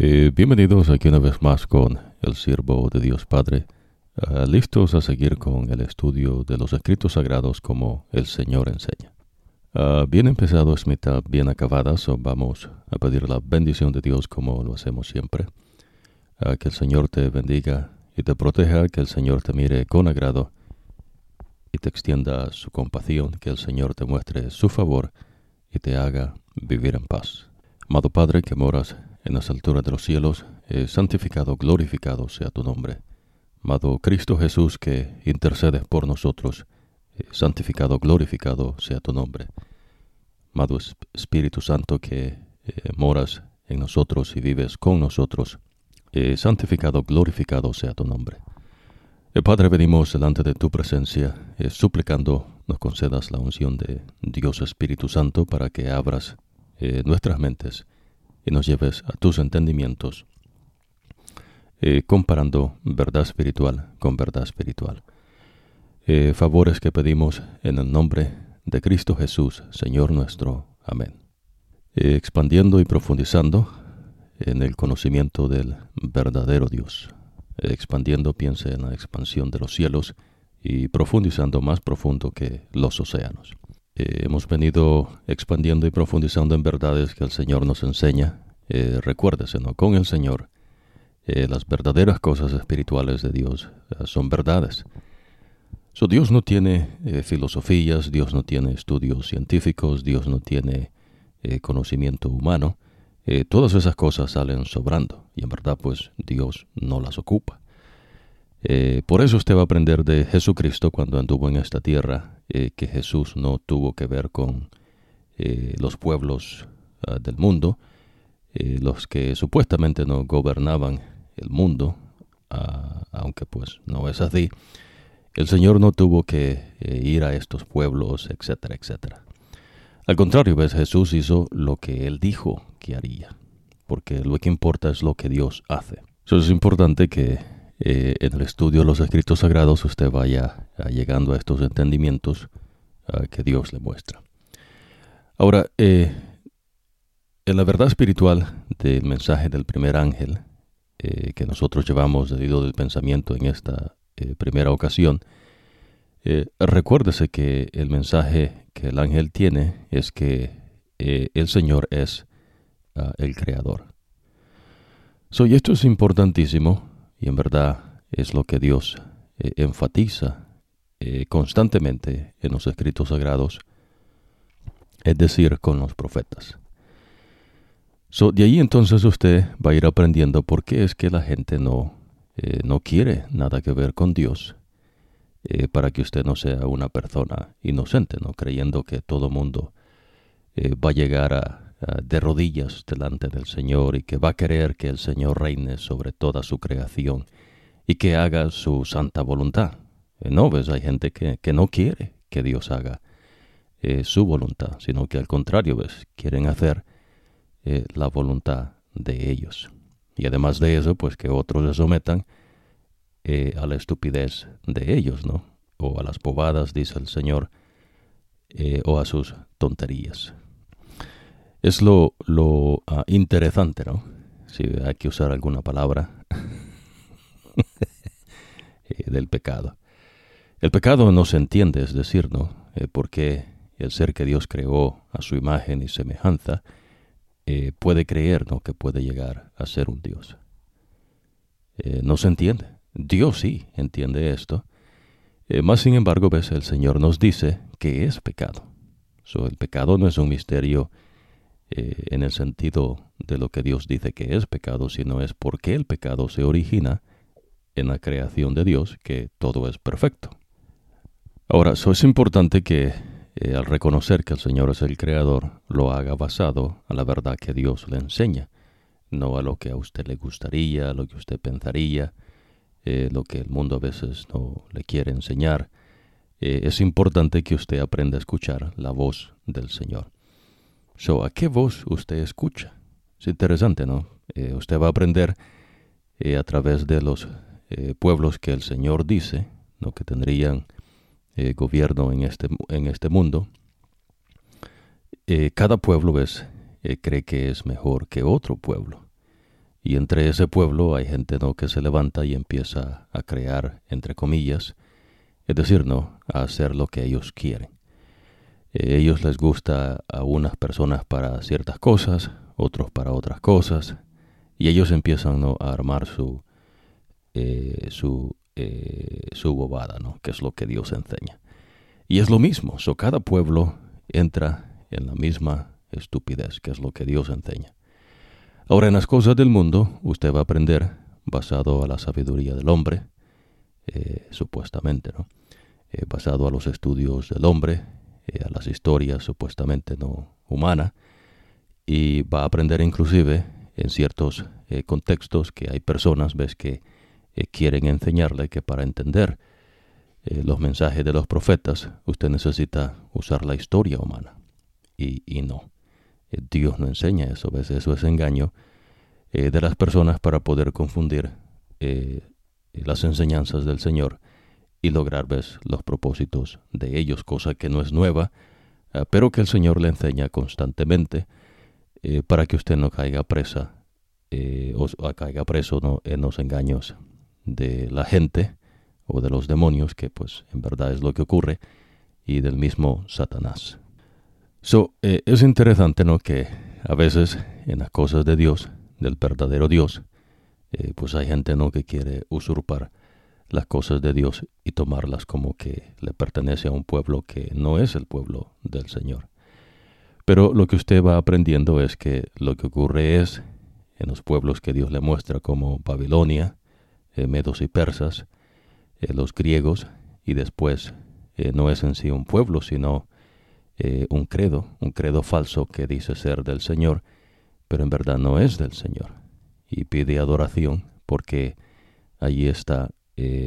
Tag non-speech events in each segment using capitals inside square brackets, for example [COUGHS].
Eh, bienvenidos aquí una vez más con el siervo de Dios Padre, ah, listos a seguir con el estudio de los escritos sagrados como el Señor enseña. Ah, bien empezado es mitad bien acabada, so vamos a pedir la bendición de Dios como lo hacemos siempre. Ah, que el Señor te bendiga y te proteja, que el Señor te mire con agrado y te extienda su compasión, que el Señor te muestre su favor y te haga vivir en paz. Amado Padre que moras en las alturas de los cielos, eh, santificado, glorificado sea tu nombre. Amado Cristo Jesús, que intercedes por nosotros, eh, santificado, glorificado sea tu nombre. Amado Espíritu Santo, que eh, moras en nosotros y vives con nosotros, santificado, glorificado sea tu nombre. Padre, venimos delante de tu presencia, suplicando nos concedas la unción de Dios Espíritu Santo para que abras nuestras mentes y nos lleves a tus entendimientos, eh, comparando verdad espiritual con verdad espiritual. Eh, favores que pedimos en el nombre de Cristo Jesús, Señor nuestro. Amén. Eh, expandiendo y profundizando en el conocimiento del verdadero Dios. expandiendo, piense en la expansión de los cielos y profundizando más profundo que los océanos. Eh, hemos venido expandiendo y profundizando en verdades que el Señor nos enseña. Eh, recuérdese, ¿no? Con el Señor, eh, las verdaderas cosas espirituales de Dios son verdades. So, Dios no tiene filosofías, Dios no tiene estudios científicos, Dios no tiene conocimiento humano. todas esas cosas salen sobrando y en verdad pues Dios no las ocupa. por eso usted va a aprender de Jesucristo cuando anduvo en esta tierra eh, que Jesús no tuvo que ver con eh, los pueblos ah, del mundo, eh, los que supuestamente no gobernaban el mundo, ah, aunque pues no es así. El Señor no tuvo que ir a estos pueblos, etcétera, etcétera. Al contrario, ves, Jesús hizo lo que Él dijo que haría, porque lo que importa es lo que Dios hace. Eso es importante que eh, en el estudio de los escritos sagrados usted vaya llegando a estos entendimientos que Dios le muestra. Ahora, eh, en la verdad espiritual del mensaje del primer ángel eh, que nosotros llevamos debido del pensamiento en esta primera ocasión, recuérdese que el mensaje que el ángel tiene es que el Señor es ah, el Creador. So, y esto es importantísimo y en verdad es lo que Dios eh, enfatiza eh, constantemente en los escritos sagrados, es decir, con los profetas. So, de ahí entonces usted va a ir aprendiendo por qué es que la gente no, eh, no quiere nada que ver con Dios, para que usted no sea una persona inocente, no creyendo que todo mundo va a llegar a, Ah, de rodillas delante del Señor y que va a querer que el Señor reine sobre toda su creación y que haga su santa voluntad. Eh, no, ves, hay gente que, no quiere que Dios haga eh, su voluntad, sino que al contrario, ves, quieren hacer eh, la voluntad de ellos. Y además de eso, pues que otros se sometan a la estupidez de ellos, ¿no? O a las bobadas, dice el Señor, o a sus tonterías es lo, lo ah, interesante, ¿no? Si hay que usar alguna palabra [LAUGHS] eh, del pecado. El pecado no se entiende, es decir, ¿no? Eh, porque el ser que Dios creó a su imagen y semejanza eh, puede creer, ¿no? Que puede llegar a ser un Dios. no se entiende. Dios sí entiende esto. más sin embargo, ves, el Señor nos dice que es pecado. So, el pecado no es un misterio eh, en el sentido de lo que Dios dice que es pecado, sino es porque el pecado se origina en la creación de Dios, que todo es perfecto. Ahora, eso es importante que eh, al reconocer que el Señor es el Creador, lo haga basado a la verdad que Dios le enseña, no a lo que a usted le gustaría, a lo que usted pensaría, eh, lo que el mundo a veces no le quiere enseñar. es importante que usted aprenda a escuchar la voz del Señor. So, ¿a qué voz usted escucha? Es interesante, ¿no? Eh, usted va a aprender eh, a través de los eh, pueblos que el Señor dice, ¿no? que tendrían gobierno en este, en este mundo. cada pueblo, ¿ves? cree que es mejor que otro pueblo. Y entre ese pueblo hay gente ¿no? que se levanta y empieza a crear, entre comillas, es decir, no, a hacer lo que ellos quieren. Eh, ellos les gusta a unas personas para ciertas cosas, otros para otras cosas, y ellos empiezan a armar su, eh, su, eh, su bobada, ¿no? que es lo que Dios enseña. Y es lo mismo, so cada pueblo entra en la misma estupidez, que es lo que Dios enseña. Ahora en las cosas del mundo usted va a aprender basado a la sabiduría del hombre, supuestamente, ¿no? basado a los estudios del hombre, a las historias supuestamente no humanas, y va a aprender inclusive en ciertos eh, contextos que hay personas, ves, que eh, quieren enseñarle que para entender eh, los mensajes de los profetas usted necesita usar la historia humana. Y, y no, Dios no enseña eso, ves, eso es engaño de las personas para poder confundir las enseñanzas del Señor y lograr ves, los propósitos de ellos, cosa que no es nueva, pero que el Señor le enseña constantemente eh, para que usted no caiga presa eh, o, caiga preso en los engaños de la gente o de los demonios, que pues en verdad es lo que ocurre, y del mismo Satanás. So, eh, es interesante ¿no? que a veces en las cosas de Dios, del verdadero Dios, pues hay gente ¿no? que quiere usurpar las cosas de Dios y tomarlas como que le pertenece a un pueblo que no es el pueblo del Señor. Pero lo que usted va aprendiendo es que lo que ocurre es en los pueblos que Dios le muestra como Babilonia, eh, medos y persas, eh, los griegos, y después eh, no es en sí un pueblo, sino un credo, un credo falso que dice ser del Señor, pero en verdad no es del Señor. Y pide adoración porque allí está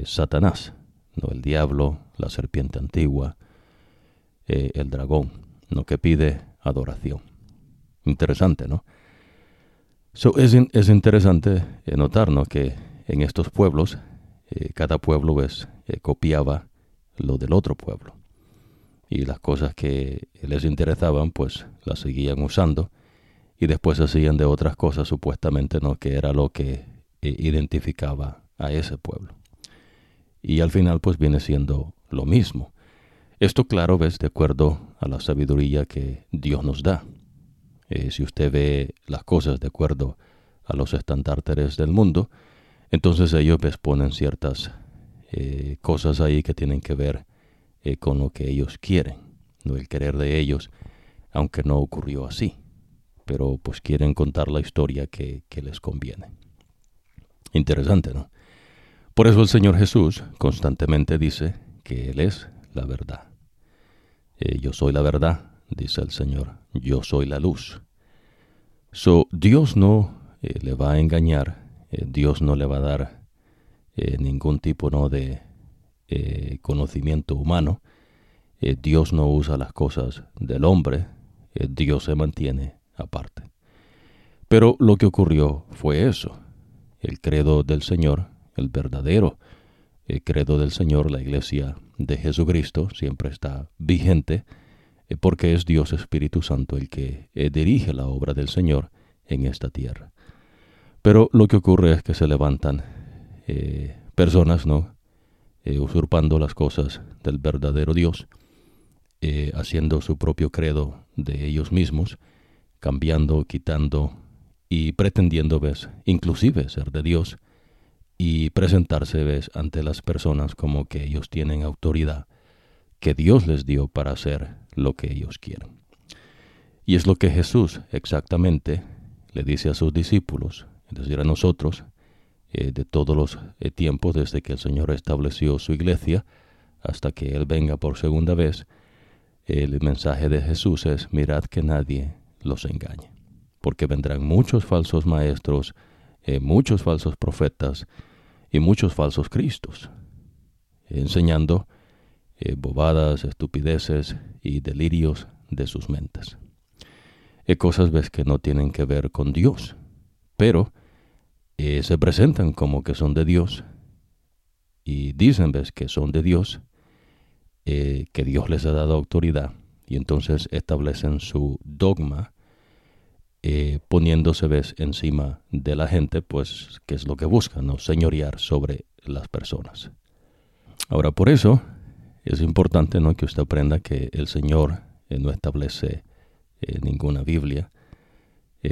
Satanás, no el diablo, la serpiente antigua, el dragón, no que pide adoración. Interesante, ¿no? es, es, interesante eh, notar que en estos pueblos, eh, cada pueblo pues, eh, copiaba lo del otro pueblo. Y las cosas que les interesaban, pues las seguían usando y después hacían de otras cosas supuestamente, ¿no? Que era lo que identificaba a ese pueblo. Y al final, pues viene siendo lo mismo. Esto, claro, ves de acuerdo a la sabiduría que Dios nos da. Eh, si usted ve las cosas de acuerdo a los estandartes del mundo, entonces ellos ves ponen ciertas eh, cosas ahí que tienen que ver eh, con lo que ellos quieren, no el querer de ellos, aunque no ocurrió así, pero pues quieren contar la historia que les conviene. Interesante, ¿no? Por eso el Señor Jesús constantemente dice que Él es la verdad. Eh, yo soy la verdad, dice el Señor, yo soy la luz. So, Dios no eh, le va a engañar, eh, Dios no le va a dar ningún tipo ¿no? de conocimiento humano, Dios no usa las cosas del hombre, Dios se mantiene aparte. Pero lo que ocurrió fue eso, el credo del Señor, el verdadero el credo del Señor, la iglesia de Jesucristo, siempre está vigente, eh, porque es Dios Espíritu Santo el que eh, dirige la obra del Señor en esta tierra. Pero lo que ocurre es que se levantan eh, personas, ¿no? usurpando las cosas del verdadero Dios, haciendo su propio credo de ellos mismos, cambiando, quitando y pretendiendo, ves, inclusive ser de Dios, y presentarse ¿ves? ante las personas como que ellos tienen autoridad que Dios les dio para hacer lo que ellos quieren. Y es lo que Jesús exactamente le dice a sus discípulos, es decir, a nosotros, eh, de todos los eh, tiempos desde que el Señor estableció su iglesia hasta que Él venga por segunda vez, el mensaje de Jesús es, mirad que nadie los engañe, porque vendrán muchos falsos maestros, eh, muchos falsos profetas, y muchos falsos cristos, enseñando eh, bobadas, estupideces y delirios de sus mentes. Y cosas ves que no tienen que ver con Dios, pero eh, se presentan como que son de Dios y dicen ves que son de Dios, eh, que Dios les ha dado autoridad y entonces establecen su dogma eh, poniéndose ves encima de la gente, pues que es lo que busca, ¿no? Señorear sobre las personas. Ahora, por eso es importante ¿no? que usted aprenda que el Señor eh, no establece eh, ninguna Biblia,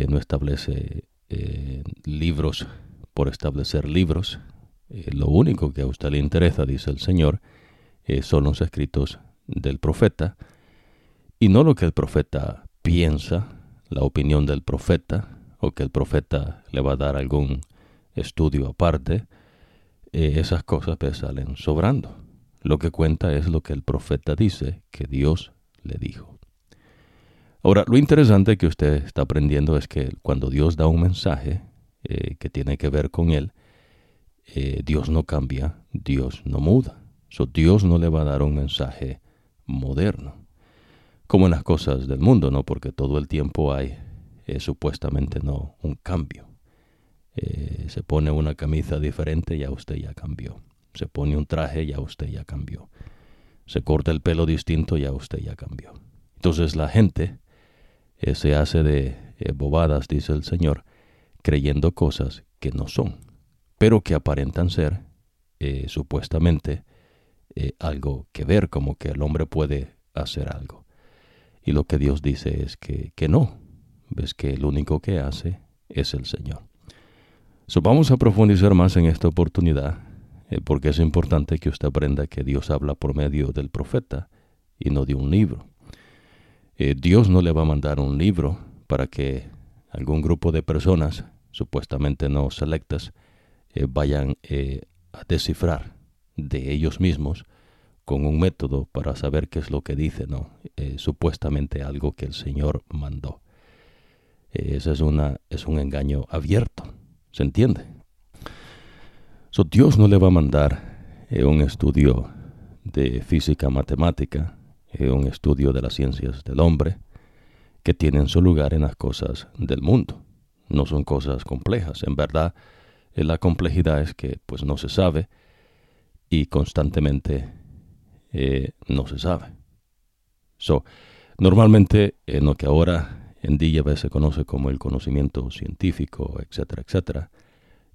no establece libros por establecer libros. lo único que a usted le interesa, dice el Señor, son los escritos del profeta, y no lo que el profeta piensa, la opinión del profeta, o que el profeta le va a dar algún estudio aparte, eh, esas cosas pues, salen sobrando. Lo que cuenta es lo que el profeta dice que Dios le dijo. Ahora, lo interesante que usted está aprendiendo es que cuando Dios da un mensaje eh, que tiene que ver con él, eh, Dios no cambia, Dios no muda. So, Dios no le va a dar un mensaje moderno como en las cosas del mundo, ¿no? Porque todo el tiempo hay eh, supuestamente no un cambio. Eh, se pone una camisa diferente, ya usted ya cambió. Se pone un traje, ya usted ya cambió. Se corta el pelo distinto, ya usted ya cambió. Entonces la gente eh, se hace de bobadas, dice el Señor, creyendo cosas que no son, pero que aparentan ser supuestamente algo que ver, como que el hombre puede hacer algo. Y lo que Dios dice es que, que no. Ves que el único que hace es el Señor. So, vamos a profundizar más en esta oportunidad, eh, porque es importante que usted aprenda que Dios habla por medio del profeta y no de un libro. Eh, Dios no le va a mandar un libro para que algún grupo de personas, supuestamente no selectas, eh, vayan a descifrar de ellos mismos con un método para saber qué es lo que dice, ¿no? Eh, supuestamente algo que el Señor mandó. Eh, eso es, una, es un engaño abierto, ¿se entiende? So, Dios no le va a mandar eh, un estudio de física matemática, un estudio de las ciencias del hombre, que tienen su lugar en las cosas del mundo. No son cosas complejas. En verdad, la complejidad es que pues no se sabe y constantemente eh, no se sabe. So, normalmente en lo que ahora en día se conoce como el conocimiento científico, etcétera, etcétera,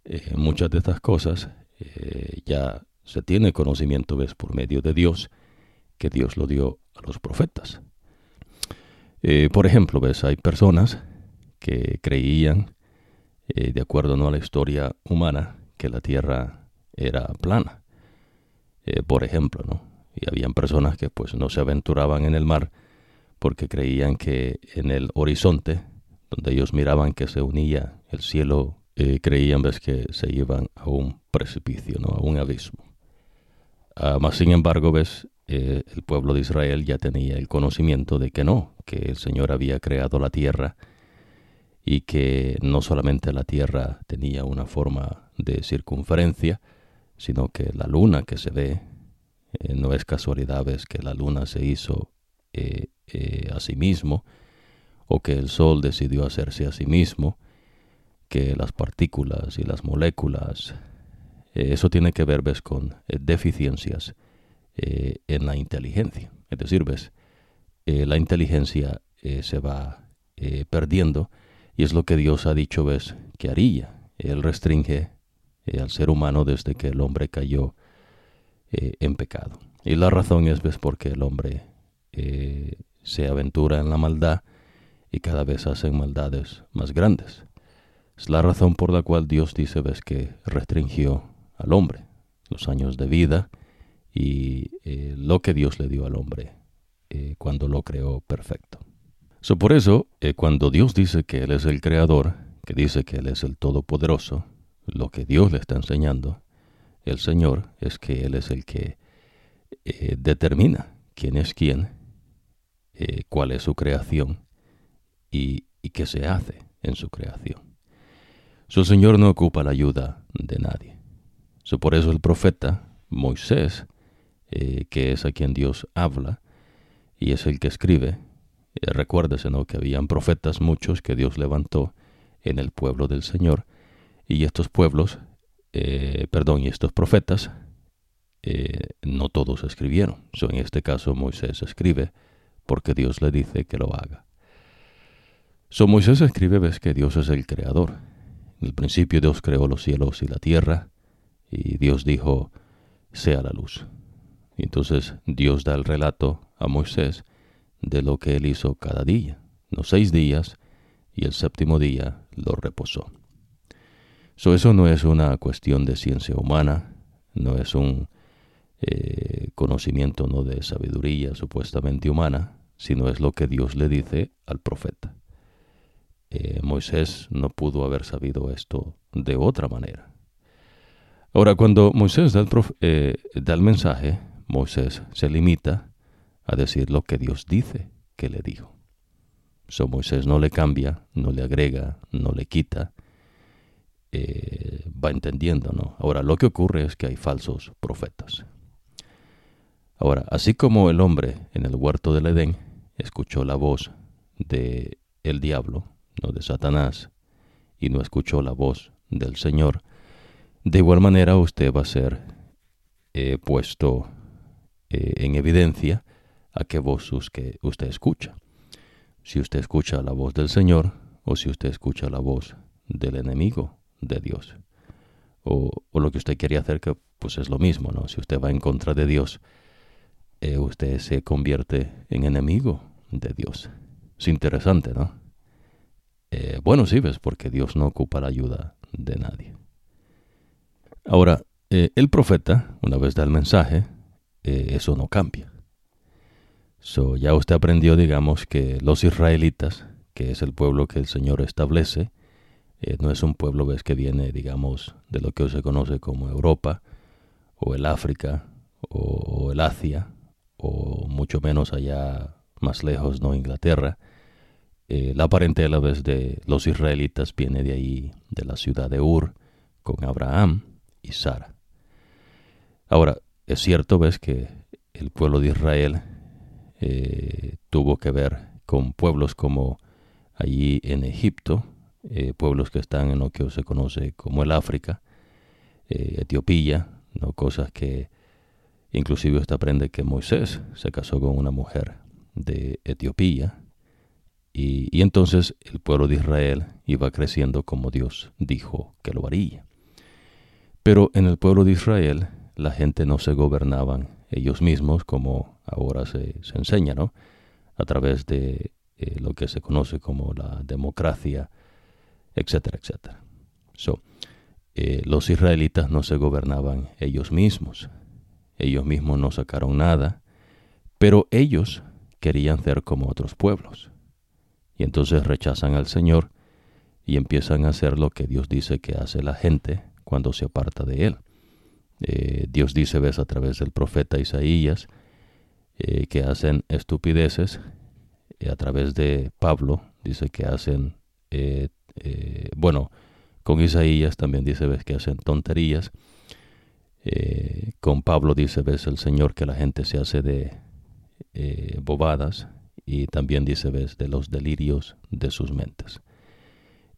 eh, muchas de estas cosas eh, ya se tiene conocimiento ves por medio de Dios, que Dios lo dio a los profetas. por ejemplo, ves, hay personas que creían, de acuerdo ¿no? a la historia humana, que la Tierra era plana. por ejemplo, ¿no? Y habían personas que pues no se aventuraban en el mar porque creían que en el horizonte donde ellos miraban que se unía el cielo eh, creían ves que se iban a un precipicio no a un abismo. Uh, más sin embargo ves eh, el pueblo de Israel ya tenía el conocimiento de que no que el Señor había creado la tierra y que no solamente la tierra tenía una forma de circunferencia sino que la luna que se ve eh, no es casualidad ves que la luna se hizo eh, eh, a sí mismo o que el sol decidió hacerse a sí mismo, que las partículas y las moléculas, eso tiene que ver ves con deficiencias en la inteligencia. Es decir, ves, la inteligencia se va perdiendo y es lo que Dios ha dicho ves que haría. Él restringe al ser humano desde que el hombre cayó eh, en pecado. Y la razón es ves porque el hombre eh, se aventura en la maldad y cada vez hacen maldades más grandes. Es la razón por la cual Dios dice ves que restringió al hombre los años de vida y eh, lo que Dios le dio al hombre cuando lo creó perfecto. So, por eso, cuando Dios dice que Él es el creador, que dice que Él es el todopoderoso, lo que Dios le está enseñando el Señor es que Él es el que eh, determina quién es quién, eh, cuál es su creación y, qué se hace en su creación. Su Señor no ocupa la ayuda de nadie. por eso el profeta Moisés, eh, que es a quien Dios habla y es el que escribe, recuérdese ¿no? que habían profetas muchos que Dios levantó en el pueblo del Señor y estos pueblos eh, perdón, y estos profetas, eh, no todos escribieron. en este caso Moisés escribe porque Dios le dice que lo haga. So Moisés escribe, ves que Dios es el creador. En el principio Dios creó los cielos y la tierra, y Dios dijo, sea la luz. Entonces Dios da el relato a Moisés de lo que él hizo cada día, los seis días, y el séptimo día lo reposó. So, eso no es una cuestión de ciencia humana, no es un eh, conocimiento no de sabiduría supuestamente humana, sino es lo que Dios le dice al profeta. Eh, Moisés no pudo haber sabido esto de otra manera. Ahora, cuando Moisés da el, eh, da el mensaje, Moisés se limita a decir lo que Dios dice que le dijo. So Moisés no le cambia, no le agrega, no le quita, eh, va entendiendo, ¿no? Ahora, lo que ocurre es que hay falsos profetas. Ahora, así como el hombre en el huerto del Edén escuchó la voz de el diablo, no de Satanás, y no escuchó la voz del Señor, de igual manera usted va a ser eh, puesto eh, en evidencia a qué voz usted escucha. Si usted escucha la voz del Señor o si usted escucha la voz del enemigo de Dios. O, lo que usted quería hacer, que pues es lo mismo, ¿no? Si usted va en contra de Dios, eh, usted se convierte en enemigo de Dios. Es interesante, ¿no? Eh, bueno, sí, ves, porque Dios no ocupa la ayuda de nadie. Ahora, eh, el profeta, una vez da el mensaje, eso no cambia. So, ya usted aprendió, digamos, que los israelitas, que es el pueblo que el Señor establece, eh, no es un pueblo ves que viene, digamos, de lo que se conoce como Europa, o el África, o, el Asia, o mucho menos allá más lejos, no Inglaterra. Eh, la parentela ves de los israelitas viene de ahí, de la ciudad de Ur, con Abraham y Sara. Ahora, es cierto, ves que el pueblo de Israel eh, tuvo que ver con pueblos como allí en Egipto, eh, pueblos que están en lo que se conoce como el África, eh, Etiopía, ¿no? cosas que inclusive usted aprende que Moisés se casó con una mujer de Etiopía y, y entonces el pueblo de Israel iba creciendo como Dios dijo que lo haría. Pero en el pueblo de Israel la gente no se gobernaban ellos mismos como ahora se, se enseña, ¿no? A través de eh, lo que se conoce como la democracia, etcétera, etcétera. So, eh, los israelitas no se gobernaban ellos mismos. Ellos mismos no sacaron nada, pero ellos querían ser como otros pueblos. Y entonces rechazan al Señor y empiezan a hacer lo que Dios dice que hace la gente cuando se aparta de Él. Eh, Dios dice, ves, a través del profeta Isaías, eh, que hacen estupideces. a través de Pablo dice que hacen, eh, bueno, con Isaías también dice, ves, que hacen tonterías. con Pablo dice, ves, el Señor que la gente se hace de bobadas. Y también dice, ves, de los delirios de sus mentes.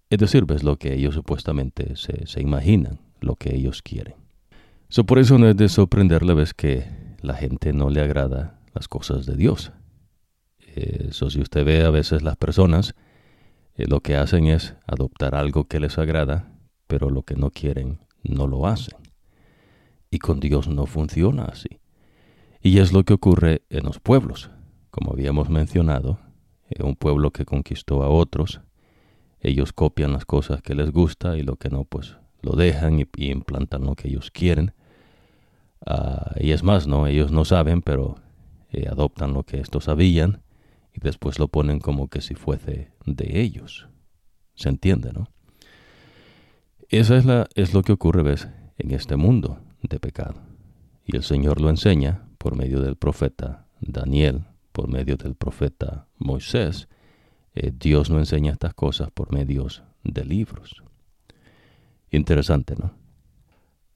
Es decir, ves lo que ellos supuestamente se, se imaginan, lo que ellos quieren. So, por eso no es de sorprenderle, ves que la gente no le agrada las cosas de Dios. Eso si usted ve a veces las personas, eh, lo que hacen es adoptar algo que les agrada, pero lo que no quieren no lo hacen. Y con Dios no funciona así. Y es lo que ocurre en los pueblos. Como habíamos mencionado, eh, un pueblo que conquistó a otros, ellos copian las cosas que les gusta y lo que no, pues lo dejan y, implantan lo que ellos quieren. Ah, y es más, ¿no? Ellos no saben, pero eh, adoptan lo que estos sabían y después lo ponen como que si fuese de ellos. ¿Se entiende, no? Eso es, la, es lo que ocurre, ¿ves? En este mundo de pecado. Y el Señor lo enseña por medio del profeta Daniel, por medio del profeta Moisés. Eh, Dios no enseña estas cosas por medios de libros. Interesante, ¿no?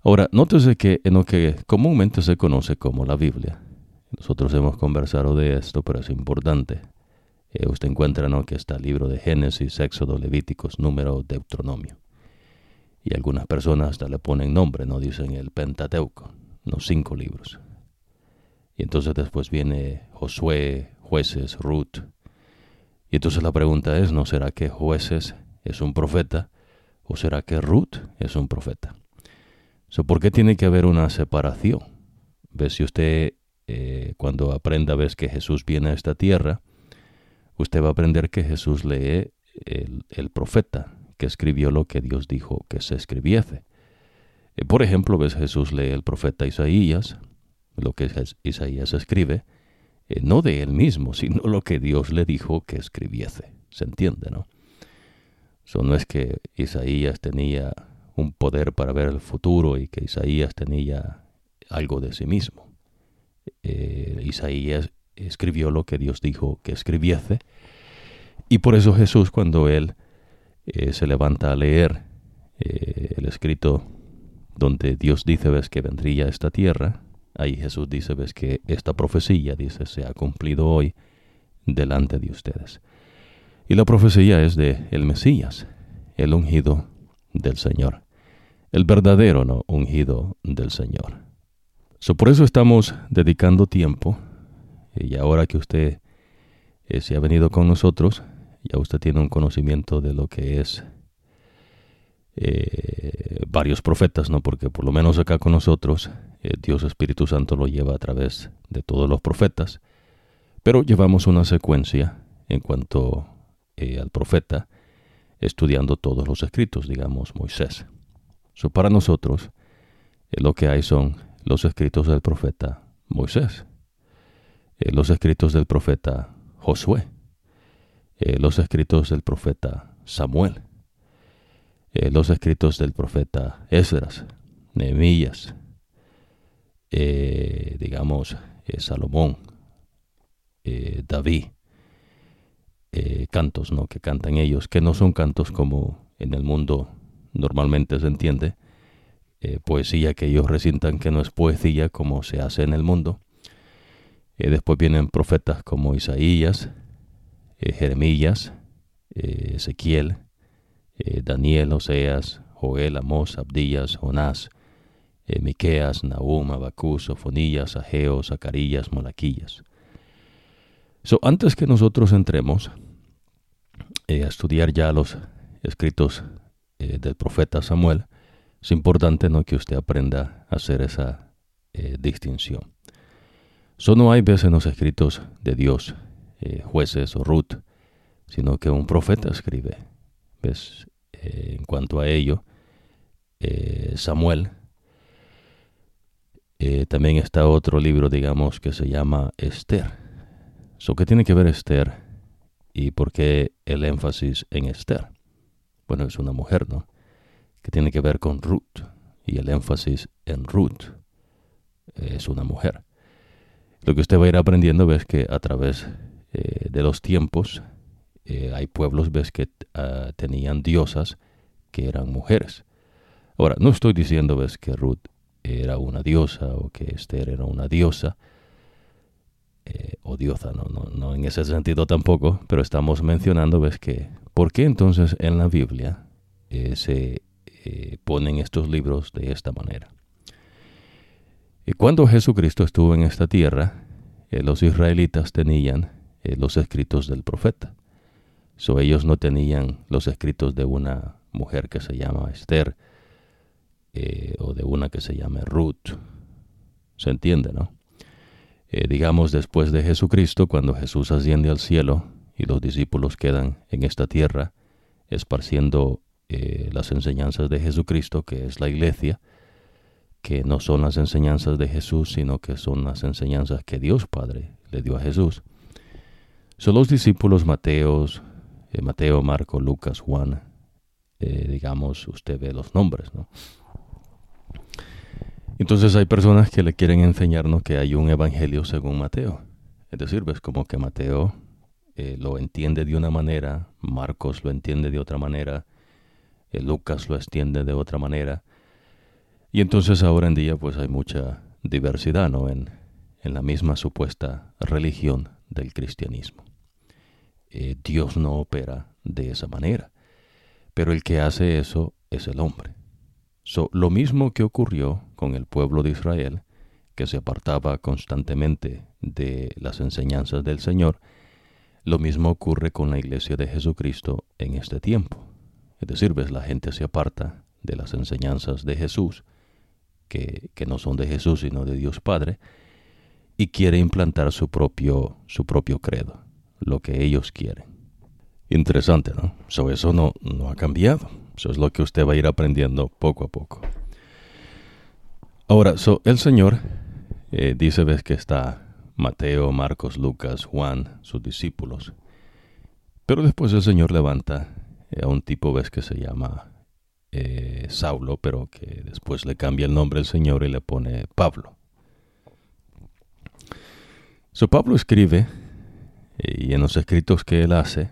Ahora, nótese que en lo que comúnmente se conoce como la Biblia, nosotros hemos conversado de esto, pero es importante. Eh, usted encuentra ¿no? que está el libro de Génesis, Éxodo, Levíticos, Número, Deuteronomio. Y algunas personas hasta le ponen nombre, no dicen el Pentateuco, los cinco libros. Y entonces después viene Josué, Jueces, Ruth. Y entonces la pregunta es, ¿no será que jueces es un profeta o será que Ruth es un profeta? ¿Por qué tiene que haber una separación? ¿Ves si usted eh, cuando aprenda, ves que Jesús viene a esta tierra, usted va a aprender que Jesús lee el, profeta que escribió lo que Dios dijo que se escribiese. Eh, por ejemplo, ves Jesús lee el profeta Isaías, lo que Isaías escribe, eh, no de él mismo, [LAUGHS] sino lo que Dios le dijo que escribiese. ¿Se entiende, no? Eso no es que Isaías tenía un poder para ver el futuro y que Isaías tenía algo de sí mismo. Eh, Isaías escribió lo que Dios dijo que escribiese y por eso Jesús cuando él eh, se levanta a leer el escrito donde Dios dice ves que vendría esta tierra, Ahí Jesús dice, ves que esta profecía, dice, se ha cumplido hoy delante de ustedes. Y la profecía es de el Mesías, el ungido del Señor, el verdadero ¿no? ungido del Señor. por eso estamos dedicando tiempo, y ahora que usted eh, se ha venido con nosotros, ya usted tiene un conocimiento de lo que es eh, varios profetas, ¿no? Porque por lo menos acá con nosotros, eh, Dios Espíritu Santo lo lleva a través de todos los profetas, pero llevamos una secuencia en cuanto al profeta, estudiando todos los escritos, digamos Moisés. So, para nosotros, lo que hay son los escritos del profeta Moisés, los escritos del profeta Josué, los escritos del profeta Samuel, eh, los escritos del profeta Esdras, Nehemías, eh, digamos, eh, Salomón, David, cantos ¿no? que cantan ellos, que no son cantos como en el mundo normalmente se entiende, poesía que ellos resientan que no es poesía como se hace en el mundo. Después vienen profetas como Isaías, Jeremías, Ezequiel, eh, Daniel, Oseas, Joel, Amós, Abdías, Jonás, eh, Miqueas, Nahum, Abacús, Sofonías, Ageo, Zacarías, Malaquías. So, antes que nosotros entremos eh, a estudiar ya los escritos del profeta Samuel, es importante ¿no? que usted aprenda a hacer esa distinción. So, no hay veces en los escritos de Dios, jueces o Ruth, sino que un profeta escribe. ¿Ves? Eh, en cuanto a ello, eh, Samuel. Eh, también está otro libro, digamos, que se llama Esther. So, ¿Qué tiene que ver Esther y por qué el énfasis en Esther? Bueno, es una mujer, ¿no? Que tiene que ver con Ruth y el énfasis en Ruth es una mujer. Lo que usted va a ir aprendiendo es que a través de los tiempos eh, hay pueblos, ves, que ah, tenían diosas que eran mujeres. Ahora, no estoy diciendo, ves, que Ruth era una diosa o que Esther era una diosa eh, o diosa, no, no, no en ese sentido tampoco, pero estamos mencionando, ves, que ¿por qué entonces en la Biblia eh, se ponen estos libros de esta manera? Y cuando Jesucristo estuvo en esta tierra, los israelitas tenían los escritos del profeta. So, ellos no tenían los escritos de una mujer que se llama Esther eh, o de una que se llama Ruth. ¿Se entiende, no? Eh, digamos, después de Jesucristo, cuando Jesús asciende al cielo y los discípulos quedan en esta tierra esparciendo eh, las enseñanzas de Jesucristo, que es la iglesia, que no son las enseñanzas de Jesús, sino que son las enseñanzas que Dios Padre le dio a Jesús. Son los discípulos Mateos, eh, Mateo, Marco, Lucas, Juan, eh, digamos, usted ve los nombres, ¿no? Entonces hay personas que le quieren enseñarnos que hay un evangelio según Mateo. Es decir, ves como que Mateo eh, lo entiende de una manera, Marcos lo entiende de otra manera, Lucas lo extiende de otra manera. Y entonces ahora en día pues hay mucha diversidad ¿no? en, en la misma supuesta religión del cristianismo. Eh, Dios no opera de esa manera. Pero el que hace eso es el hombre. lo mismo que ocurrió con el pueblo de Israel, que se apartaba constantemente de las enseñanzas del Señor, Lo mismo ocurre con la iglesia de Jesucristo en este tiempo. Es decir, ves, la gente se aparta de las enseñanzas de Jesús, que, no son de Jesús, sino de Dios Padre, y quiere implantar su propio, su propio credo, lo que ellos quieren. Interesante, ¿no? eso no, no ha cambiado. Eso es lo que usted va a ir aprendiendo poco a poco. Ahora, el Señor eh, dice, ves que está Mateo, Marcos, Lucas, Juan, sus discípulos. Pero después el Señor levanta a un tipo, ves que se llama eh, Saulo, pero que después le cambia el nombre el Señor y le pone Pablo. So Pablo escribe, eh, y en los escritos que él hace,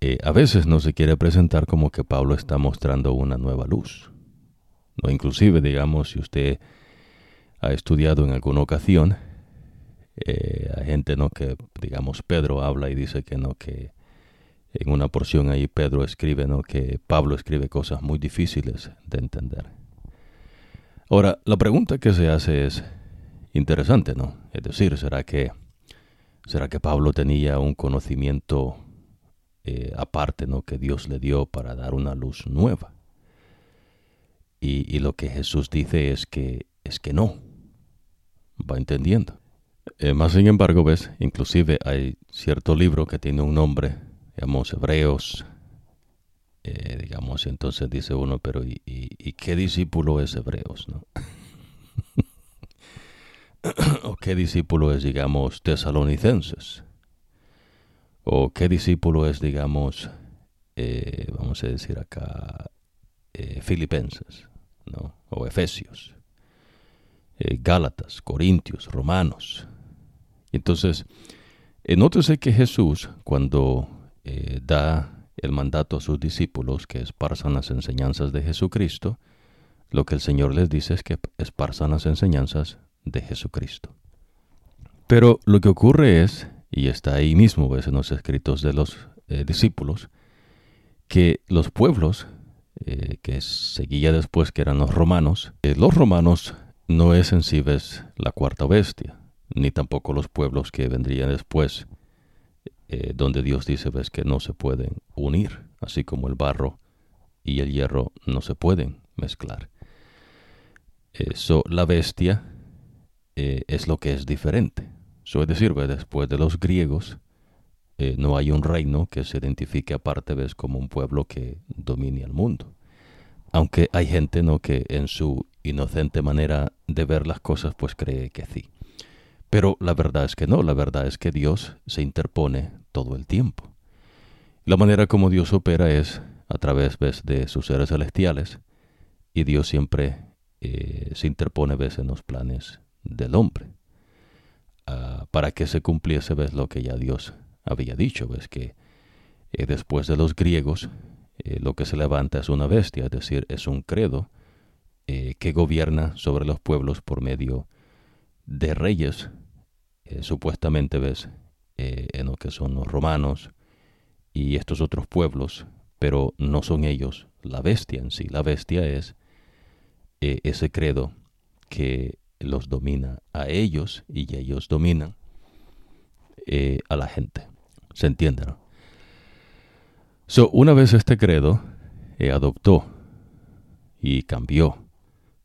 eh, a veces no se quiere presentar como que Pablo está mostrando una nueva luz. No, inclusive, digamos, si usted ha estudiado en alguna ocasión, hay gente no que, digamos, Pedro habla y dice que no que en una porción ahí Pedro escribe ¿no? que Pablo escribe cosas muy difíciles de entender. Ahora, la pregunta que se hace es interesante, ¿no? Es decir, ¿será que, será que Pablo tenía un conocimiento eh, aparte, ¿no? Que Dios le dio para dar una luz nueva. Y, lo que Jesús dice es que, es que no. Va entendiendo. Eh, más sin embargo, ves, inclusive hay cierto libro que tiene un nombre digamos, hebreos, eh, digamos, entonces dice uno, pero ¿y, qué discípulo es hebreos? [COUGHS] ¿O qué discípulo es, digamos, tesalonicenses? ¿O qué discípulo es, digamos, eh, vamos a decir acá, eh, filipenses. O efesios, gálatas, corintios, romanos? Entonces, nótese que Jesús, cuando eh, da el mandato a sus discípulos que esparzan las enseñanzas de Jesucristo, lo que el Señor les dice es que esparzan las enseñanzas de Jesucristo. Pero lo que ocurre es, y está ahí mismo ves en los escritos de los eh, discípulos, que los pueblos eh, que seguía después, que eran los romanos, los romanos no es en sí ves la cuarta bestia, ni tampoco los pueblos que vendrían después, eh, donde Dios dice ves que no se pueden unir, así como el barro y el hierro no se pueden mezclar. Eso, la bestia eh, es lo que es diferente. Eso es decir, después de los griegos, eh, no hay un reino que se identifique aparte ves como un pueblo que domine el mundo. Aunque hay gente no que en su inocente manera de ver las cosas pues cree que sí. Pero la verdad es que no, la verdad es que Dios se interpone todo el tiempo. La manera como Dios opera es a través de sus seres celestiales y Dios siempre eh, se interpone ¿ves? en los planes del hombre ah, para que se cumpliese lo que ya Dios había dicho, ves que eh, después de los griegos eh, lo que se levanta es una bestia, es decir, es un credo que gobierna sobre los pueblos por medio de reyes eh, supuestamente ves eh, en lo que son los romanos y estos otros pueblos, pero no son ellos la bestia en sí. La bestia es eh, ese credo que los domina a ellos y ellos dominan a la gente. ¿Se entiende? No? So, una vez este credo adoptó y cambió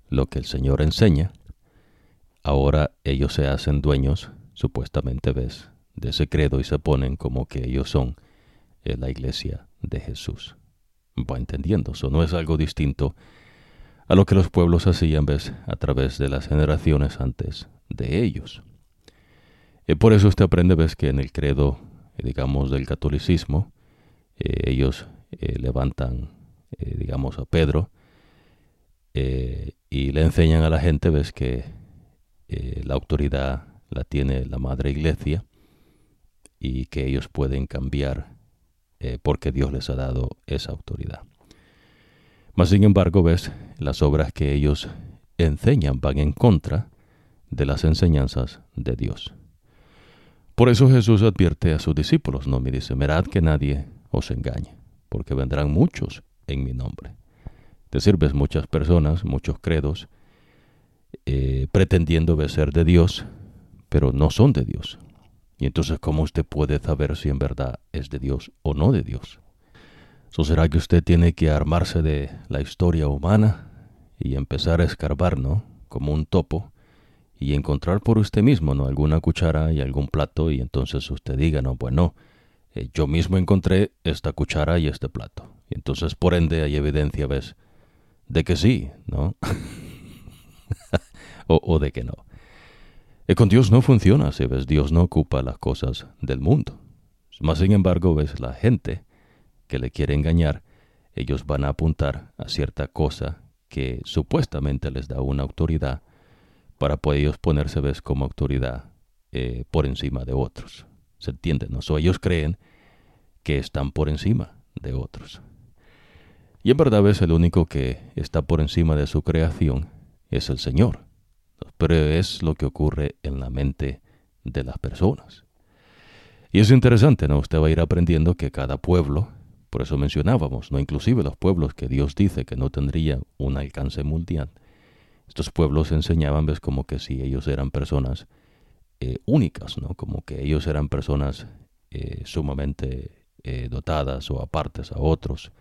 lo que el Señor enseña, ahora ellos se hacen dueños supuestamente ves de ese credo y se ponen como que ellos son eh, la iglesia de Jesús. Va entendiendo, eso no es algo distinto a lo que los pueblos hacían ves a través de las generaciones antes de ellos. Y por eso usted aprende ves que en el credo, eh, digamos, del catolicismo, eh, ellos levantan, digamos, a Pedro y le enseñan a la gente ves que la autoridad la tiene la Madre Iglesia y que ellos pueden cambiar eh, porque Dios les ha dado esa autoridad. Mas sin embargo, ves, las obras que ellos enseñan van en contra de las enseñanzas de Dios. Por eso Jesús advierte a sus discípulos, no me dice, mirad que nadie os engañe, porque vendrán muchos en mi nombre. Es decir, ves muchas personas, muchos credos, eh, pretendiendo ser de Dios, pero no son de Dios. Y entonces, ¿cómo usted puede saber si en verdad es de Dios o no de Dios? ¿So será que usted tiene que armarse de la historia humana y empezar a escarbar, ¿no? Como un topo y encontrar por usted mismo, ¿no? Alguna cuchara y algún plato y entonces usted diga, no, bueno, eh, yo mismo encontré esta cuchara y este plato. Y entonces, por ende, hay evidencia, ¿ves? De que sí, ¿no? [LAUGHS] o, de que no. Y con Dios no funciona, si ves, Dios no ocupa las cosas del mundo. Más sin embargo, ves, la gente que le quiere engañar, ellos van a apuntar a cierta cosa que supuestamente les da una autoridad para poder ellos ponerse, ves, como autoridad eh, por encima de otros. ¿Se entiende? ¿no? ellos creen que están por encima de otros. Y en verdad es el único que está por encima de su creación es el Señor. Pero es lo que ocurre en la mente de las personas. Y es interesante, ¿no? Usted va a ir aprendiendo que cada pueblo, por eso mencionábamos, ¿no? Inclusive los pueblos que Dios dice que no tendrían un alcance mundial. Estos pueblos enseñaban, ves, como que si ellos eran personas eh, únicas, ¿no? Como que ellos eran personas eh, sumamente eh, dotadas o apartes a otros.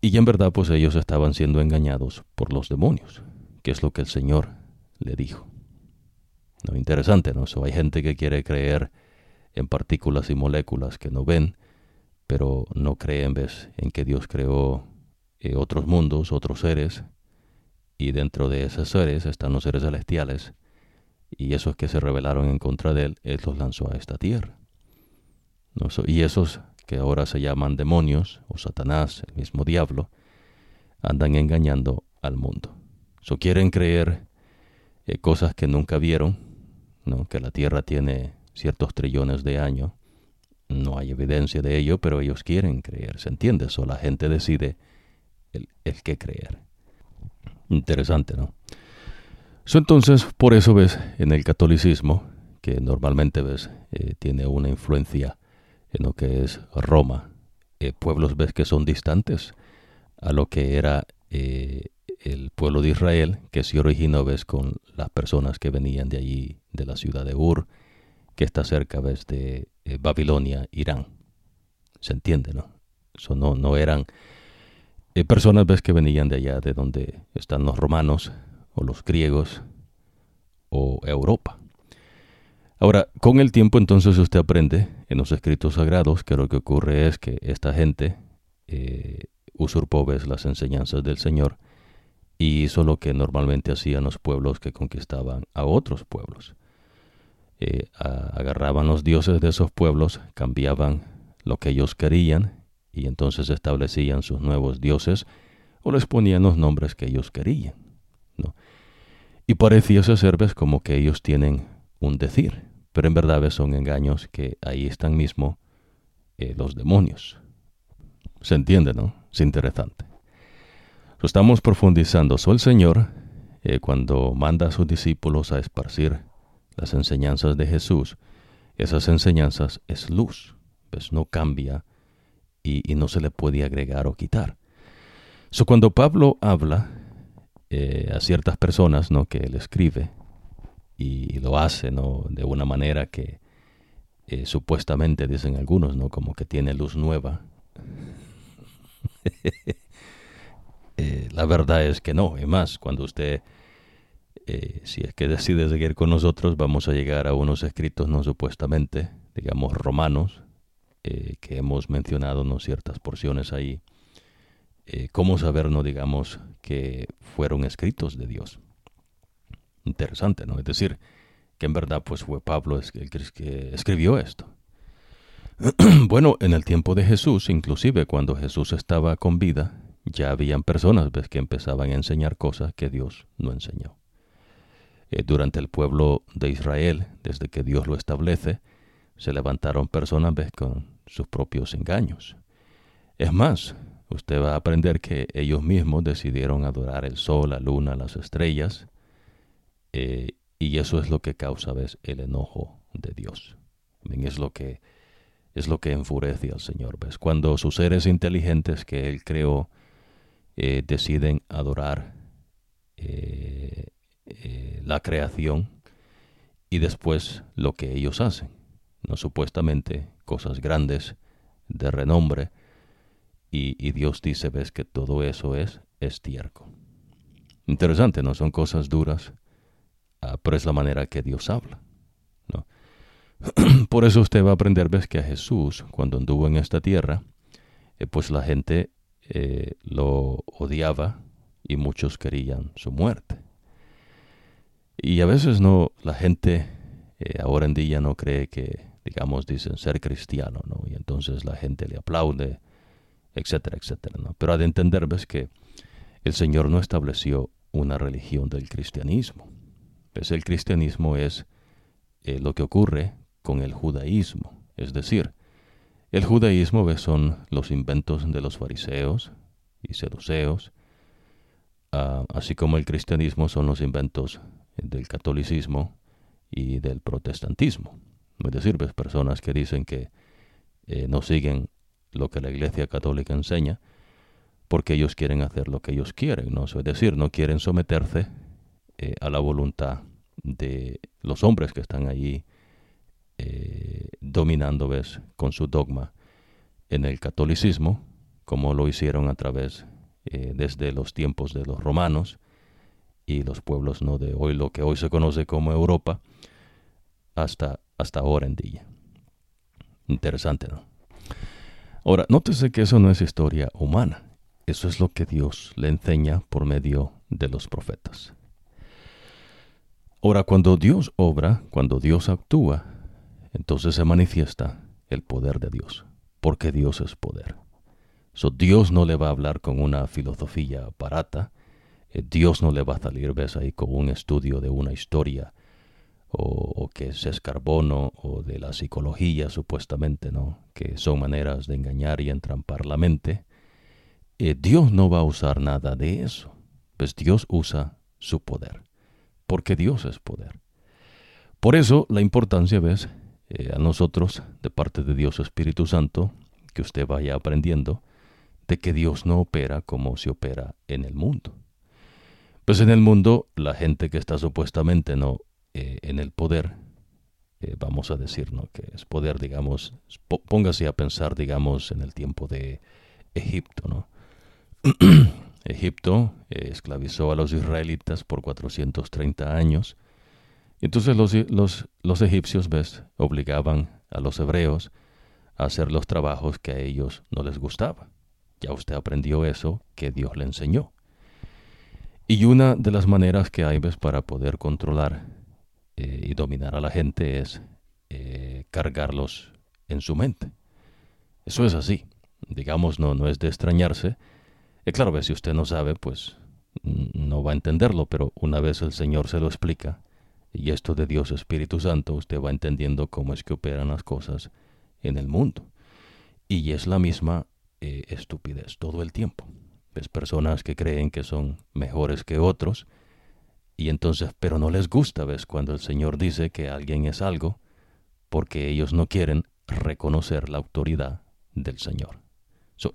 Y en verdad, pues ellos estaban siendo engañados por los demonios, que es lo que el Señor le dijo. ¿No? Interesante, ¿no? hay gente que quiere creer en partículas y moléculas que no ven, pero no creen, ves, en que Dios creó otros mundos, otros seres, y dentro de esos seres están los seres celestiales, y esos que se rebelaron en contra de él, él los lanzó a esta tierra. Y esos que ahora se llaman demonios o Satanás, el mismo diablo, andan engañando al mundo. So, quieren creer eh, cosas que nunca vieron, ¿no? que la tierra tiene ciertos trillones de años. No hay evidencia de ello, pero ellos quieren creer, ¿se entiende? So, la gente decide el, el qué creer. Interesante, ¿no? entonces, por eso ves en el catolicismo, que normalmente ves eh, tiene una influencia en lo que es Roma, eh, pueblos ves que son distantes a lo que era eh, el pueblo de Israel, que se originó ves con las personas que venían de allí, de la ciudad de Ur, que está cerca ves de Babilonia, Irán. ¿Se entiende, no? Eso no, no eran personas ves que venían de allá, de donde están los romanos, o los griegos o Europa. Ahora, con el tiempo entonces usted aprende en los escritos sagrados que lo que ocurre es que esta gente eh, usurpó las enseñanzas del Señor y hizo lo que normalmente hacían los pueblos que conquistaban a otros pueblos. Eh, agarraban los dioses de esos pueblos, cambiaban lo que ellos querían y entonces establecían sus nuevos dioses o les ponían los nombres que ellos querían. ¿no? Y parecía ser como que ellos tienen un decir, pero en verdad son engaños que ahí están mismo eh, los demonios. ¿Se entiende, no? Es interesante. Estamos profundizando. So, el Señor, eh, cuando manda a sus discípulos a esparcir las enseñanzas de Jesús, esas enseñanzas es luz, pues no cambia y, no se le puede agregar o quitar. So, cuando Pablo habla eh, a ciertas personas ¿no? que él escribe y, lo hace ¿no? de una manera que eh, supuestamente dicen algunos, ¿no? como que tiene luz nueva. [LAUGHS] Eh, la verdad es que no, y más, cuando usted, si es que decide seguir con nosotros, vamos a llegar a unos escritos no supuestamente, digamos, romanos, que hemos mencionado ¿no? ciertas porciones ahí eh, cómo saber, no digamos, que fueron escritos de Dios. Interesante, ¿no? Es decir, que en verdad pues fue Pablo el que escribió esto. [CLEARS THROAT] bueno, en el tiempo de Jesús, inclusive cuando Jesús estaba con vida, ya habían personas ¿ves? que empezaban a enseñar cosas que Dios no enseñó. Eh, durante el pueblo de Israel, desde que Dios lo establece, se levantaron personas ¿ves? con sus propios engaños. Es más, usted va a aprender que ellos mismos decidieron adorar el sol, la luna, las estrellas, eh, y eso es lo que causa ¿ves? el enojo de Dios. Es lo que es lo que enfurece al Señor. ¿ves? Cuando sus seres inteligentes que Él creó eh, deciden adorar eh, la creación y después lo que ellos hacen, no supuestamente cosas grandes, de renombre, y, Dios dice, ves que todo eso es estiércol. Interesante, ¿no? Son cosas duras, ah, pero es la manera que Dios habla. ¿no? [CLEARS THROAT] Por eso usted va a aprender, ves que a Jesús, cuando anduvo en esta tierra, eh, pues la gente eh, lo odiaba y muchos querían su muerte. Y a veces no, la gente eh, ahora en día no cree que, digamos, dicen ser cristiano, ¿no? Y entonces la gente le aplaude, etcétera, etcétera, ¿no? Pero ha de entender, que el Señor no estableció una religión del cristianismo. Pues el cristianismo es eh, lo que ocurre con el judaísmo. Es decir, el judaísmo ¿ves? son los inventos de los fariseos y seduceos, ah, así como el cristianismo son los inventos del catolicismo y del protestantismo. Es decir, ves personas que dicen que eh, no siguen lo que la Iglesia Católica enseña porque ellos quieren hacer lo que ellos quieren, ¿no? Es decir, no quieren someterse eh, a la voluntad de los hombres que están allí eh, dominando, ¿ves?, con su dogma en el catolicismo, como lo hicieron a través desde los tiempos de los romanos y los pueblos no de hoy, lo que hoy se conoce como Europa, hasta, hasta ahora en día. Interesante, ¿no? Ahora, nótese que eso no es historia humana. Eso es lo que Dios le enseña por medio de los profetas. Ahora, cuando Dios obra, cuando Dios actúa, entonces se manifiesta el poder de Dios, porque Dios es poder. So, Dios no le va a hablar con una filosofía barata, eh, Dios no le va a salir, ves ahí, con un estudio de una historia o, que es carbono o de la psicología supuestamente, ¿no? Que son maneras de engañar y entrampar la mente. Eh, Dios no va a usar nada de eso. Pues Dios usa su poder, porque Dios es poder. Por eso la importancia, ves, eh, a nosotros, de parte de Dios Espíritu Santo, que usted vaya aprendiendo, de que Dios no opera como se opera en el mundo. Pues en el mundo la gente que está supuestamente no eh, en el poder, eh, vamos a decir, ¿no? que es poder, digamos, póngase a pensar, digamos, en el tiempo de Egipto, ¿no? [CLEARS THROAT] Egipto esclavizó a los israelitas por 430 años. Entonces los, los, los egipcios, ¿ves?, obligaban a los hebreos a hacer los trabajos que a ellos no les gustaba. Ya usted aprendió eso que Dios le enseñó. Y una de las maneras que hay, ¿ves?, para poder controlar eh, y dominar a la gente es eh, cargarlos en su mente. Eso es así. Digamos, no, no es de extrañarse. Y claro, si usted no sabe, pues no va a entenderlo, pero una vez el Señor se lo explica, y esto de Dios Espíritu Santo, usted va entendiendo cómo es que operan las cosas en el mundo. Y es la misma eh, estupidez todo el tiempo. Ves personas que creen que son mejores que otros, y entonces, pero no les gusta, ¿ves? Cuando el Señor dice que alguien es algo, porque ellos no quieren reconocer la autoridad del Señor.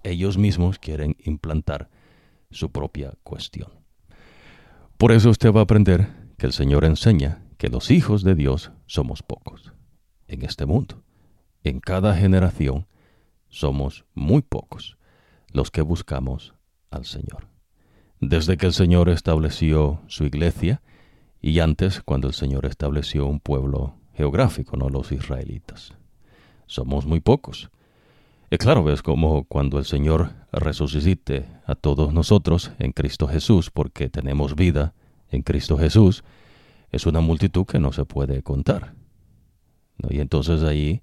ellos mismos quieren implantar su propia cuestión. Por eso usted va a aprender que el Señor enseña que los hijos de Dios somos pocos en este mundo. En cada generación somos muy pocos los que buscamos al Señor desde que el Señor estableció su iglesia y antes cuando el Señor estableció un pueblo geográfico, no los israelitas. Somos muy pocos. Y claro, ves como cuando el Señor resucite a todos nosotros en Cristo Jesús, porque tenemos vida en Cristo Jesús, es una multitud que no se puede contar. Y entonces ahí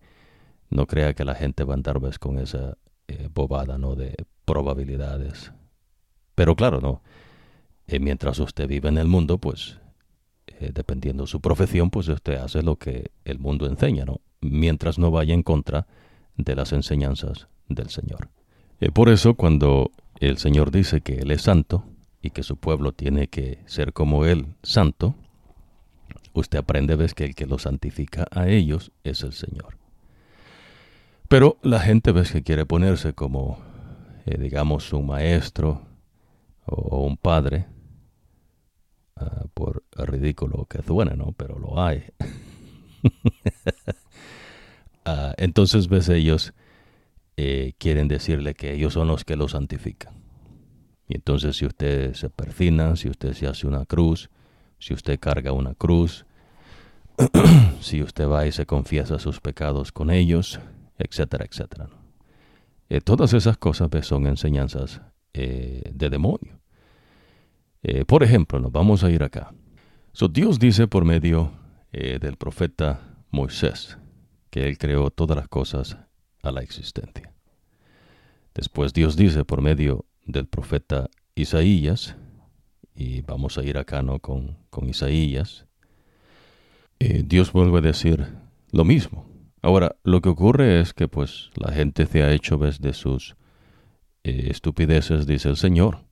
no crea que la gente va a andar ves, con esa eh, bobada ¿no? de probabilidades pero claro, no. Eh, mientras usted vive en el mundo, pues eh, dependiendo su profesión, pues usted hace lo que el mundo enseña, ¿no? Mientras no vaya en contra de las enseñanzas del Señor. Por eso, cuando el Señor dice que Él es santo y que su pueblo tiene que ser como Él, santo, usted aprende, ves, que el que lo santifica a ellos es el Señor. Pero la gente, ves, que quiere ponerse como, digamos, un maestro, o un padre, ah, por ridículo que suene, ¿no? Pero lo hay. [LAUGHS] Ah, entonces, ves, ellos eh, quieren decirle que ellos son los que lo santifican. Y entonces, si usted se perfina, si usted se hace una cruz, si usted carga una cruz, [CLEARS THROAT] si usted va y se confiesa sus pecados con ellos, etcétera, etcétera. Eh, todas esas cosas son enseñanzas eh, de demonio. por ejemplo, nos vamos a ir acá. So, Dios dice por medio del profeta Moisés, que Él creó todas las cosas a la existencia. Después Dios dice por medio del profeta Isaías, y vamos a ir acá ¿no? con, con Isaías, eh, Dios vuelve a decir lo mismo. Ahora, lo que ocurre es que pues la gente se ha hecho vez de sus eh, estupideces, dice el Señor,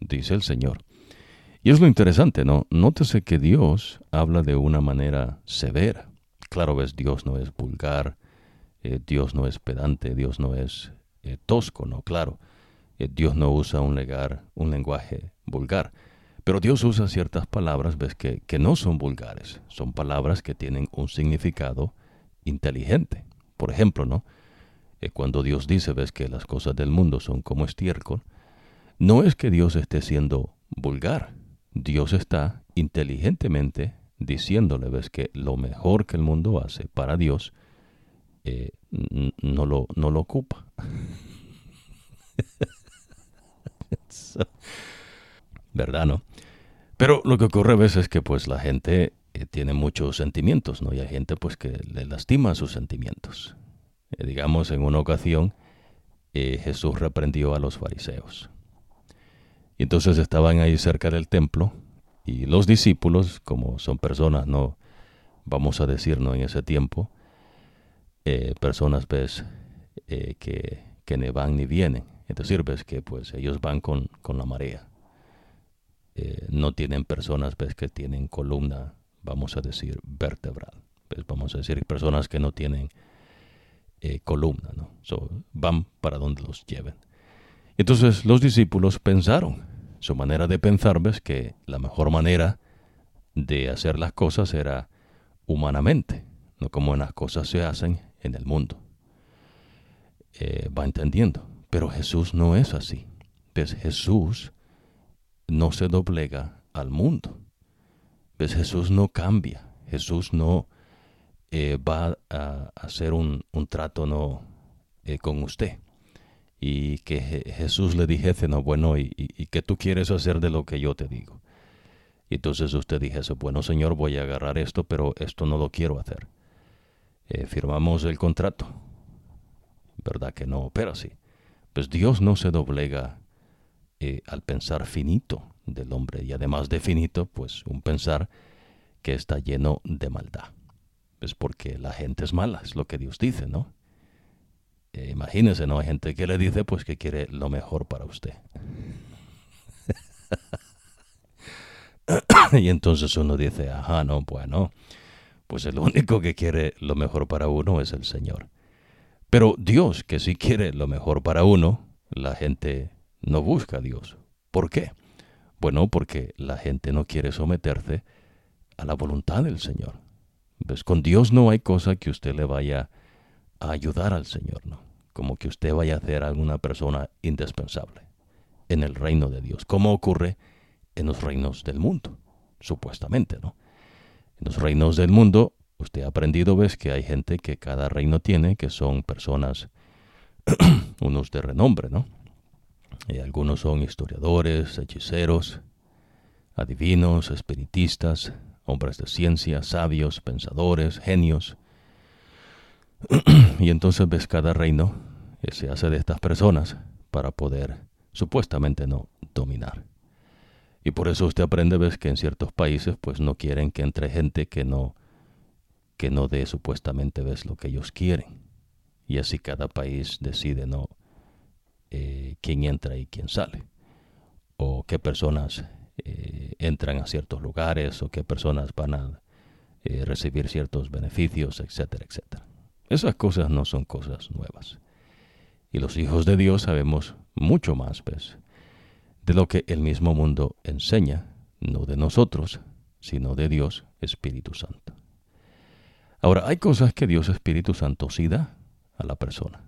dice el Señor. Y es lo interesante, ¿no? Nótese que Dios habla de una manera severa. Claro, ves, Dios no es vulgar, eh, Dios no es pedante, Dios no es tosco, no, claro. Dios no usa un, legar, un lenguaje vulgar. Pero Dios usa ciertas palabras, ves, que, que no son vulgares. Son palabras que tienen un significado inteligente. Por ejemplo, ¿no? cuando Dios dice, ves, que las cosas del mundo son como estiércol, no es que Dios esté siendo vulgar. Dios está inteligentemente diciéndole, ves que lo mejor que el mundo hace para Dios eh, no, lo, no lo ocupa. [LAUGHS] ¿Verdad, no? Pero lo que ocurre a veces es que pues la gente eh, tiene muchos sentimientos, ¿no? Y hay gente pues que le lastima sus sentimientos. Eh, digamos, en una ocasión Jesús reprendió a los fariseos. Y entonces estaban ahí cerca del templo y los discípulos, como son personas, no vamos a decir, no en ese tiempo, eh, personas eh, que, que ni van ni vienen. Es decir, ves que pues ellos van con, con la marea. Eh, no tienen personas, ves que tienen columna, vamos a decir, vertebral. ¿Ves? Vamos a decir personas que no tienen columna, ¿no? van para donde los lleven. Entonces los discípulos pensaron, su manera de pensar, ves que la mejor manera de hacer las cosas era humanamente, no como las cosas se hacen en el mundo. Eh, va entendiendo. Pero Jesús no es así. ¿Ves? Jesús no se doblega al mundo. ¿Ves? Jesús no cambia. Jesús no eh, va a hacer un, trato no eh, con usted y que Jesús le dijese, no, bueno, y, y, que tú quieres hacer de lo que yo te digo. Y entonces usted dijese, bueno, Señor, voy a agarrar esto, pero esto no lo quiero hacer. Eh, firmamos el contrato. ¿Verdad que no pero sí Pues Dios no se doblega eh, al pensar finito del hombre y además de finito, pues un pensar que está lleno de maldad. Es porque la gente es mala, es lo que Dios dice, ¿no? Eh, imagínense, ¿no? Hay gente que le dice pues que quiere lo mejor para usted. [COUGHS] y entonces uno dice, ajá, no, bueno, pues el único que quiere lo mejor para uno es el Señor. Pero Dios, que sí quiere lo mejor para uno, la gente no busca a Dios. ¿Por qué? Bueno, porque la gente no quiere someterse a la voluntad del Señor. Pues con Dios no hay cosa que usted le vaya a ayudar al Señor, ¿no? Como que usted vaya a ser alguna persona indispensable en el reino de Dios, como ocurre en los reinos del mundo, supuestamente, ¿no? En los reinos del mundo, usted ha aprendido, ves, que hay gente que cada reino tiene, que son personas, [CLEARS THROAT] unos de renombre, ¿no? Algunos son historiadores, hechiceros, adivinos, espiritistas, hombres de ciencia, sabios, pensadores, genios, [CLEARS THROAT] y entonces ves cada reino que se hace de estas personas para poder supuestamente no dominar. Y por eso usted aprende, ves que en ciertos países pues no quieren que entre gente que no que no dé supuestamente ves lo que ellos quieren. Y así cada país decide no eh, quién entra y quién sale. O qué personas eh, entran a ciertos lugares o qué personas van a eh, recibir ciertos beneficios, etcétera, etcétera. Esas cosas no son cosas nuevas. Y los hijos de Dios sabemos mucho más, ¿ves? De lo que el mismo mundo enseña, no de nosotros, sino de Dios Espíritu Santo. Ahora, hay cosas que Dios Espíritu Santo sí da a la persona,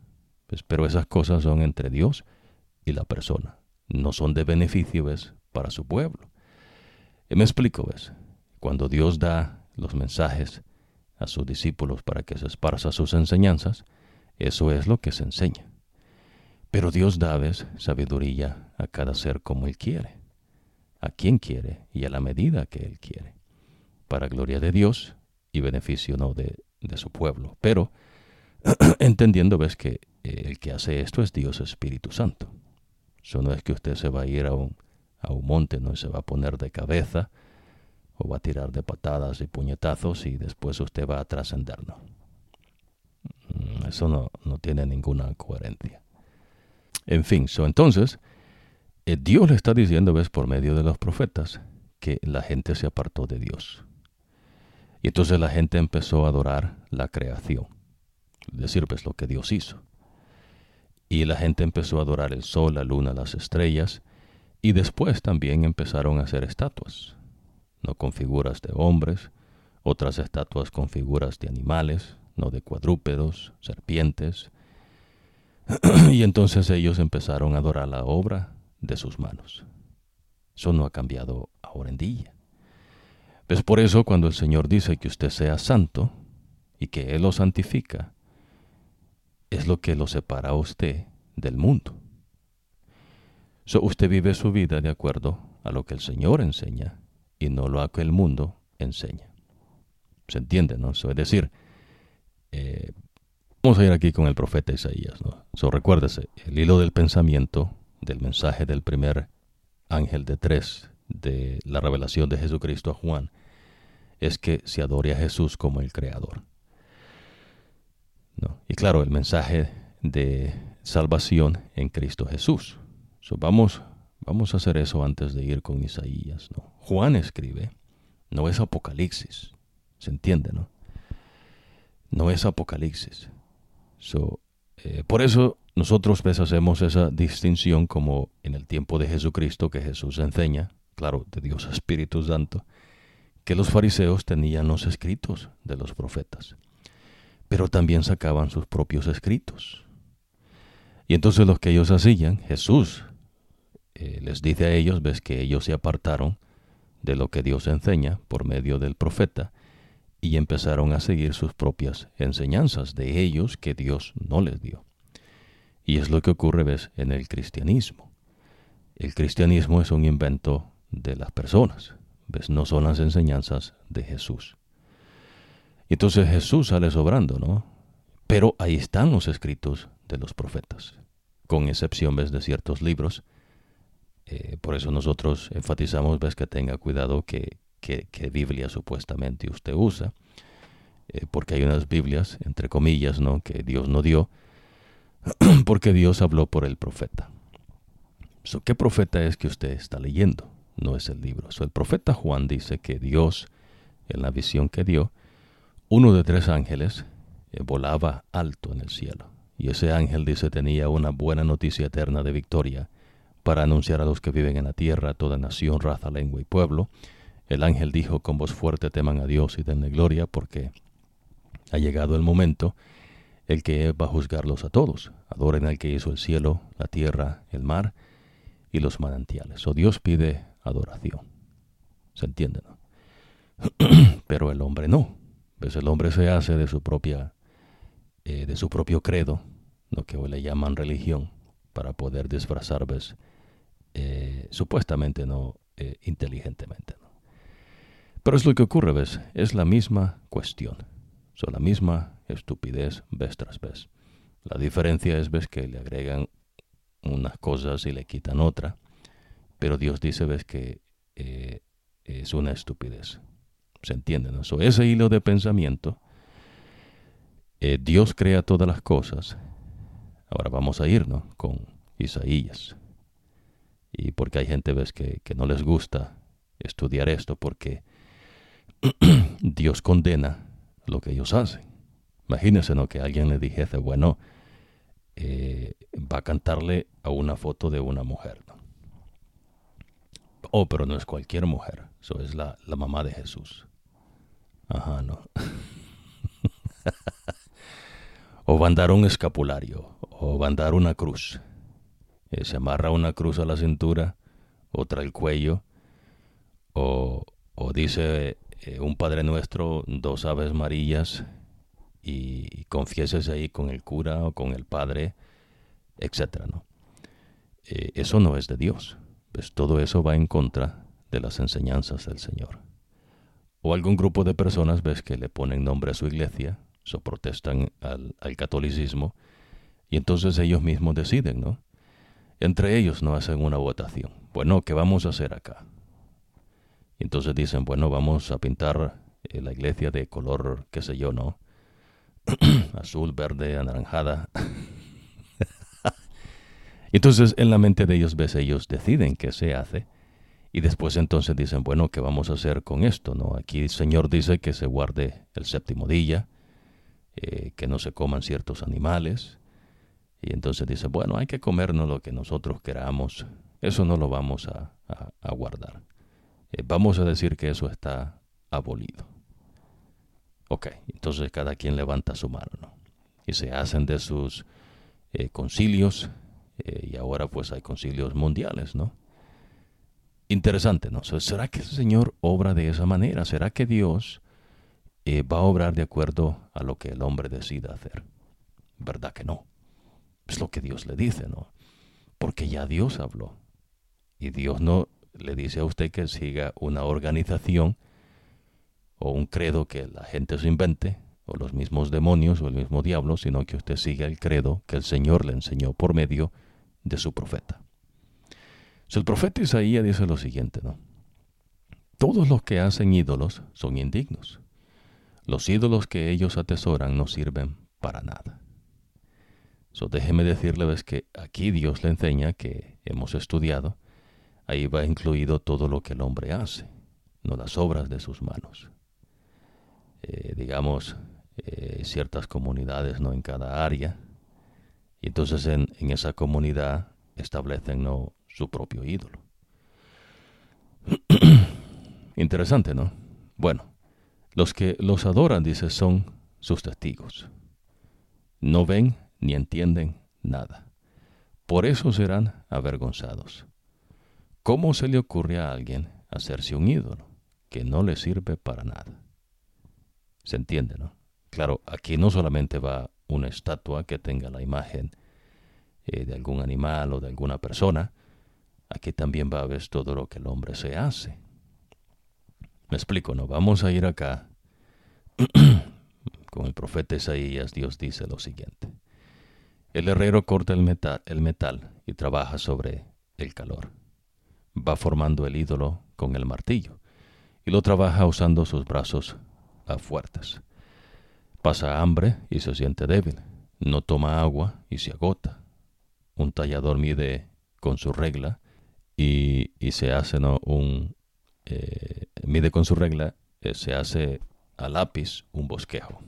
pues, pero esas cosas son entre Dios y la persona, no son de beneficio. Para su pueblo. Y me explico, ¿ves? Cuando Dios da los mensajes a sus discípulos para que se esparza sus enseñanzas, eso es lo que se enseña. Pero Dios da, ¿ves? Sabiduría a cada ser como Él quiere, a quien quiere y a la medida que Él quiere, para gloria de Dios y beneficio no de, de su pueblo. Pero [CLEARS THROAT] entendiendo, ves que eh, el que hace esto es Dios Espíritu Santo. Eso no es que usted se va a ir a un, a un monte, no se va a poner de cabeza o va a tirar de patadas y puñetazos y después usted va a trascender, no. Mm, eso no, no tiene ninguna coherencia. En fin, entonces, eh, Dios le está diciendo, ves, por medio de los profetas, que la gente se apartó de Dios. Y entonces la gente empezó a adorar la creación, es decir, pues lo que Dios hizo. Y la gente empezó a adorar el sol, la luna, las estrellas, y después también empezaron a hacer estatuas, no con figuras de hombres, otras estatuas con figuras de animales, no de cuadrúpedos, serpientes. [CLEARS THROAT] y entonces ellos empezaron a adorar la obra de sus manos. Eso no ha cambiado ahora en día. Es por eso cuando el Señor dice que usted sea santo y que Él lo santifica, es lo que lo separa a usted del mundo. So, usted vive su vida de acuerdo a lo que el Señor enseña y no lo que el mundo enseña. ¿Se entiende, no? es decir, eh, vamos a ir aquí con el profeta Isaías, ¿no? So, recuérdese, el hilo del pensamiento del mensaje del primer ángel de tres de la revelación de Jesucristo a Juan es que se adore a Jesús como el Creador. Y claro, el mensaje de salvación en Cristo Jesús. vamos, vamos a hacer eso antes de ir con Isaías. ¿no? Juan escribe, no es Apocalipsis, ¿se entiende? No, no es Apocalipsis. Eh, por eso nosotros pues, hacemos esa distinción como en el tiempo de Jesucristo que Jesús enseña, claro, de Dios Espíritu Santo, que los fariseos tenían los escritos de los profetas, pero también sacaban sus propios escritos. Y entonces los que ellos hacían, Jesús eh, les dice a ellos, ves que ellos se apartaron de lo que Dios enseña por medio del profeta y empezaron a seguir sus propias enseñanzas de ellos que Dios no les dio. Y es lo que ocurre, ves, en el cristianismo. El cristianismo es un invento de las personas no son las enseñanzas de Jesús. Entonces Jesús sale sobrando, ¿no? Pero ahí están los escritos de los profetas, con excepción ¿ves? de ciertos libros. Eh, por eso nosotros enfatizamos ves que tenga cuidado que, que, Biblia supuestamente usted usa, eh, porque hay unas Biblias, entre comillas, ¿no? que Dios no dio, [CLEARS THROAT] porque Dios habló por el profeta. ¿Qué profeta es que usted está leyendo? no es el libro. el profeta Juan dice que Dios, en la visión que dio, uno de tres ángeles eh, volaba alto en el cielo. Y ese ángel dice tenía una buena noticia eterna de victoria para anunciar a los que viven en la tierra, toda nación, raza, lengua y pueblo. El ángel dijo con voz fuerte teman a Dios y denle gloria porque ha llegado el momento el que va a juzgarlos a todos. Adoren al que hizo el cielo, la tierra, el mar y los manantiales. O Dios pide adoración. ¿Se entiende? No? [CLEARS THROAT] Pero el hombre no. Pues el hombre se hace de su propia, eh, de su propio credo, lo que hoy le llaman religión, para poder disfrazar, ¿ves? Eh, supuestamente no eh, inteligentemente. ¿no? Pero es lo que ocurre, ¿ves? Es la misma cuestión. Son la misma estupidez vez tras vez. La diferencia es, ves, que le agregan unas cosas y le quitan otra. Pero Dios dice, ves que es una estupidez. ¿Se entiende? ¿no? ese hilo de pensamiento, eh, Dios crea todas las cosas. Ahora vamos a irnos con Isaías. Y porque hay gente, ves, que, que no les gusta estudiar esto porque [CLEARS THROAT] Dios condena lo que ellos hacen. Imagínense ¿no? que alguien le dijese, bueno, eh, va a cantarle a una foto de una mujer. ¿no? Oh, pero no es cualquier mujer. Eso es la, mamá de Jesús. Ajá, no. [LAUGHS] o bandar un escapulario, o bandar una cruz. Eh, se amarra una cruz a la cintura, otra al cuello, o, o dice eh, un Padre Nuestro, dos Aves Amarillas, y, confieses ahí con el cura o con el Padre, etc. ¿no? Eh, eso no es de Dios. Pues todo eso va en contra de las enseñanzas del Señor. O algún grupo de personas ves que le ponen nombre a su iglesia, o protestan al, catolicismo, y entonces ellos mismos deciden, ¿no? Entre ellos no hacen una votación. Bueno, ¿qué vamos a hacer acá? Y entonces dicen, bueno, vamos a pintar eh, la iglesia de color, qué sé yo, ¿no? [CLEARS THROAT] Azul, verde, anaranjada. [LAUGHS] entonces en la mente de ellos, ves, ellos deciden qué se hace. Y después entonces dicen, bueno, ¿qué vamos a hacer con esto? ¿no? Aquí el Señor dice que se guarde el séptimo día, eh, que no se coman ciertos animales. Y entonces dice, bueno, hay que comernos lo que nosotros queramos. Eso no lo vamos a, guardar. Eh, vamos a decir que eso está abolido. Ok, entonces cada quien levanta su mano, ¿no? Y se hacen de sus eh, concilios, y ahora pues hay concilios mundiales, ¿no? Interesante, ¿no? ¿Será que el Señor obra de esa manera? ¿Será que Dios eh, va a obrar de acuerdo a lo que el hombre decida hacer. ¿Verdad que no? Es lo que Dios le dice, ¿no? Porque ya Dios habló. Y Dios no le dice a usted que siga una organización o un credo que la gente se invente, o los mismos demonios o el mismo diablo, sino que usted siga el credo que el Señor le enseñó por medio de su profeta. El profeta Isaías dice lo siguiente, ¿no? Todos los que hacen ídolos son indignos. Los ídolos que ellos atesoran no sirven para nada. So, déjeme decirles que aquí Dios le enseña que hemos estudiado, ahí va incluido todo lo que el hombre hace, no las obras de sus manos. Eh, digamos, eh, ciertas comunidades, no en cada área, y entonces en, esa comunidad establecen ¿no? Su propio ídolo. [CLEARS THROAT] Interesante, ¿no? Bueno, los que los adoran, dice, son sus testigos. No ven ni entienden nada. Por eso serán avergonzados. ¿Cómo se le ocurre a alguien hacerse un ídolo que no le sirve para nada? ¿Se entiende, no? Claro, aquí no solamente va una estatua que tenga la imagen eh, de algún animal o de alguna persona, aquí también va a ver todo lo que el hombre se hace. Me explico, ¿no? Vamos a ir acá. [CLEARS THROAT] Con el profeta Isaías, Dios dice lo siguiente. El herrero corta el metal, el metal y trabaja sobre el calor. Va formando el ídolo con el martillo y lo trabaja usando sus brazos a fuertes. Pasa hambre y se siente débil. No toma agua y se agota. Un tallador mide con su regla y, se hace un, eh, mide con su regla, eh, se hace a lápiz un bosquejo.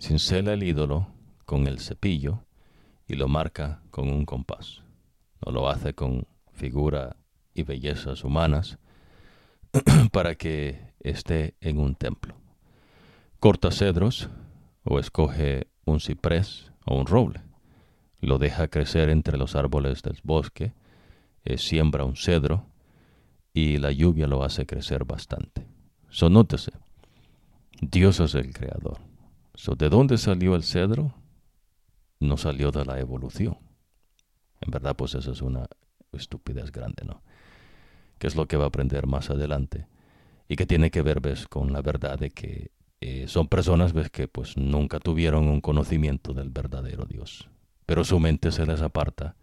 Cincela el ídolo con el cepillo y lo marca con un compás. No lo hace con figura y bellezas humanas [CLEARS THROAT] para que esté en un templo. Corta cedros o escoge un ciprés o un roble. Lo deja crecer entre los árboles del bosque, eh, siembra un cedro y la lluvia lo hace crecer bastante. So, nótese, Dios es el creador. So, ¿De dónde salió el cedro? No salió de la evolución. En verdad, pues eso es una estupidez grande, ¿no? Que es lo que va a aprender más adelante. Y que tiene que ver, ves, con la verdad de que eh, son personas, ves, que pues nunca tuvieron un conocimiento del verdadero Dios. Pero su mente se les aparta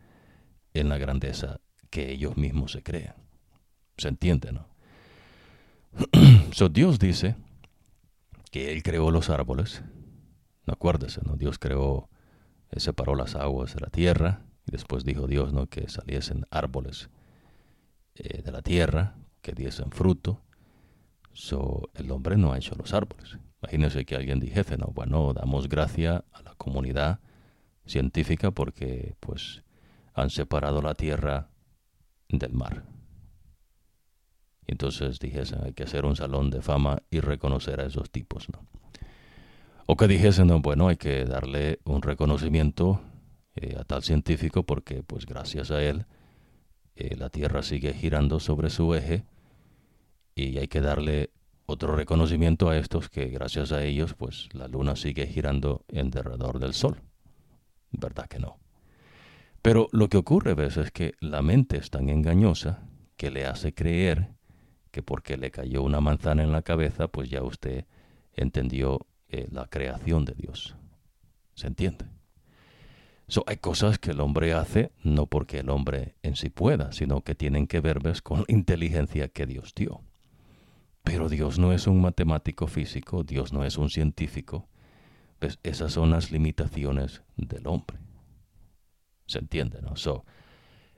en la grandeza que ellos mismos se crean. Se entiende, ¿no? [CLEARS THROAT] so, Dios dice que Él creó los árboles. No acuérdese, ¿no? Dios creó, separó las aguas de la tierra y después dijo Dios, ¿no? Que saliesen árboles eh, de la tierra, que diesen fruto. So, el hombre no ha hecho los árboles. Imagínense que alguien dijese, no, bueno, damos gracia a la comunidad científica porque, pues, han separado la tierra del mar. Entonces dijese, hay que hacer un salón de fama y reconocer a esos tipos, ¿no? O que dijesen, no, bueno, hay que darle un reconocimiento eh, a tal científico porque, pues gracias a él, eh, la Tierra sigue girando sobre su eje y hay que darle otro reconocimiento a estos que gracias a ellos, pues la Luna sigue girando en derredor del Sol. ¿Verdad que no? Pero lo que ocurre, ves, es que la mente es tan engañosa que le hace creer que porque le cayó una manzana en la cabeza, pues ya usted entendió eh, la creación de Dios. ¿Se entiende? So, hay cosas que el hombre hace no porque el hombre en sí pueda, sino que tienen que ver ¿ves? con la inteligencia que Dios dio. Pero Dios no es un matemático físico, Dios no es un científico. Esas son las limitaciones del hombre. ¿Se entiende? ¿no? So,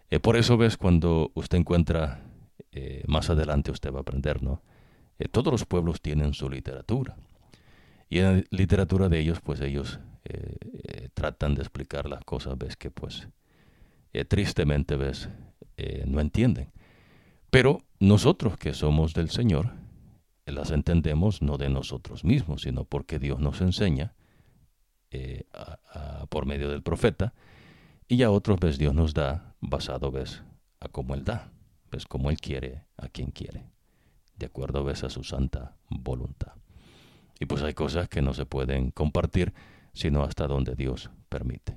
eh, por eso ves cuando usted encuentra, eh, más adelante usted va a aprender, ¿no? Eh, todos los pueblos tienen su literatura. Y en la literatura de ellos, pues ellos tratan de explicar las cosas, ves que pues tristemente ves no entienden. Pero nosotros que somos del Señor, las entendemos no de nosotros mismos, sino porque Dios nos enseña por medio del profeta y a otros ves Dios nos da basado ves a cómo Él da, ves como Él quiere a quien quiere, de acuerdo ves a su santa voluntad. Y pues hay cosas que no se pueden compartir sino hasta donde Dios permite.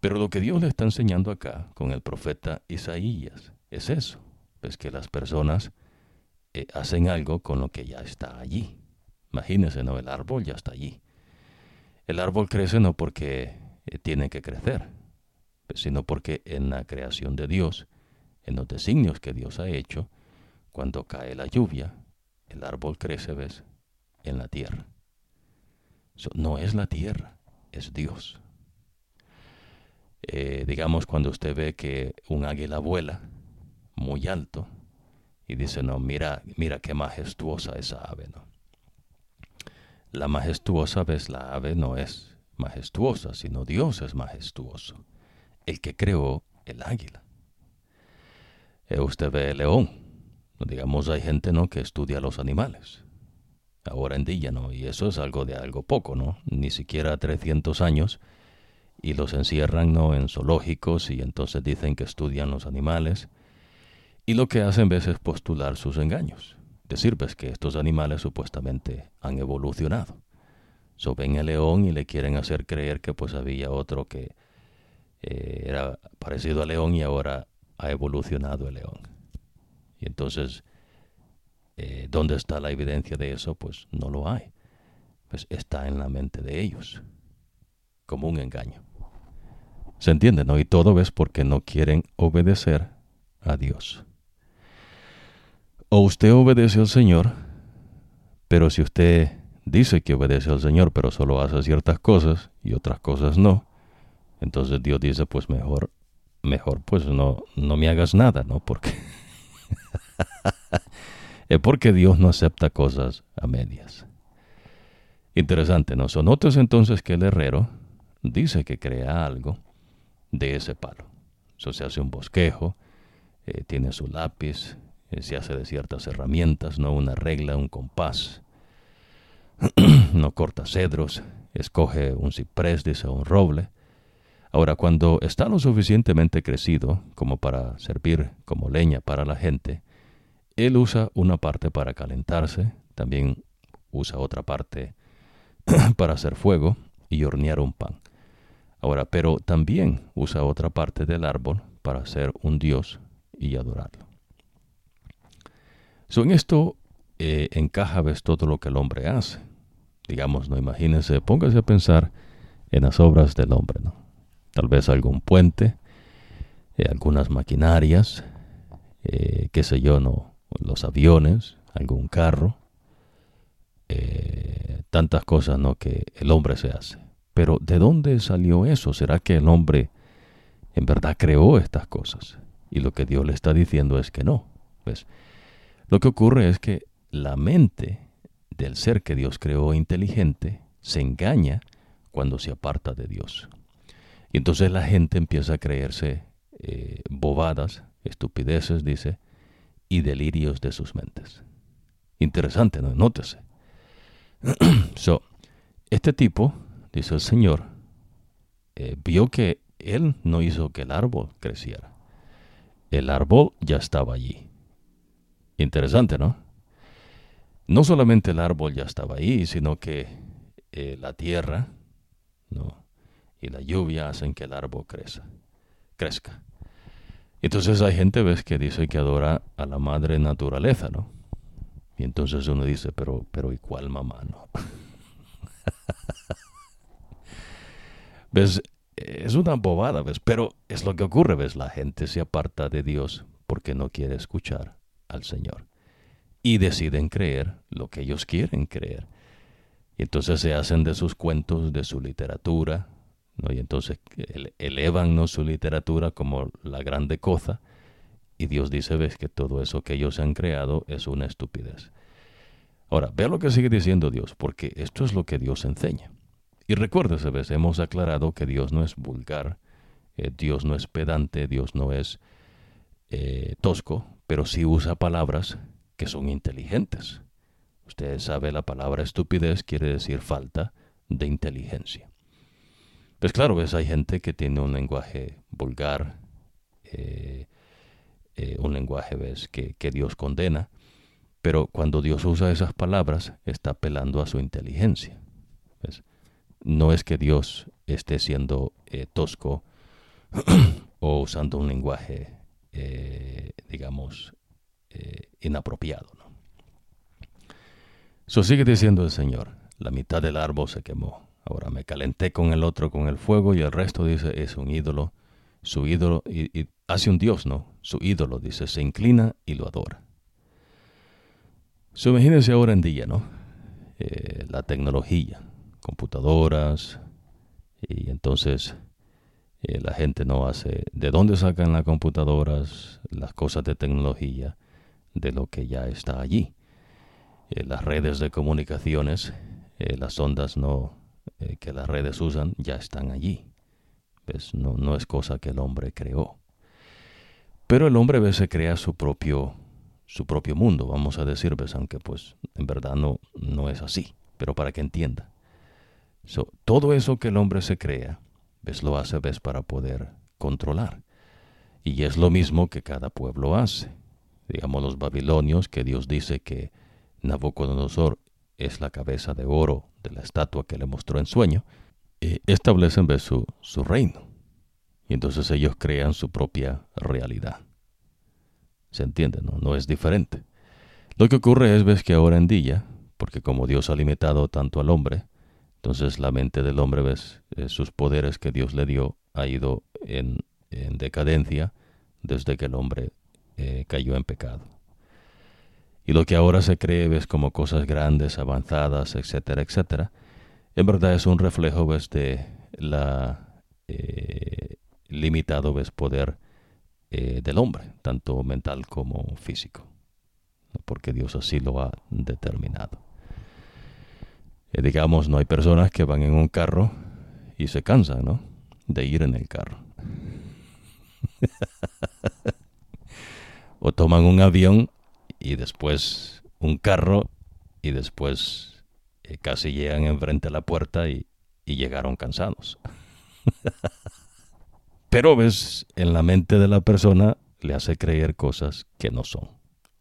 Pero lo que Dios le está enseñando acá con el profeta Isaías es eso, ves que las personas eh, hacen algo con lo que ya está allí. Imagínense, ¿no? El árbol ya está allí. El árbol crece no porque eh, tiene que crecer, sino porque en la creación de Dios, en los designios que Dios ha hecho, cuando cae la lluvia, el árbol crece, ¿ves? En la tierra. no es la tierra, es Dios. Eh, digamos, cuando usted ve que un águila vuela muy alto y dice, no, mira, mira qué majestuosa esa ave, ¿no? La majestuosa, ves, la ave no es majestuosa, sino Dios es majestuoso el que creó el águila. Eh, usted ve el león. Digamos, hay gente ¿no? que estudia los animales. Ahora en día. Y eso es algo de algo poco, ¿no? Ni siquiera 300 años. Y los encierran, ¿no? En zoológicos y entonces dicen que estudian los animales. Y lo que hacen es postular sus engaños. Decir, pues, que estos animales supuestamente han evolucionado. So ven el león y le quieren hacer creer que pues había otro que eh, era parecido al león y ahora ha evolucionado el león. Y entonces, eh, ¿dónde está la evidencia de eso? Pues no lo hay. Pues está en la mente de ellos, como un engaño. ¿Se entiende? ¿No? Y todo es porque no quieren obedecer a Dios. O usted obedece al Señor, pero si usted dice que obedece al Señor, pero solo hace ciertas cosas y otras cosas no, entonces Dios dice, pues mejor, mejor pues no, no me hagas nada, ¿no? Porque [LAUGHS] es porque Dios no acepta cosas a medias. Interesante, ¿no? So, notes entonces que el herrero dice que crea algo de ese palo. Eso se hace un bosquejo, eh, tiene su lápiz, eh, se hace de ciertas herramientas, ¿no? Una regla, un compás. [CLEARS THROAT] no corta cedros, escoge un ciprés, dice un roble Ahora, cuando está lo suficientemente crecido como para servir como leña para la gente, él usa una parte para calentarse, también usa otra parte [CLEARS THROAT] para hacer fuego y hornear un pan. Ahora, pero también usa otra parte del árbol para hacer un dios y adorarlo. So, en esto eh, encaja ves todo lo que el hombre hace. Digamos, no imagínese, póngase a pensar en las obras del hombre, ¿no? Tal vez algún puente, eh, algunas maquinarias, eh, qué sé yo, no, los aviones, algún carro, eh, tantas cosas no que el hombre se hace. Pero ¿de dónde salió eso? ¿Será que el hombre en verdad creó estas cosas? Y lo que Dios le está diciendo es que no. Pues lo que ocurre es que la mente del ser que Dios creó inteligente se engaña cuando se aparta de Dios. Y entonces la gente empieza a creerse eh, bobadas, estupideces, dice, y delirios de sus mentes. Interesante, ¿no? Nótese. [CLEARS THROAT] so, este tipo, dice el Señor, eh, vio que él no hizo que el árbol creciera. El árbol ya estaba allí. Interesante, ¿no? No solamente el árbol ya estaba ahí, sino que eh, la tierra ¿no? Y la lluvia hacen que el árbol crezca. crezca. Entonces hay gente, ves, que dice que adora a la madre naturaleza, ¿no? Y entonces uno dice, pero, pero ¿y cuál mamá, no? [LAUGHS] ¿Ves? Es una bobada, ¿ves? Pero es lo que ocurre, ¿ves? La gente se aparta de Dios porque no quiere escuchar al Señor. Y deciden creer lo que ellos quieren creer. Y entonces se hacen de sus cuentos, de su literatura, ¿no? Y entonces elevan su literatura como la grande cosa. Y Dios dice, ves que todo eso que ellos han creado es una estupidez. Ahora, vea lo que sigue diciendo Dios, porque esto es lo que Dios enseña. Y recuérdese, ves, hemos aclarado que Dios no es vulgar, eh, Dios no es pedante, Dios no es eh, tosco, pero sí usa palabras que son inteligentes. Usted sabe, la palabra estupidez quiere decir falta de inteligencia. Pues claro, ves, hay gente que tiene un lenguaje vulgar, eh, un lenguaje, ves, que, que Dios condena, pero cuando Dios usa esas palabras, está apelando a su inteligencia. ¿ves? no es que Dios esté siendo eh, tosco [CLEARS THROAT] o usando un lenguaje, eh, digamos, eh, inapropiado. ¿no? So sigue diciendo el Señor, la mitad del árbol se quemó. Ahora me calenté con el otro con el fuego y el resto dice es un ídolo. Su ídolo, y, hace un Dios, ¿no? Su ídolo, dice, se inclina y lo adora. So imagínense ahora en día, ¿no? la tecnología computadoras y entonces eh, la gente no hace de dónde sacan las computadoras, las cosas de tecnología, de lo que ya está allí. Eh, las redes de comunicaciones, eh, las ondas no que las redes usan ya están allí. ¿Ves? No, no es cosa que el hombre creó. Pero el hombre a veces crea su propio, su propio mundo, vamos a decir, ¿ves? aunque pues en verdad no, no es así, pero para que entienda todo eso que el hombre se crea, ves, lo hace, ves, para poder controlar. Y es lo mismo que cada pueblo hace. Digamos los babilonios, que Dios dice que Nabucodonosor es la cabeza de oro de la estatua que le mostró en sueño, eh, establecen ves, su, su reino. Y entonces ellos crean su propia realidad. ¿Se entiende? No, no es diferente. Lo que ocurre es, ves, que ahora en día, porque como Dios ha limitado tanto al hombre, entonces la mente del hombre, ves, eh, sus poderes que Dios le dio, ha ido en, decadencia desde que el hombre eh, cayó en pecado. Y lo que ahora se cree, ves, como cosas grandes, avanzadas, etcétera, etcétera, en verdad es un reflejo, ves, de la eh, limitado, ves, poder del hombre, tanto mental como físico, porque Dios así lo ha determinado. Eh, digamos, no hay personas que van en un carro y se cansan, ¿no? De ir en el carro. [LAUGHS] o toman un avión y después un carro y después eh, casi llegan enfrente a la puerta y, y llegaron cansados. [LAUGHS] Pero ves, en la mente de la persona le hace creer cosas que no son.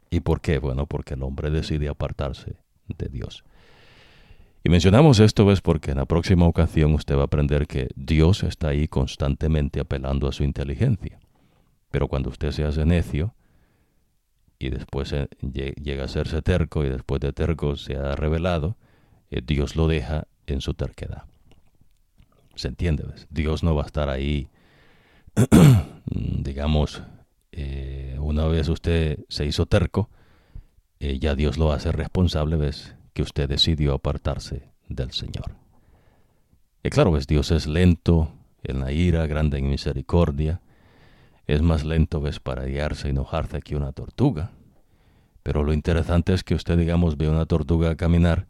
¿Y por qué? Bueno, porque el hombre decide apartarse de Dios. Y mencionamos esto es porque en la próxima ocasión usted va a aprender que Dios está ahí constantemente apelando a su inteligencia. Pero cuando usted se hace necio y después eh, llega a hacerse terco y después de terco se ha revelado, eh, Dios lo deja en su terquedad. ¿Se entiende? Dios no va a estar ahí, [CLEARS THROAT] digamos, eh, una vez usted se hizo terco, ya Dios lo hace responsable, ¿ves? que usted decidió apartarse del Señor. Y claro, ves, Dios es lento en la ira, grande en misericordia. Es más lento, ves, para guiarse y enojarse que una tortuga. Pero lo interesante es que usted, digamos, ve una tortuga caminar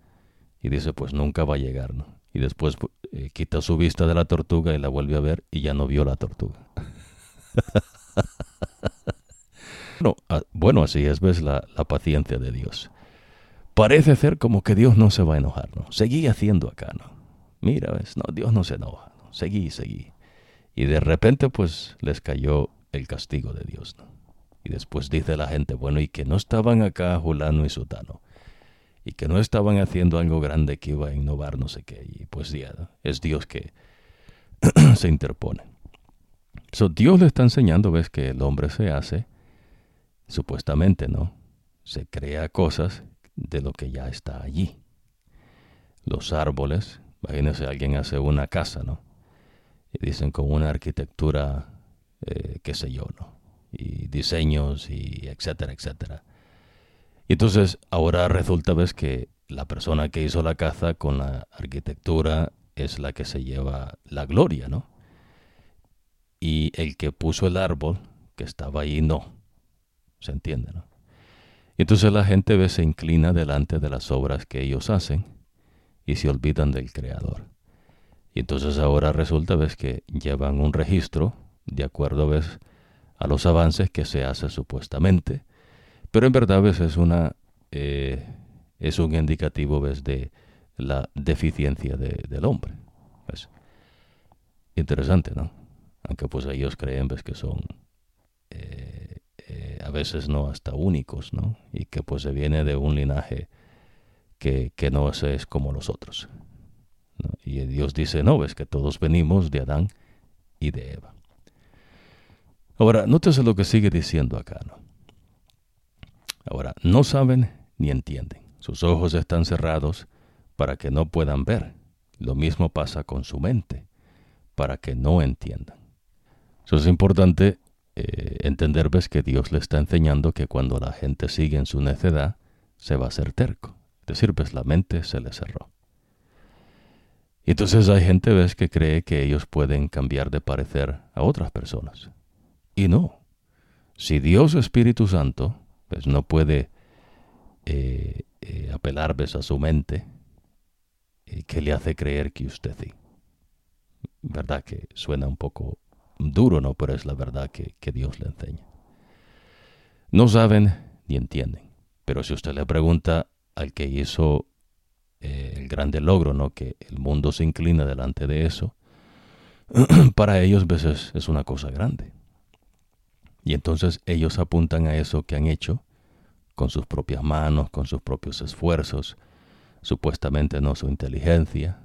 y dice, pues nunca va a llegar, ¿no? Y después eh, quita su vista de la tortuga y la vuelve a ver y ya no vio la tortuga. [LAUGHS] bueno, ah, bueno, así es, ves, la, la paciencia de Dios parece ser como que Dios no se va a enojar, ¿no? Seguí haciendo acá, ¿no? Mira, ves, no, Dios no se enoja. Seguí, seguí. Y de repente pues les cayó el castigo de Dios. ¿no? Y después dice la gente, bueno, y que no estaban acá Julano y Sutano. Y que no estaban haciendo algo grande que iba a innovar no sé qué. Y pues ya, es Dios que [CLEARS THROAT] se interpone. So, Dios le está enseñando, ves, que el hombre se hace, supuestamente, ¿no? Se crea cosas de lo que ya está allí. Los árboles, imagínense, alguien hace una casa, ¿no? Y dicen con una arquitectura, eh, qué sé yo, ¿no? Y diseños y etcétera, etcétera. Y entonces ahora resulta, ves, que la persona que hizo la casa con la arquitectura es la que se lleva la gloria, ¿no? Y el que puso el árbol, que estaba ahí, no. ¿Se entiende, no? Y entonces la gente ve, se inclina delante de las obras que ellos hacen y se olvidan del Creador. Y entonces ahora resulta, ves, que llevan un registro de acuerdo, ves, a los avances que se hace supuestamente. Pero en verdad, ves, es una... Eh, es un indicativo, ves, de la deficiencia del hombre. ¿ves? Interesante, ¿no? Aunque pues ellos creen, ves, que son... Eh, eh, a veces no hasta únicos, ¿no? Y que pues se viene de un linaje que, que no es como los otros. Y Dios dice, no, ves que todos venimos de Adán y de Eva. Ahora, nótese lo que sigue diciendo acá, ¿no? Ahora, no saben ni entienden. Sus ojos están cerrados para que no puedan ver. Lo mismo pasa con su mente, para que no entiendan. Eso es importante eh, entender, ves, que Dios le está enseñando que cuando la gente sigue en su necedad, se va a hacer terco. Es decir, pues la mente se le cerró. Y entonces hay gente, ves, que cree que ellos pueden cambiar de parecer a otras personas. Y no. Si Dios Espíritu Santo, pues no puede eh, eh, apelar, ves, a su mente, eh, que le hace creer que usted sí. Verdad que suena un poco duro, ¿no? Pero es la verdad que, que Dios le enseña. No saben ni entienden. Pero si usted le pregunta al que hizo eh, el grande logro, ¿no? Que el mundo se inclina delante de eso, [CLEARS THROAT] para ellos veces es una cosa grande. Y entonces ellos apuntan a eso que han hecho con sus propias manos, con sus propios esfuerzos, supuestamente no su inteligencia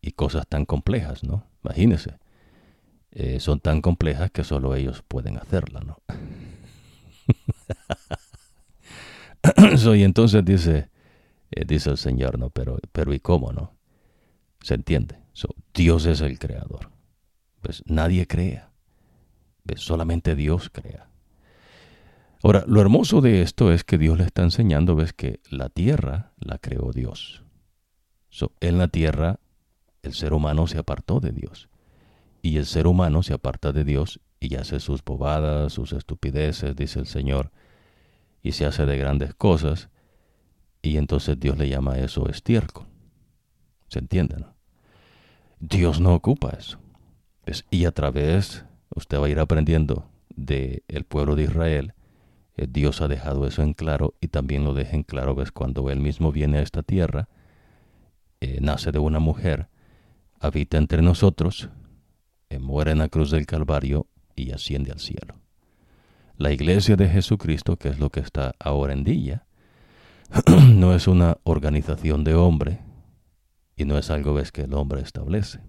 y cosas tan complejas, ¿no? Imagínense, eh, son tan complejas que solo ellos pueden hacerla, ¿no? [LAUGHS] y entonces dice, eh, dice el Señor, ¿no? Pero, pero ¿y cómo, no? ¿Se entiende? Dios es el creador. Pues nadie crea. Solamente Dios crea. Ahora, lo hermoso de esto es que Dios le está enseñando, ves que la tierra la creó Dios. en la tierra el ser humano se apartó de Dios. Y el ser humano se aparta de Dios y hace sus bobadas, sus estupideces, dice el Señor, y se hace de grandes cosas, y entonces Dios le llama a eso estiércol. ¿Se entiende? No? Dios no ocupa eso. y a través, usted va a ir aprendiendo del el pueblo de Israel, eh, Dios ha dejado eso en claro y también lo deja en claro, ves, cuando Él mismo viene a esta tierra, eh, nace de una mujer, habita entre nosotros, eh, muere en la cruz del Calvario y asciende al cielo. La iglesia de Jesucristo, que es lo que está ahora en día, [CLEARS THROAT] no es una organización de hombre y no es algo que el hombre establece.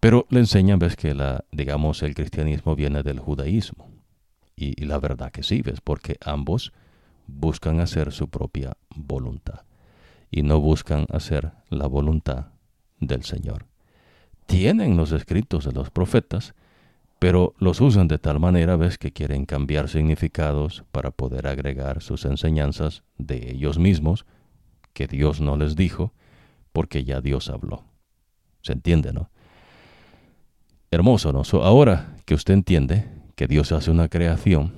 Pero le enseñan ves que la digamos el cristianismo viene del judaísmo y, y la verdad que sí ves porque ambos buscan hacer su propia voluntad y no buscan hacer la voluntad del Señor. Tienen los escritos de los profetas, pero los usan de tal manera, ves, que quieren cambiar significados para poder agregar sus enseñanzas de ellos mismos, que Dios no les dijo, porque ya Dios habló. ¿Se entiende, no? Hermoso, ¿no? ahora que usted entiende que Dios hace una creación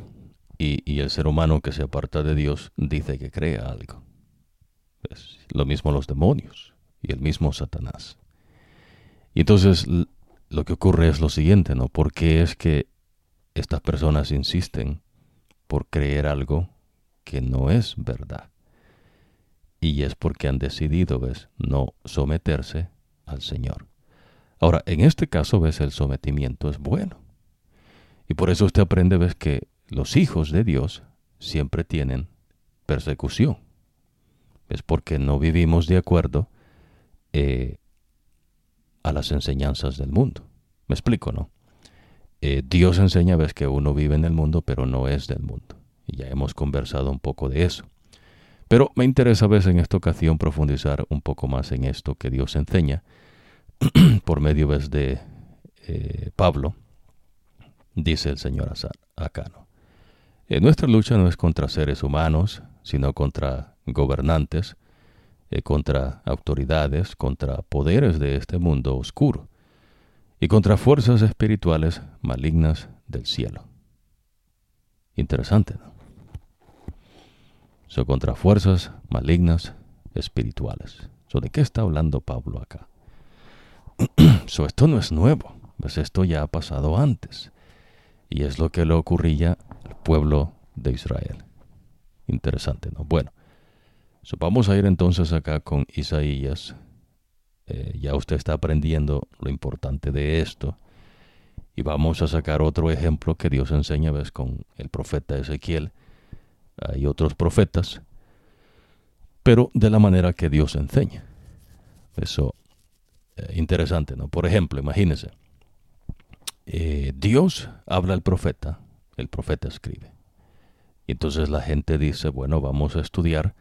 y, y, el ser humano que se aparta de Dios dice que crea algo. Es lo mismo los demonios y el mismo Satanás. Y entonces lo que ocurre es lo siguiente, ¿no? ¿Por qué es que estas personas insisten por creer algo que no es verdad? Y es porque han decidido, ¿ves?, no someterse al Señor. Ahora, en este caso, ves, el sometimiento es bueno. Y por eso usted aprende, ves, que los hijos de Dios siempre tienen persecución. Es porque no vivimos de acuerdo eh, a las enseñanzas del mundo. ¿Me explico, no? Eh, Dios enseña, ves, que uno vive en el mundo, pero no es del mundo. Y ya hemos conversado un poco de eso. Pero me interesa, ves, en esta ocasión profundizar un poco más en esto que Dios enseña [CLEARS THROAT] por medio, ves, de eh, Pablo, dice el Señor acá, ¿no? Eh, nuestra lucha no es contra seres humanos, sino contra gobernantes, eh, contra autoridades, contra poderes de este mundo oscuro y contra fuerzas espirituales malignas del cielo. Interesante, ¿no? Son contra fuerzas malignas espirituales. ¿De qué está hablando Pablo acá? [CLEARS THROAT] so, esto no es nuevo, pues esto ya ha pasado antes. Y es lo que le ocurría al pueblo de Israel. Interesante, ¿no? Bueno, vamos a ir entonces acá con Isaías. Eh, ya usted está aprendiendo lo importante de esto. Y vamos a sacar otro ejemplo que Dios enseña, ves, con el profeta Ezequiel. Hay otros profetas, pero de la manera que Dios enseña. Eso, eh, interesante, ¿no? Por ejemplo, imagínense, eh, Dios habla al profeta, el profeta escribe. Y entonces la gente dice, bueno, vamos a estudiar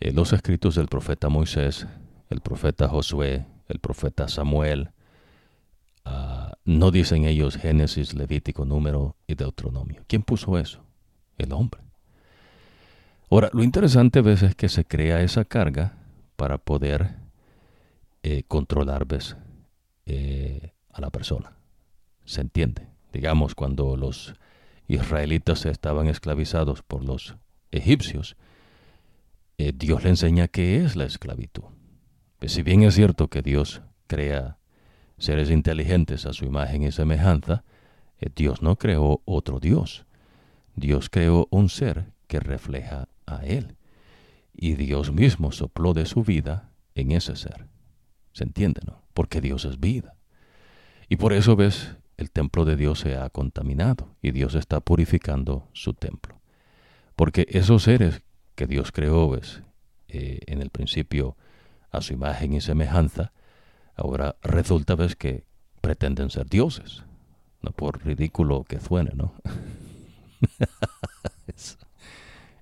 eh, los escritos del profeta Moisés, el profeta Josué, el profeta Samuel. Ah, no dicen ellos Génesis, Levítico, Número y Deuteronomio. ¿Quién puso eso? El hombre. Ahora, lo interesante a veces es que se crea esa carga para poder eh, controlar ¿ves? a la persona. ¿Se entiende? Digamos, cuando los israelitas estaban esclavizados por los egipcios, eh, Dios le enseña qué es la esclavitud. Pues si bien es cierto que Dios crea seres inteligentes a su imagen y semejanza, eh, Dios no creó otro Dios. Dios creó un ser que refleja a Él. Y Dios mismo sopló de su vida en ese ser. ¿Se entiende, no? Porque Dios es vida. Y por eso ves, el templo de Dios se ha contaminado y Dios está purificando su templo. Porque esos seres que Dios creó ves, eh, en el principio a su imagen y semejanza, ahora resulta ves que pretenden ser dioses, no por ridículo que suene, ¿no? [LAUGHS] eso,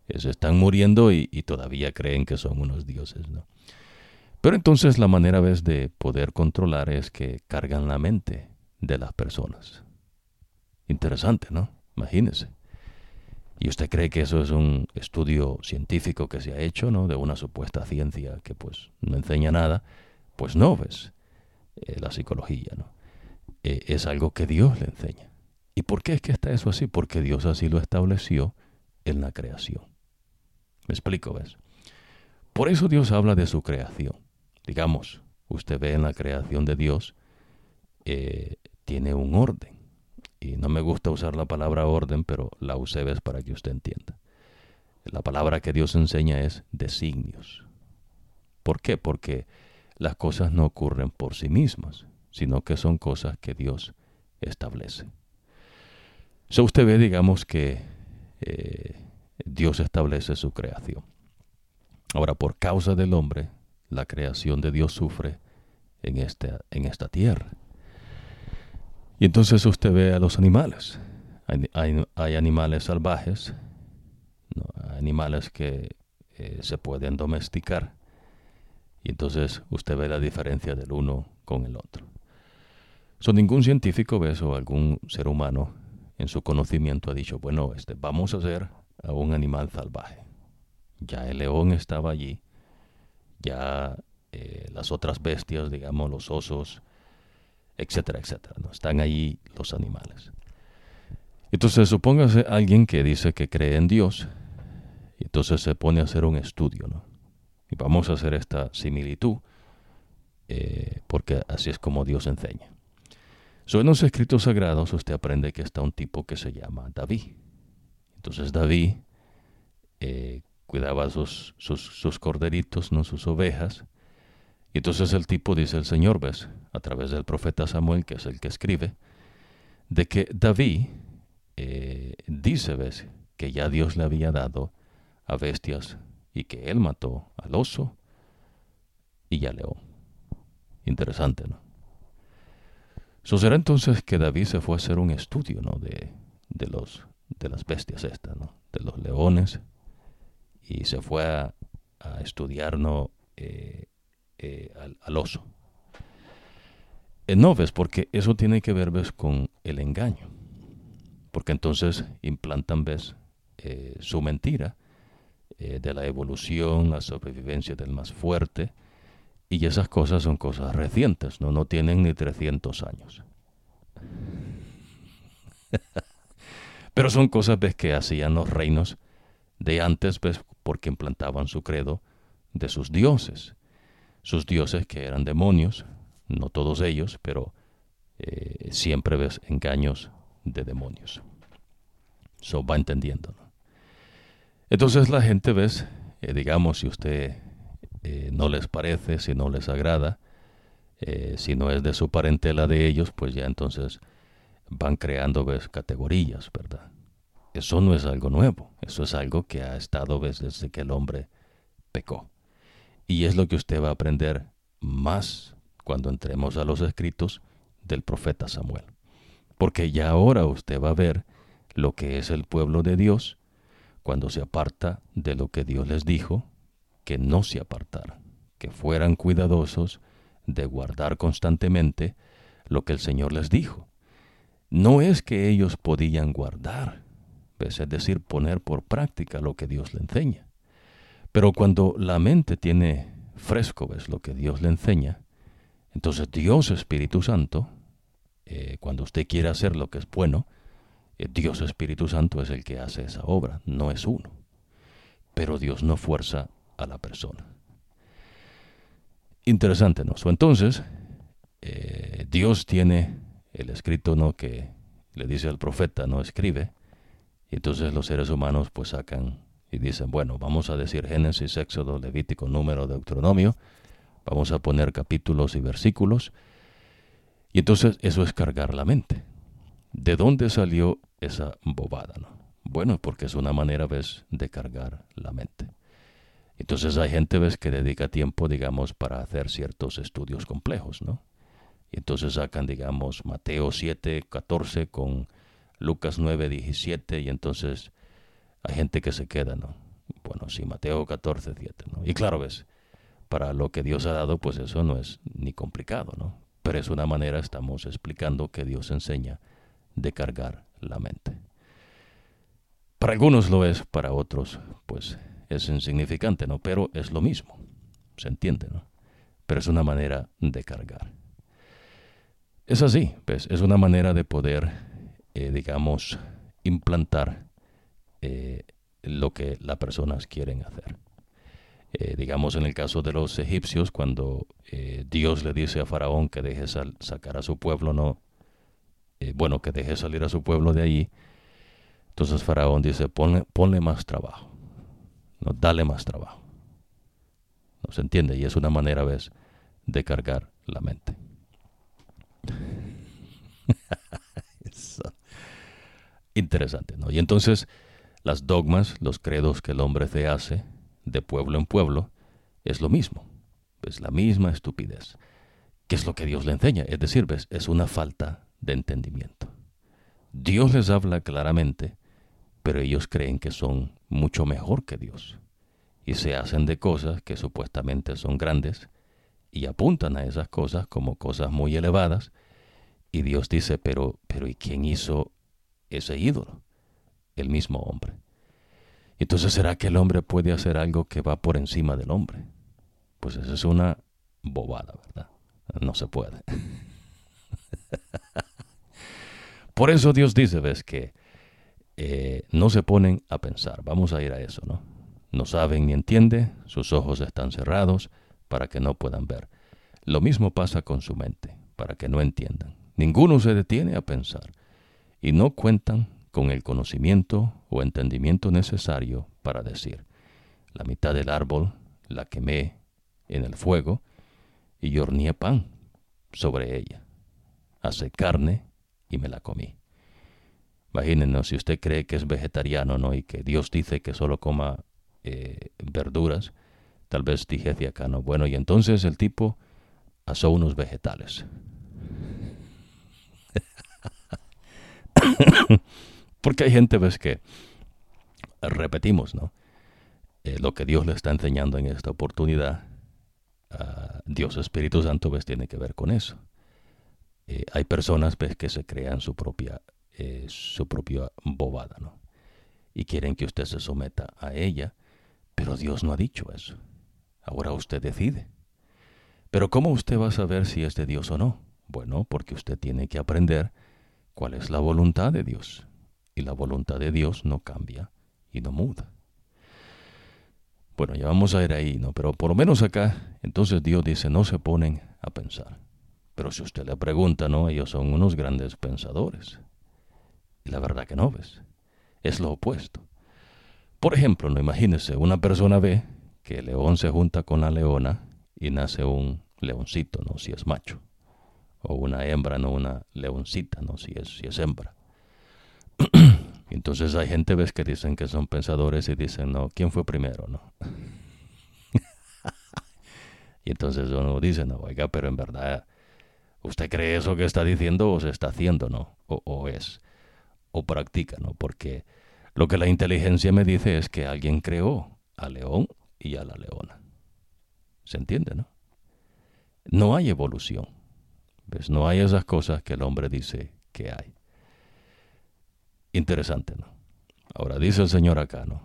están muriendo y, y, todavía creen que son unos dioses, ¿no? Pero entonces la manera ves de poder controlar es que cargan la mente de las personas. Interesante, ¿no? Imagínese. ¿Y usted cree que eso es un estudio científico que se ha hecho, ¿no? De una supuesta ciencia que pues no enseña nada. Pues no, ves, eh, la psicología, ¿no? Eh, es algo que Dios le enseña. ¿Y por qué es que está eso así? Porque Dios así lo estableció en la creación. ¿Me explico, ves? Por eso Dios habla de su creación. Digamos, usted ve en la creación de Dios eh, tiene un orden. Y no me gusta usar la palabra orden, pero la usé ves para que usted entienda. La palabra que Dios enseña es designios. ¿Por qué? Porque las cosas no ocurren por sí mismas, sino que son cosas que Dios establece. So usted ve, digamos, que eh, Dios establece su creación. Ahora, por causa del hombre, la creación de Dios sufre en, este, en esta tierra. Y entonces usted ve a los animales. Hay, animales salvajes, animales que eh, se pueden domesticar. Y entonces usted ve la diferencia del uno con el otro. So, ningún científico ve eso, algún ser humano en su conocimiento ha dicho, bueno, este, vamos a hacer a un animal salvaje. Ya el león estaba allí, ya eh, las otras bestias, digamos los osos, etcétera, etcétera. ¿no? Están ahí los animales. Entonces, supóngase alguien que dice que cree en Dios, y entonces se pone a hacer un estudio, ¿no? Y vamos a hacer esta similitud, eh, porque así es como Dios enseña. So, en los escritos sagrados usted aprende que está un tipo que se llama David. Entonces David eh, cuidaba sus, sus, sus, corderitos, no sus ovejas, Y entonces el tipo dice el Señor, ves, a través del profeta Samuel, que es el que escribe, de que David eh, dice, ves, que ya Dios le había dado a bestias y que él mató al oso y al león. Interesante, ¿no? Sucederá entonces que David se fue a hacer un estudio, ¿no? De, de, los, de las bestias estas, ¿no? De los leones. Y se fue a, estudiar, ¿no? Eh, eh, al, oso. Eh, no, ves, porque eso tiene que ver, ves, con el engaño. Porque entonces implantan, ves, su mentira de la evolución, la sobrevivencia del más fuerte, y esas cosas son cosas recientes, no, no tienen ni 300 años. [LAUGHS] Pero son cosas ves, que hacían los reinos de antes, ves, porque implantaban su credo de sus dioses. Sus dioses que eran demonios, no todos ellos, pero eh, siempre ves engaños de demonios. Eso va entendiendo. Entonces la gente, ves, eh, digamos, si usted eh, no les parece, si no les agrada, si no es de su parentela de ellos, pues ya entonces van creando ¿ves? categorías, ¿verdad? Eso no es algo nuevo, eso es algo que ha estado desde que el hombre pecó. Y es lo que usted va a aprender más cuando entremos a los escritos del profeta Samuel. Porque ya ahora usted va a ver lo que es el pueblo de Dios cuando se aparta de lo que Dios les dijo que no se apartaran, que fueran cuidadosos de guardar constantemente lo que el Señor les dijo. No es que ellos podían guardar, es decir, poner por práctica lo que Dios le enseña. Pero cuando la mente tiene fresco, ves lo que Dios le enseña, entonces Dios Espíritu Santo, eh, cuando usted quiere hacer lo que es bueno, eh, Dios Espíritu Santo es el que hace esa obra, no es uno. Pero Dios no fuerza a la persona. Interesante, ¿no? entonces, eh, Dios tiene el escrito, ¿no? Que le dice al profeta, ¿no? Escribe. Y entonces los seres humanos pues sacan y dicen, bueno, vamos a decir Génesis, Éxodo, Levítico, Número, Deuteronomio. Vamos a poner capítulos y versículos. Y entonces eso es cargar la mente. ¿De dónde salió esa bobada? No? Bueno, porque es una manera, ¿ves?, de cargar la mente. Entonces hay gente, ves, que dedica tiempo, digamos, para hacer ciertos estudios complejos, ¿no? Y entonces sacan, digamos, Mateo 7, 14 con Lucas 9, 17, y entonces hay gente que se queda, ¿no? Bueno, sí, Mateo 14, 7, ¿no? Y claro, ves, para lo que Dios ha dado, pues eso no es ni complicado, ¿no? Pero es una manera, estamos explicando que Dios enseña de cargar la mente. Para algunos lo es, para otros, pues es insignificante, ¿no? Pero es lo mismo, se entiende, ¿no? Pero es una manera de cargar. Es así, pues, es una manera de poder, eh, digamos, implantar eh, lo que las personas quieren hacer. Eh, digamos en el caso de los egipcios, cuando Dios le dice a Faraón que deje sacar a su pueblo, no, bueno, que deje salir a su pueblo de allí, entonces Faraón dice, ponle más trabajo no, dale más trabajo. ¿No se entiende? Y es una manera, ¿ves?, de cargar la mente. [LAUGHS] Interesante, ¿no? Y entonces las dogmas, los credos que el hombre se hace de pueblo en pueblo, es lo mismo. Es la misma estupidez. ¿Qué es lo que Dios le enseña? Es decir, ¿ves? es una falta de entendimiento. Dios les habla claramente pero ellos creen que son mucho mejor que Dios y se hacen de cosas que supuestamente son grandes y apuntan a esas cosas como cosas muy elevadas y Dios dice, pero, pero ¿y quién hizo ese ídolo? El mismo hombre. Entonces, ¿será que el hombre puede hacer algo que va por encima del hombre? Pues esa es una bobada, ¿verdad? No se puede. [LAUGHS] por eso Dios dice, ves que eh, no se ponen a pensar. Vamos a ir a eso, ¿no? No saben ni entienden, sus ojos están cerrados para que no puedan ver. Lo mismo pasa con su mente, para que no entiendan. Ninguno se detiene a pensar y no cuentan con el conocimiento o entendimiento necesario para decir, la mitad del árbol la quemé en el fuego y horneé pan sobre ella. Hace carne y me la comí. Imagínense, si usted cree que es vegetariano, ¿no? Y que Dios dice que solo coma eh, verduras, tal vez dije hacia acá, ¿no? Bueno, y entonces el tipo asó unos vegetales. [LAUGHS] Porque hay gente, ves, que repetimos, ¿no? Eh, lo que Dios le está enseñando en esta oportunidad, Dios Espíritu Santo, ves, tiene que ver con eso. Eh, hay personas, ves, que se crean su propia, eh, su propia bobada, ¿no? Y quieren que usted se someta a ella, pero Dios no ha dicho eso. Ahora usted decide. Pero ¿cómo usted va a saber si es de Dios o no? Bueno, porque usted tiene que aprender cuál es la voluntad de Dios. Y la voluntad de Dios no cambia y no muda. Bueno, ya vamos a ir ahí, ¿no? Pero por lo menos acá, entonces Dios dice, no se ponen a pensar. Pero si usted le pregunta, ¿no? Ellos son unos grandes pensadores. Y la verdad que no ves. Es lo opuesto. Por ejemplo, no imagínese, una persona ve que el león se junta con la leona y nace un leoncito, ¿no? Si es macho. O una hembra, no una leoncita, ¿no? Si es, si es hembra. [CLEARS THROAT] Entonces hay gente, ves, que dicen que son pensadores y dicen, no, ¿quién fue primero, no? [LAUGHS] y entonces uno dice, no, oiga, pero en verdad, ¿usted cree eso que está diciendo o se está haciendo, no? O, o es, o practica, ¿no? Porque lo que la inteligencia me dice es que alguien creó al león y a la leona. ¿Se entiende, no? No hay evolución. ¿Ves? No hay esas cosas que el hombre dice que hay. Interesante, ¿no? Ahora dice el Señor acá, ¿no?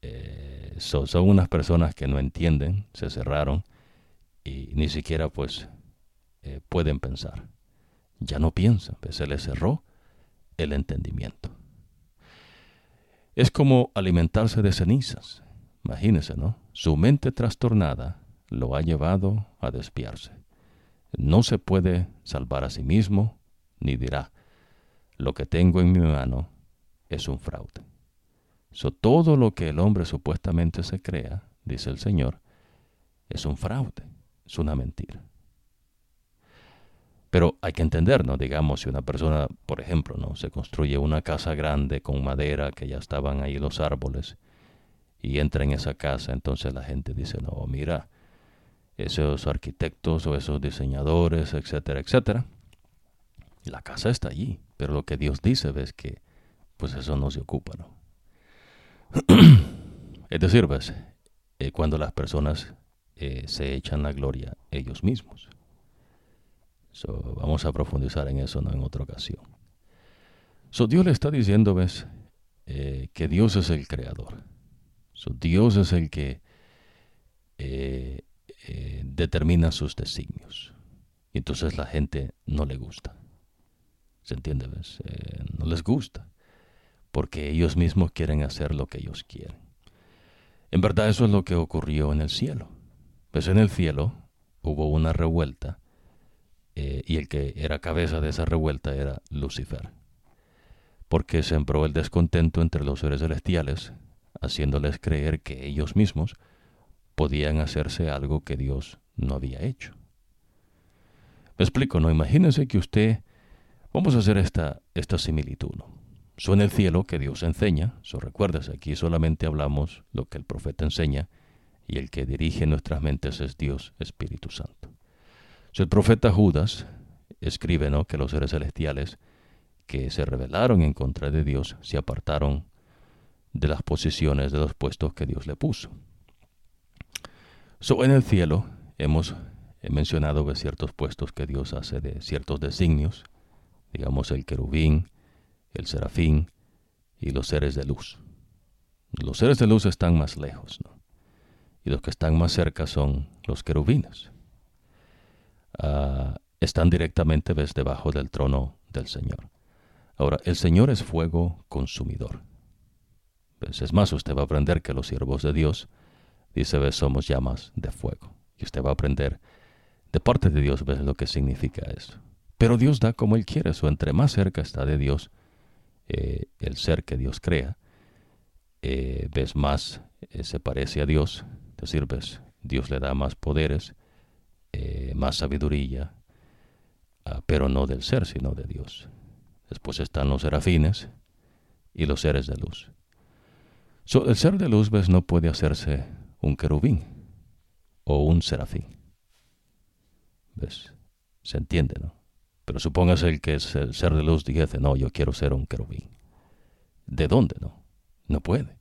Eh, son unas personas que no entienden, se cerraron y ni siquiera pues eh, pueden pensar. Ya no piensan, se les cerró el entendimiento. Es como alimentarse de cenizas. Imagínense, ¿no? Su mente trastornada lo ha llevado a despiarse. No se puede salvar a sí mismo, ni dirá, lo que tengo en mi mano es un fraude. So, todo lo que el hombre supuestamente se crea, dice el Señor, es un fraude, es una mentira. Pero hay que entender, ¿no? Digamos, si una persona, por ejemplo, ¿no? Se construye una casa grande con madera, que ya estaban ahí los árboles, y entra en esa casa, entonces la gente dice, no, mira, esos arquitectos o esos diseñadores, etcétera, etcétera, la casa está allí, pero lo que Dios dice ves que pues eso no se ocupa, ¿no? [CLEARS THROAT] es decir, ves, eh, cuando las personas eh, se echan la gloria ellos mismos. vamos a profundizar en eso ¿no? en otra ocasión. So, Dios le está diciendo, ves, eh, que Dios es el creador. So, Dios es el que determina sus designios. Y entonces la gente no le gusta. ¿Se entiende? Eh, no les gusta, porque ellos mismos quieren hacer lo que ellos quieren. En verdad eso es lo que ocurrió en el cielo. Pues en el cielo hubo una revuelta eh, y el que era cabeza de esa revuelta era Lucifer, porque sembró el descontento entre los seres celestiales, haciéndoles creer que ellos mismos podían hacerse algo que Dios no había hecho. Me explico, ¿no? Imagínense que usted Vamos a hacer esta, esta similitud. ¿no? en el cielo que Dios enseña, so recuerdas, aquí solamente hablamos lo que el profeta enseña y el que dirige nuestras mentes es Dios Espíritu Santo. el profeta Judas escribe ¿no? que los seres celestiales que se rebelaron en contra de Dios se apartaron de las posiciones de los puestos que Dios le puso. En el cielo hemos mencionado ciertos puestos que Dios hace de ciertos designios digamos el querubín, el serafín y los seres de luz. Los seres de luz están más lejos, ¿no? Y los que están más cerca son los querubines. Ah, están directamente ves, debajo del trono del Señor. Ahora, el Señor es fuego consumidor. Pues, es más, usted va a aprender que los siervos de Dios, dice, ves, somos llamas de fuego. Y usted va a aprender de parte de Dios, ves lo que significa eso. Pero Dios da como Él quiere, o entre más cerca está de Dios eh, el ser que Dios crea, eh, ves más eh, se parece a Dios, es decir, ves, Dios le da más poderes más sabiduría, ah, pero no del ser, sino de Dios. Después están los serafines y los seres de luz. el ser de luz, ves, no puede hacerse un querubín o un serafín. ¿Ves? Se entiende, ¿no? Pero supóngase el que es el ser de luz dijese, no, yo quiero ser un querubín. ¿De dónde, no? No puede.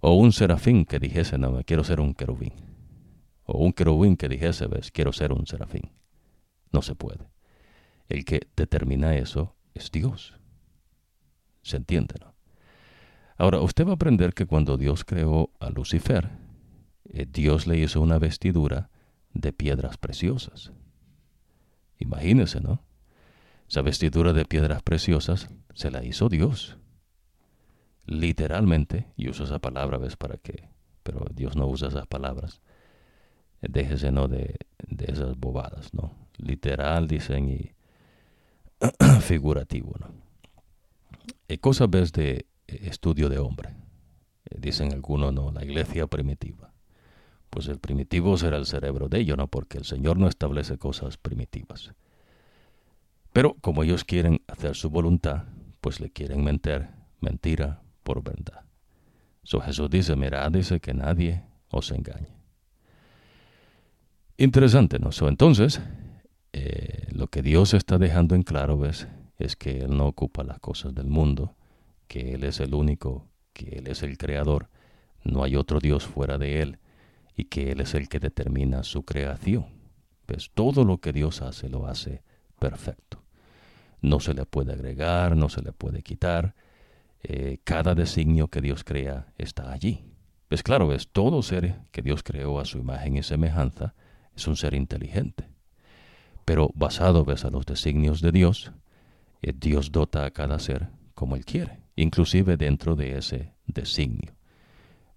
O un serafín que dijese, no, quiero ser un querubín. O un querubín que dijese, ves, quiero ser un serafín. No se puede. El que determina eso es Dios. ¿Se entiende, no? Ahora, usted va a aprender que cuando Dios creó a Lucifer, eh, Dios le hizo una vestidura de piedras preciosas. Imagínese, ¿no? Esa vestidura de piedras preciosas se la hizo Dios literalmente, y uso esa palabra, ¿ves? Para que, pero Dios no usa esas palabras. Déjese, ¿no? De, esas bobadas, ¿no? Literal, dicen, y [CLEARS THROAT] figurativo, ¿no? Y cosas, ¿ves? De estudio de hombre. Eh, dicen algunos, ¿no? La iglesia primitiva. Pues el primitivo será el cerebro de ellos, ¿no? Porque el Señor no establece cosas primitivas. Pero como ellos quieren hacer su voluntad, pues le quieren mentir, mentira, por verdad. So Jesús dice, mira, dice que nadie os engañe. Interesante, ¿no? So, entonces, eh, lo que Dios está dejando en claro ¿ves? es que Él no ocupa las cosas del mundo, que Él es el único, que Él es el creador, no hay otro Dios fuera de Él, y que Él es el que determina su creación. ¿Ves? Todo lo que Dios hace lo hace perfecto. No se le puede agregar, no se le puede quitar, eh, cada designio que Dios crea está allí. Pues claro, es todo ser que Dios creó a su imagen y semejanza, es un ser inteligente. Pero basado ves, a los designios de Dios, eh, Dios dota a cada ser como Él quiere, inclusive dentro de ese designio.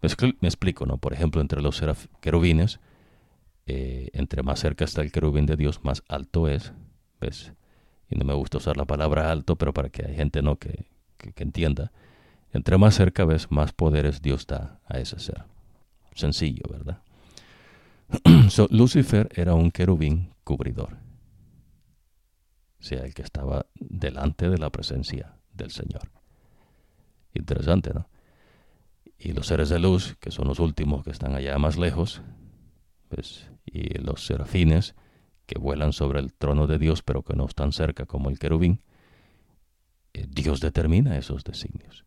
Me explico, ¿no? Por ejemplo, entre los querubines, eh, entre más cerca está el querubín de Dios, más alto es, ¿ves? Y no me gusta usar la palabra alto, pero para que hay gente no que, que, entienda, entre más cerca ves, más poderes Dios da a ese ser. Sencillo, ¿verdad? [CLEARS THROAT] Lucifer era un querubín cubridor, o sea, el que estaba delante de la presencia del Señor. Interesante, ¿no? Y los seres de luz, que son los últimos que están allá más lejos, pues, y los serafines, que vuelan sobre el trono de Dios, pero que no están cerca como el querubín, eh, Dios determina esos designios.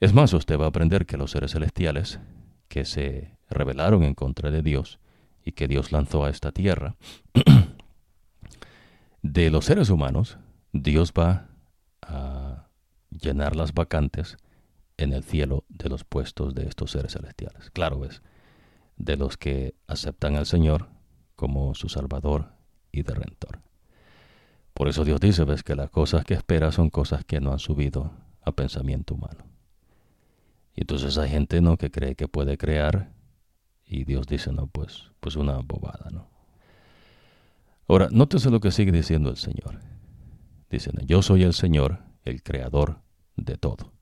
Es más, usted va a aprender que los seres celestiales que se rebelaron en contra de Dios y que Dios lanzó a esta tierra, [CLEARS THROAT] de los seres humanos, Dios va a llenar las vacantes en el cielo de los puestos de estos seres celestiales. Claro, ves, de los que aceptan al Señor como su Salvador y Redentor. Por eso Dios dice, ves que las cosas que espera son cosas que no han subido a pensamiento humano. Y entonces hay gente no que cree que puede crear y Dios dice, no, pues, pues una bobada, ¿no? Ahora, nótese lo que sigue diciendo el Señor. Dice, yo soy el Señor, el creador de todo.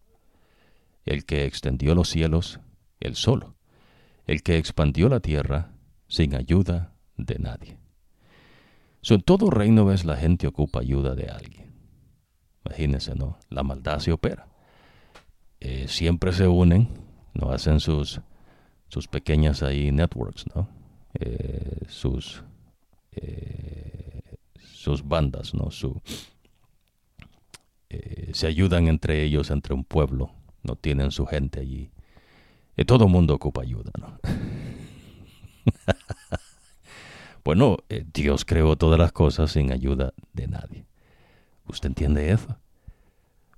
El que extendió los cielos, el solo. El que expandió la tierra sin ayuda de nadie en todo reino ves la gente ocupa ayuda de alguien. Imagínense, ¿no? La maldad se opera. Eh, siempre se unen, ¿no? Hacen sus, sus pequeñas ahí networks, ¿no? Eh, sus, eh, sus bandas, ¿no? Su, se ayudan entre ellos, entre un pueblo, no tienen su gente allí. Y todo mundo ocupa ayuda, ¿no? [LAUGHS] Bueno, eh, Dios creó todas las cosas sin ayuda de nadie. ¿Usted entiende eso?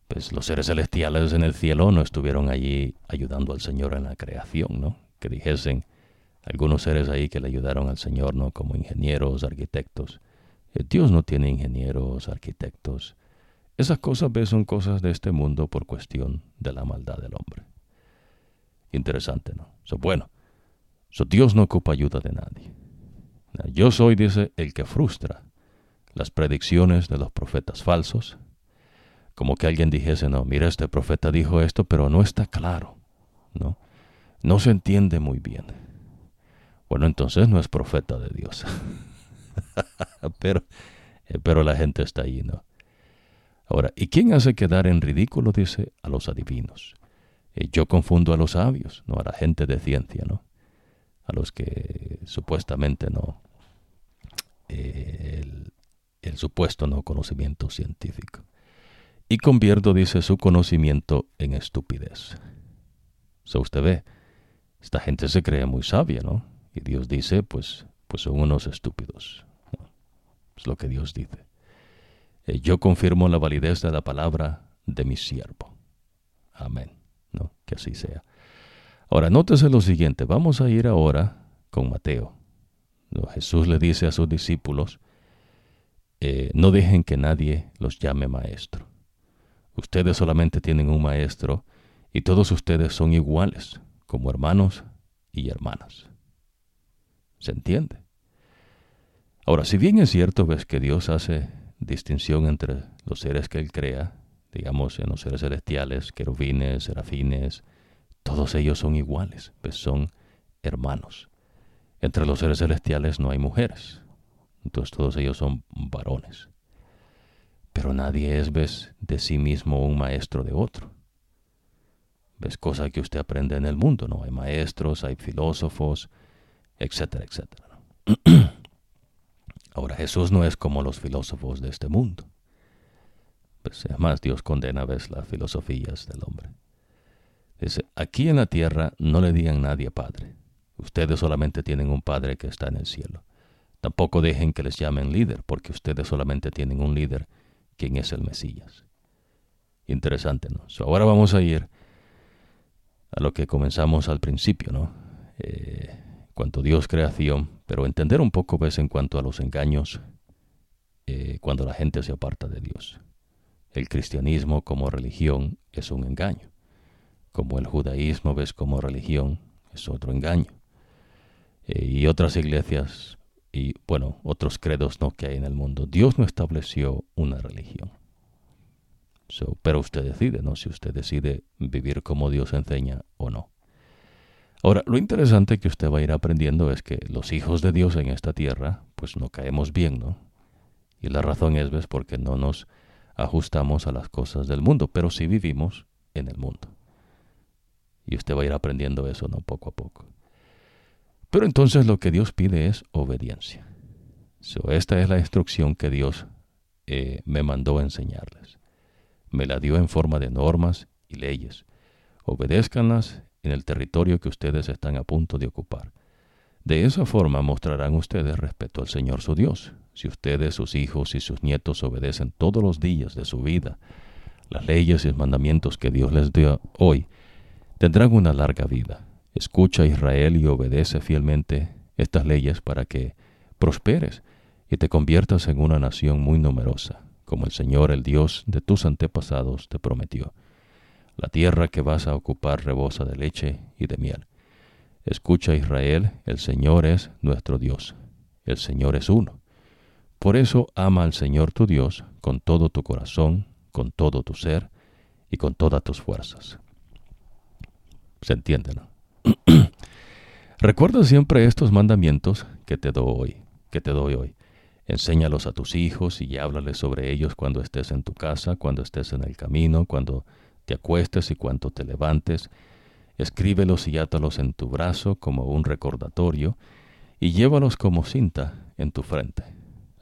Pues los seres celestiales en el cielo no estuvieron allí ayudando al Señor en la creación, ¿no? Que dijesen algunos seres ahí que le ayudaron al Señor, ¿no? Como ingenieros, arquitectos. Eh, Dios no tiene ingenieros, arquitectos. Esas cosas, ¿ves? Son cosas de este mundo por cuestión de la maldad del hombre. Interesante, ¿no? So, bueno, Dios no ocupa ayuda de nadie. Yo soy, dice, el que frustra las predicciones de los profetas falsos. Como que alguien dijese, no, mira, este profeta dijo esto, pero no está claro, ¿no? No se entiende muy bien. Bueno, entonces no es profeta de Dios. [LAUGHS] pero, eh, pero la gente está ahí, ¿no? Ahora, ¿y quién hace quedar en ridículo? Dice a los adivinos. Eh, yo confundo a los sabios, no a la gente de ciencia, ¿no? A los que supuestamente no. Eh, el, supuesto no conocimiento científico. Y convierto, dice, su conocimiento en estupidez. So usted ve, esta gente se cree muy sabia, ¿no? Y Dios dice, pues, pues son unos estúpidos. Es lo que Dios dice. Eh, yo confirmo la validez de la palabra de mi siervo. Amén. ¿No? Que así sea. Ahora, nótese lo siguiente. Vamos a ir ahora con Mateo. Jesús le dice a sus discípulos, eh, no dejen que nadie los llame maestro. Ustedes solamente tienen un maestro y todos ustedes son iguales, como hermanos y hermanas. ¿Se entiende? Ahora, si bien es cierto, ves que Dios hace distinción entre los seres que Él crea, digamos en los seres celestiales, querubines, serafines, todos ellos son iguales, pues son hermanos. Entre los seres celestiales no hay mujeres, entonces todos ellos son varones. Pero nadie es, ves, de sí mismo un maestro de otro. Ves cosa que usted aprende en el mundo, ¿no? Hay maestros, hay filósofos, etcétera, etcétera. [CLEARS THROAT] Ahora Jesús no es como los filósofos de este mundo. Pues además Dios condena a veces las filosofías del hombre. Dice, aquí en la tierra no le digan nadie padre. Ustedes solamente tienen un padre que está en el cielo. Tampoco dejen que les llamen líder, porque ustedes solamente tienen un líder, quien es el Mesías. Interesante, ¿no? ahora vamos a ir a lo que comenzamos al principio, ¿no? Eh, cuanto Dios creación, pero entender un poco ves en cuanto a los engaños eh, cuando la gente se aparta de Dios. El cristianismo como religión es un engaño, como el judaísmo ves como religión es otro engaño. Eh, y otras iglesias y bueno, otros credos no que hay en el mundo. Dios no estableció una religión. pero usted decide, ¿no? Si usted decide vivir como Dios enseña o no. Ahora, lo interesante que usted va a ir aprendiendo es que los hijos de Dios en esta tierra, pues no caemos bien, ¿no? Y la razón es, ¿ves? Porque no nos ajustamos a las cosas del mundo, pero sí vivimos en el mundo. Y usted va a ir aprendiendo eso, ¿no? Poco a poco. Pero entonces lo que Dios pide es obediencia. esta es la instrucción que Dios eh, me mandó a enseñarles. Me la dio en forma de normas y leyes. Obedézcanlas en el territorio que ustedes están a punto de ocupar. De esa forma mostrarán ustedes respeto al Señor su Dios. Si ustedes, sus hijos y sus nietos obedecen todos los días de su vida las leyes y mandamientos que Dios les dio hoy, tendrán una larga vida. Escucha Israel y obedece fielmente estas leyes para que prosperes y te conviertas en una nación muy numerosa, como el Señor, el Dios de tus antepasados, te prometió. La tierra que vas a ocupar rebosa de leche y de miel. Escucha Israel, el Señor es nuestro Dios. El Señor es uno. Por eso ama al Señor tu Dios con todo tu corazón, con todo tu ser y con todas tus fuerzas. ¿Se entiende, no? [CLEARS THROAT] Recuerda siempre estos mandamientos que te doy hoy, que te doy hoy. Enséñalos a tus hijos y háblales sobre ellos cuando estés en tu casa, cuando estés en el camino, cuando te acuestes y cuando te levantes, escríbelos y átalos en tu brazo como un recordatorio, y llévalos como cinta en tu frente.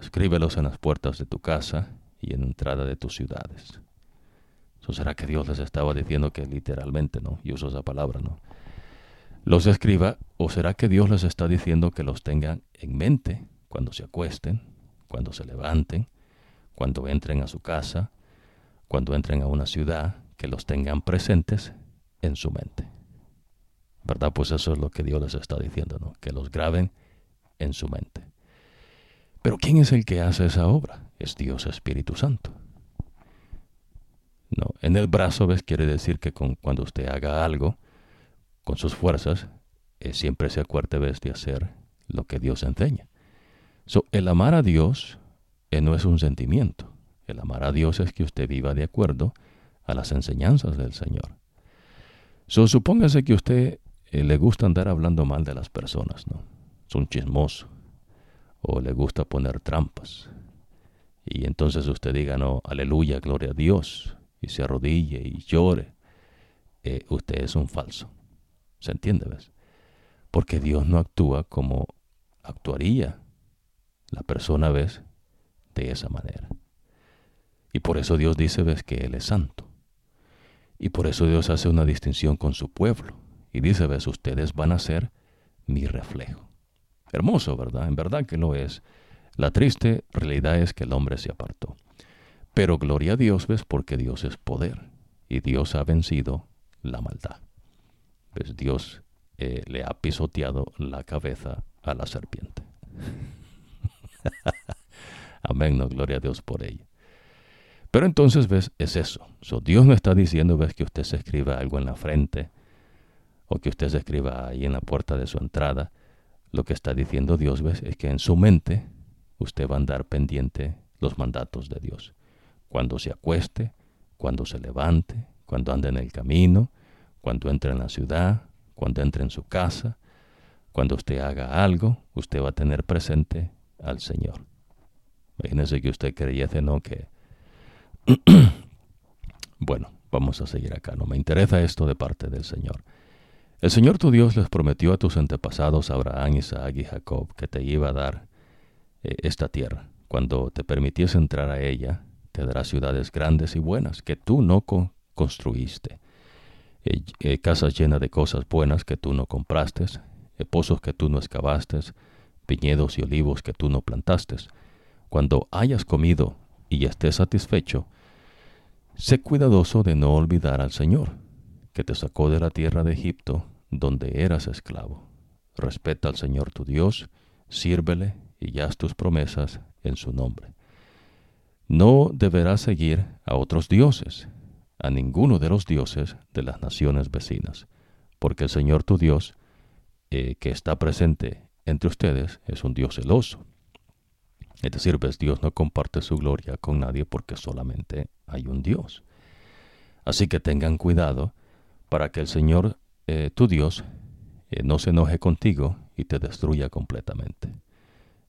Escríbelos en las puertas de tu casa y en la entrada de tus ciudades. ¿Eso será que Dios les estaba diciendo que literalmente, no? Y uso esa palabra, ¿no? Los escriba, o será que Dios les está diciendo que los tengan en mente cuando se acuesten, cuando se levanten, cuando entren a su casa, cuando entren a una ciudad, que los tengan presentes en su mente. ¿Verdad? Pues eso es lo que Dios les está diciendo, ¿no? Que los graben en su mente. Pero ¿quién es el que hace esa obra? Es Dios Espíritu Santo. No, en el brazo, ¿ves? Quiere decir que cuando usted haga algo con sus fuerzas, eh, siempre se acuerde, ¿ves? De hacer lo que Dios enseña. So, el amar a Dios eh, no es un sentimiento. El amar a Dios es que usted viva de acuerdo a las enseñanzas del Señor. So, supóngase que usted eh, le gusta andar hablando mal de las personas, ¿no? es un chismoso, o le gusta poner trampas. Y entonces usted diga, no, aleluya, gloria a Dios, y se arrodille y llore. Eh, usted es un falso. ¿Se entiende, ves? Porque Dios no actúa como actuaría la persona, ves, de esa manera. Y por eso Dios dice, ves, que Él es santo. Y por eso Dios hace una distinción con su pueblo. Y dice, ves, ustedes van a ser mi reflejo. Hermoso, ¿verdad? En verdad que lo es. La triste realidad es que el hombre se apartó. Pero gloria a Dios, ves, porque Dios es poder. Y Dios ha vencido la maldad. Pues Dios eh, le ha pisoteado la cabeza a la serpiente. [LAUGHS] Amén, gloria a Dios por ello. Pero entonces, ves, es eso. Dios no está diciendo, ves, que usted se escriba algo en la frente o que usted se escriba ahí en la puerta de su entrada. Lo que está diciendo Dios, ves, es que en su mente usted va a andar pendiente los mandatos de Dios. Cuando se acueste, cuando se levante, cuando ande en el camino, cuando entre en la ciudad, cuando entre en su casa, cuando usted haga algo, usted va a tener presente al Señor. Imagínese que usted creyese, ¿no? Que [CLEARS THROAT] bueno, vamos a seguir acá. No me interesa esto de parte del Señor. El Señor tu Dios les prometió a tus antepasados Abraham, Isaac y Jacob que te iba a dar eh, esta tierra. Cuando te permitiese entrar a ella, te dará ciudades grandes y buenas que tú no construiste, eh, eh, casas llenas de cosas buenas que tú no compraste, pozos que tú no excavaste, viñedos y olivos que tú no plantaste. Cuando hayas comido y estés satisfecho, sé cuidadoso de no olvidar al Señor, que te sacó de la tierra de Egipto, donde eras esclavo. Respeta al Señor tu Dios, sírvele y haz tus promesas en su nombre. No deberás seguir a otros dioses, a ninguno de los dioses de las naciones vecinas, porque el Señor tu Dios, eh, que está presente entre ustedes, es un Dios celoso es decir, Dios no comparte su gloria con nadie porque solamente hay un Dios. Así que tengan cuidado para que el Señor, eh, tu Dios, eh, no se enoje contigo y te destruya completamente.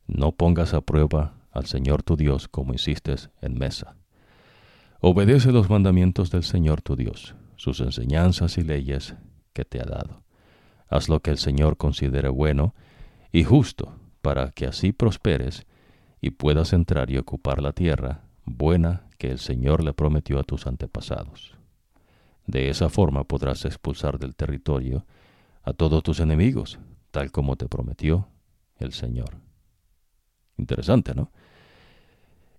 No pongas a prueba al Señor tu Dios como hiciste en mesa. Obedece los mandamientos del Señor tu Dios, sus enseñanzas y leyes que te ha dado. Haz lo que el Señor considere bueno y justo, para que así prosperes y puedas entrar y ocupar la tierra buena que el Señor le prometió a tus antepasados. De esa forma podrás expulsar del territorio a todos tus enemigos, tal como te prometió el Señor. Interesante, ¿no?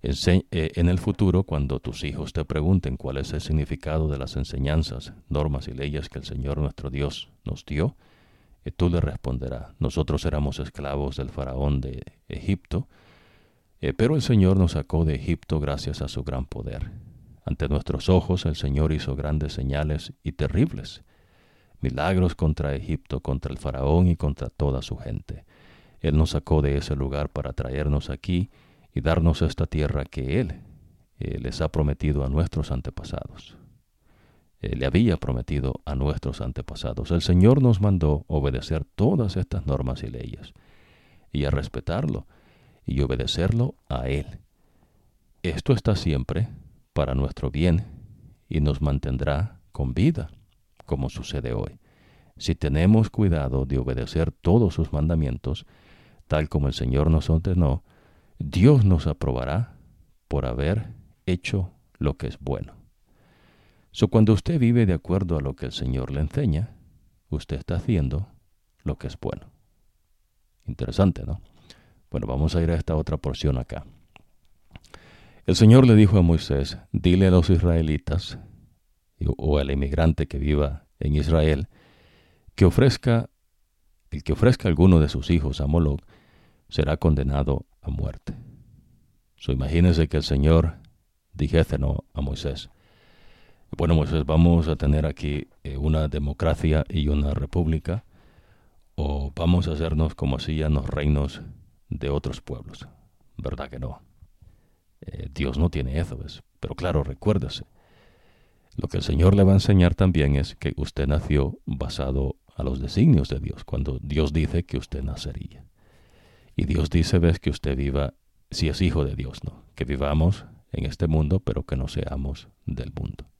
Eh, en el futuro, cuando tus hijos te pregunten cuál es el significado de las enseñanzas, normas y leyes que el Señor nuestro Dios nos dio, eh, tú le responderás, nosotros éramos esclavos del faraón de Egipto, eh, pero el Señor nos sacó de Egipto gracias a su gran poder. Ante nuestros ojos el Señor hizo grandes señales y terribles, milagros contra Egipto, contra el faraón y contra toda su gente. Él nos sacó de ese lugar para traernos aquí y darnos esta tierra que Él eh, les ha prometido a nuestros antepasados. Él le había prometido a nuestros antepasados. El Señor nos mandó obedecer todas estas normas y leyes y a respetarlo y obedecerlo a Él. Esto está siempre para nuestro bien y nos mantendrá con vida, como sucede hoy. Si tenemos cuidado de obedecer todos sus mandamientos, tal como el Señor nos ordenó, Dios nos aprobará por haber hecho lo que es bueno. So, cuando usted vive de acuerdo a lo que el Señor le enseña, usted está haciendo lo que es bueno. Interesante, ¿no? Bueno, vamos a ir a esta otra porción acá. El Señor le dijo a Moisés, dile a los israelitas o al inmigrante que viva en Israel, que ofrezca, el que ofrezca alguno de sus hijos a Moloch será condenado a muerte. So, imagínense que el Señor dijese no a Moisés. Bueno, Moisés, vamos a tener aquí eh, una democracia y una república, o vamos a hacernos como hacían los reinos de otros pueblos. ¿Verdad que no? Eh, Dios no tiene eso, pero claro, recuérdese. Lo que el Señor le va a enseñar también es que usted nació basado a los designios de Dios, cuando Dios dice que usted nacería. Y Dios dice, ves, que usted viva, si es hijo de Dios, ¿no? Que vivamos en este mundo, pero que no seamos del mundo.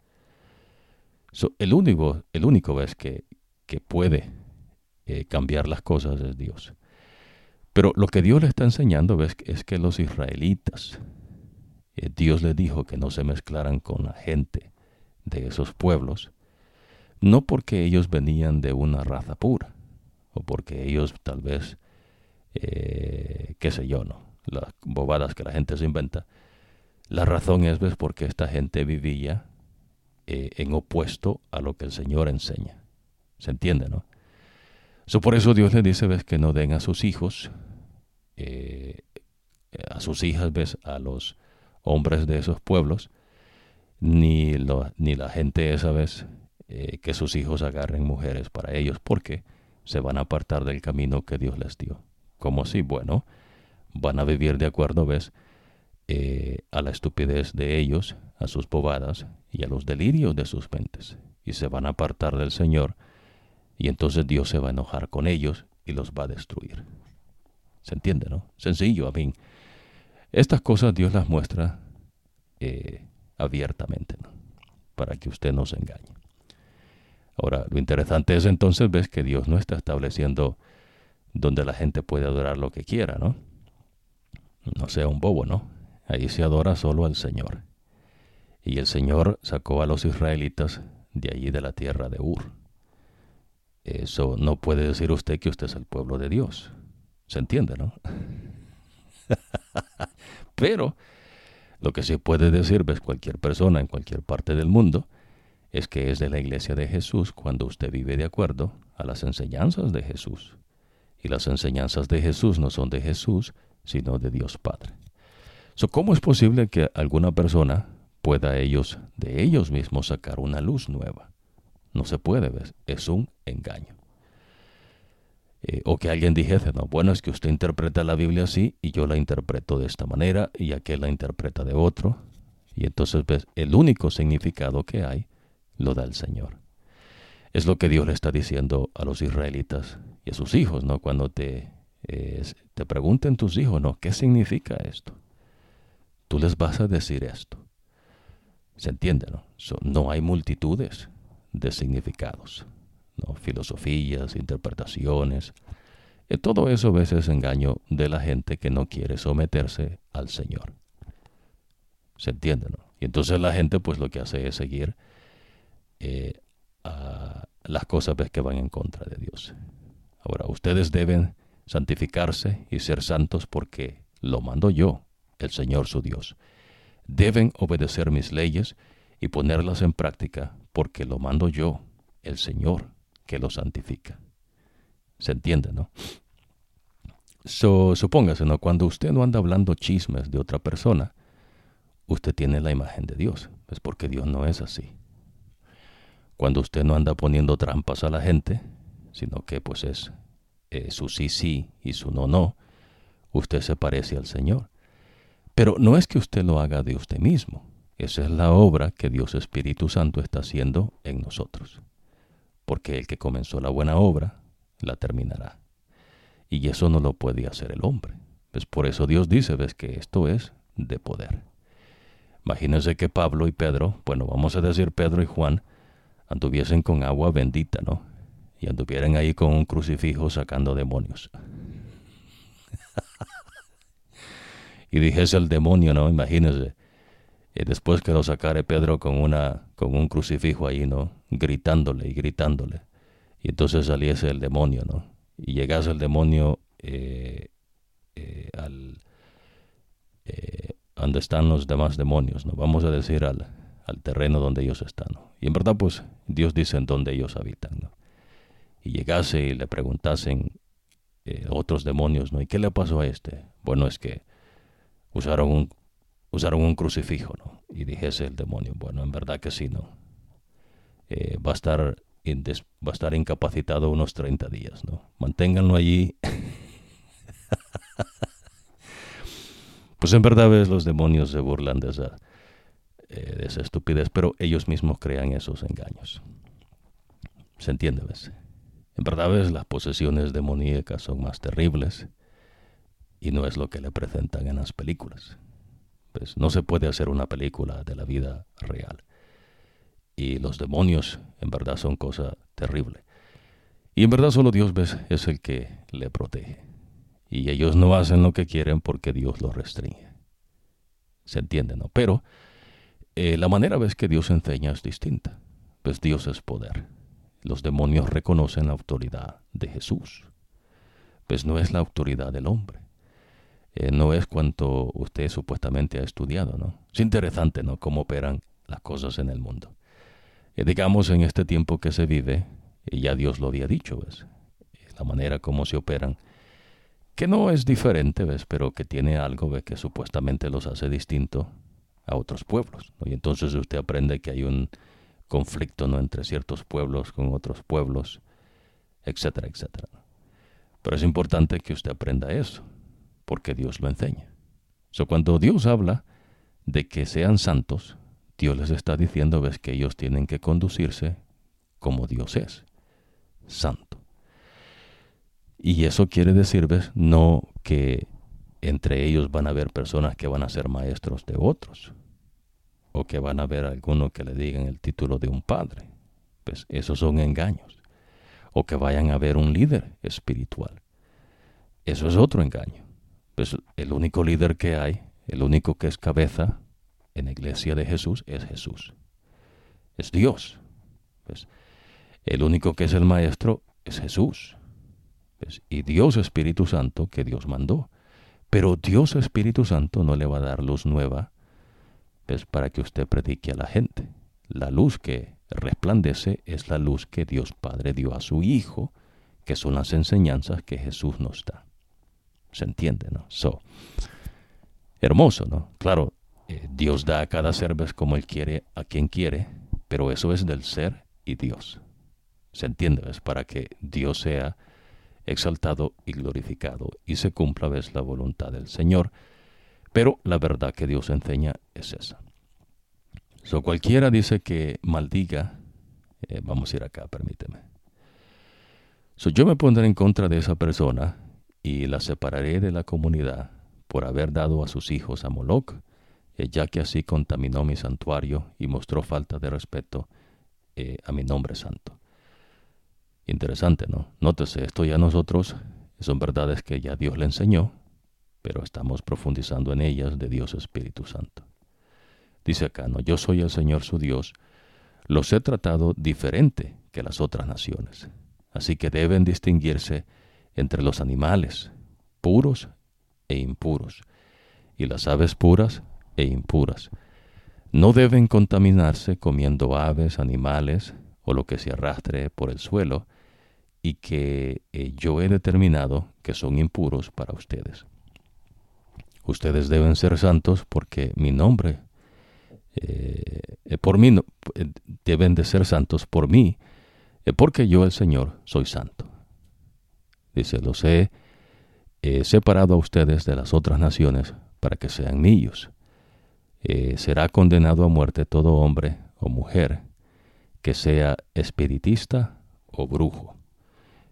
el único, el único ves, que, que puede eh, cambiar las cosas es Dios. Pero lo que Dios le está enseñando ves, es que los israelitas, eh, Dios les dijo que no se mezclaran con la gente de esos pueblos, no porque ellos venían de una raza pura, o porque ellos tal vez, eh, qué sé yo, ¿no? Las bobadas que la gente se inventa. La razón es, ¿ves? Porque esta gente vivía eh, en opuesto a lo que el Señor enseña. ¿Se entiende, no? por eso Dios le dice, ¿ves? Que no den a sus hijos, eh, a sus hijas, ¿ves? A los hombres de esos pueblos, ni, ni la gente esa vez eh, que sus hijos agarren mujeres para ellos, porque se van a apartar del camino que Dios les dio. Como si, bueno, van a vivir de acuerdo, ves, eh, a la estupidez de ellos, a sus bobadas y a los delirios de sus mentes, y se van a apartar del Señor, y entonces Dios se va a enojar con ellos y los va a destruir. ¿Se entiende, no? Sencillo, a mí. Estas cosas Dios las muestra eh, abiertamente, para que usted no se engañe. Ahora, lo interesante es entonces, ves que Dios no está estableciendo donde la gente puede adorar lo que quiera, ¿no? No sea un bobo, ¿no? Ahí se adora solo al Señor. Y el Señor sacó a los israelitas de allí de la tierra de Ur. Eso no puede decir usted que usted es el pueblo de Dios. ¿Se entiende, no? [LAUGHS] Pero lo que se puede decir, ves, cualquier persona en cualquier parte del mundo, es que es de la iglesia de Jesús cuando usted vive de acuerdo a las enseñanzas de Jesús. Y las enseñanzas de Jesús no son de Jesús, sino de Dios Padre. ¿Cómo es posible que alguna persona pueda ellos de ellos mismos sacar una luz nueva? No se puede, ¿ves? Es un engaño. Eh, o que alguien dijese, no, bueno, es que usted interpreta la Biblia así y yo la interpreto de esta manera y aquel la interpreta de otro. Y entonces ves, el único significado que hay lo da el Señor. Es lo que Dios le está diciendo a los israelitas y a sus hijos, ¿no? Cuando te, te pregunten tus hijos, ¿no? ¿Qué significa esto? Tú les vas a decir esto. ¿Se entiende, no? no hay multitudes de significados. ¿No? filosofías, interpretaciones. Y todo eso a veces es engaño de la gente que no quiere someterse al Señor. ¿Se entiende? No? Y entonces la gente pues lo que hace es seguir eh, a las cosas que van en contra de Dios. Ahora, ustedes deben santificarse y ser santos porque lo mando yo, el Señor su Dios. Deben obedecer mis leyes y ponerlas en práctica porque lo mando yo, el Señor que lo santifica. ¿Se entiende, no? So, supóngase, ¿no? Cuando usted no anda hablando chismes de otra persona, usted tiene la imagen de Dios. Es porque Dios no es así. Cuando usted no anda poniendo trampas a la gente, sino que pues es eh, su sí sí y su no no, usted se parece al Señor. Pero no es que usted lo haga de usted mismo. Esa es la obra que Dios Espíritu Santo está haciendo en nosotros porque el que comenzó la buena obra la terminará. Y eso no lo puede hacer el hombre. Pues por eso Dios dice, ves que esto es de poder. Imagínense que Pablo y Pedro, bueno, vamos a decir Pedro y Juan, anduviesen con agua bendita, ¿no? Y anduvieran ahí con un crucifijo sacando demonios. [LAUGHS] y dijese el demonio, ¿no? Imagínense, y después que lo sacare Pedro con, una, con un crucifijo ahí, ¿no? Gritándole y gritándole. Y entonces saliese el demonio, ¿no? Y llegase el demonio eh, eh, al... Eh, donde están los demás demonios, ¿no? Vamos a decir al, al terreno donde ellos están, ¿no? Y en verdad, pues, Dios dice en dónde ellos habitan, ¿no? Y llegase y le preguntasen otros demonios, ¿no? ¿Y qué le pasó a este? Bueno, es que usaron un, usaron un crucifijo, ¿no? Y dijese el demonio, bueno, en verdad que sí, ¿no? Eh, va, a estar va a estar incapacitado unos 30 días, ¿no? Manténganlo allí. [LAUGHS] pues en verdad ves, los demonios se burlan de esa, eh, de esa estupidez, pero ellos mismos crean esos engaños. ¿Se entiende, ves? En verdad ves, las posesiones demoníacas son más terribles y no es lo que le presentan en las películas. Pues no se puede hacer una película de la vida real. Y los demonios en verdad son cosa terrible. Y en verdad solo Dios ¿ves? es el que le protege. Y ellos no hacen lo que quieren porque Dios los restringe. ¿Se entiende, no? Pero eh, la manera ves que Dios enseña es distinta. Pues Dios es poder. Los demonios reconocen la autoridad de Jesús. Pues no es la autoridad del hombre. Eh, no es cuanto usted supuestamente ha estudiado, ¿no? Es interesante, ¿no? Cómo operan las cosas en el mundo. Eh, digamos, en este tiempo que se vive, y ya Dios lo había dicho, ¿ves? La manera como se operan, que no es diferente, ¿ves? Pero que tiene algo. Que supuestamente los hace distinto a otros pueblos. Y entonces usted aprende que hay un conflicto, ¿no? Entre ciertos pueblos con otros pueblos, etcétera, etcétera. Pero es importante que usted aprenda eso, porque Dios lo enseña. So, cuando Dios habla de que sean santos, Dios les está diciendo, ves, que ellos tienen que conducirse como Dios es, santo. Y eso quiere decir, ves, no que entre ellos van a haber personas que van a ser maestros de otros, o que van a haber algunos que le digan el título de un padre. Pues esos son engaños. O que vayan a ver un líder espiritual. Eso es otro engaño. Pues el único líder que hay, el único que es cabeza, en la iglesia de Jesús es Jesús. Es Dios. Pues, el único que es el maestro es Jesús. Pues, y Dios Espíritu Santo que Dios mandó. Pero Dios Espíritu Santo no le va a dar luz nueva pues, para que usted predique a la gente. La luz que resplandece es la luz que Dios Padre dio a su Hijo, que son las enseñanzas que Jesús nos da. ¿Se entiende, no? So, hermoso, ¿no? Claro, eh, Dios da a cada ser como Él quiere, a quien quiere, pero eso es del ser y Dios. ¿Se entiende? Es para que Dios sea exaltado y glorificado y se cumpla ¿ves? la voluntad del Señor. Pero la verdad que Dios enseña es esa. So, cualquiera dice que maldiga, eh, vamos a ir acá, permíteme. So, yo me pondré en contra de esa persona y la separaré de la comunidad por haber dado a sus hijos a Moloch eh, ya que así contaminó mi santuario y mostró falta de respeto eh, a mi nombre santo. Interesante, ¿no? Nótese, esto ya nosotros son verdades que ya Dios le enseñó, pero estamos profundizando en ellas de Dios Espíritu Santo. Dice acá, ¿no? Yo soy el Señor su Dios, los he tratado diferente que las otras naciones, así que deben distinguirse entre los animales puros e impuros, y las aves puras e impuras. No deben contaminarse comiendo aves, animales o lo que se arrastre por el suelo, y que eh, yo he determinado que son impuros para ustedes. Ustedes deben ser santos porque mi nombre, eh, eh, por mí, deben de ser santos por mí, porque yo el Señor soy santo. Dice, los he separado a ustedes de las otras naciones para que sean míos. Eh, será condenado a muerte todo hombre o mujer que sea espiritista o brujo.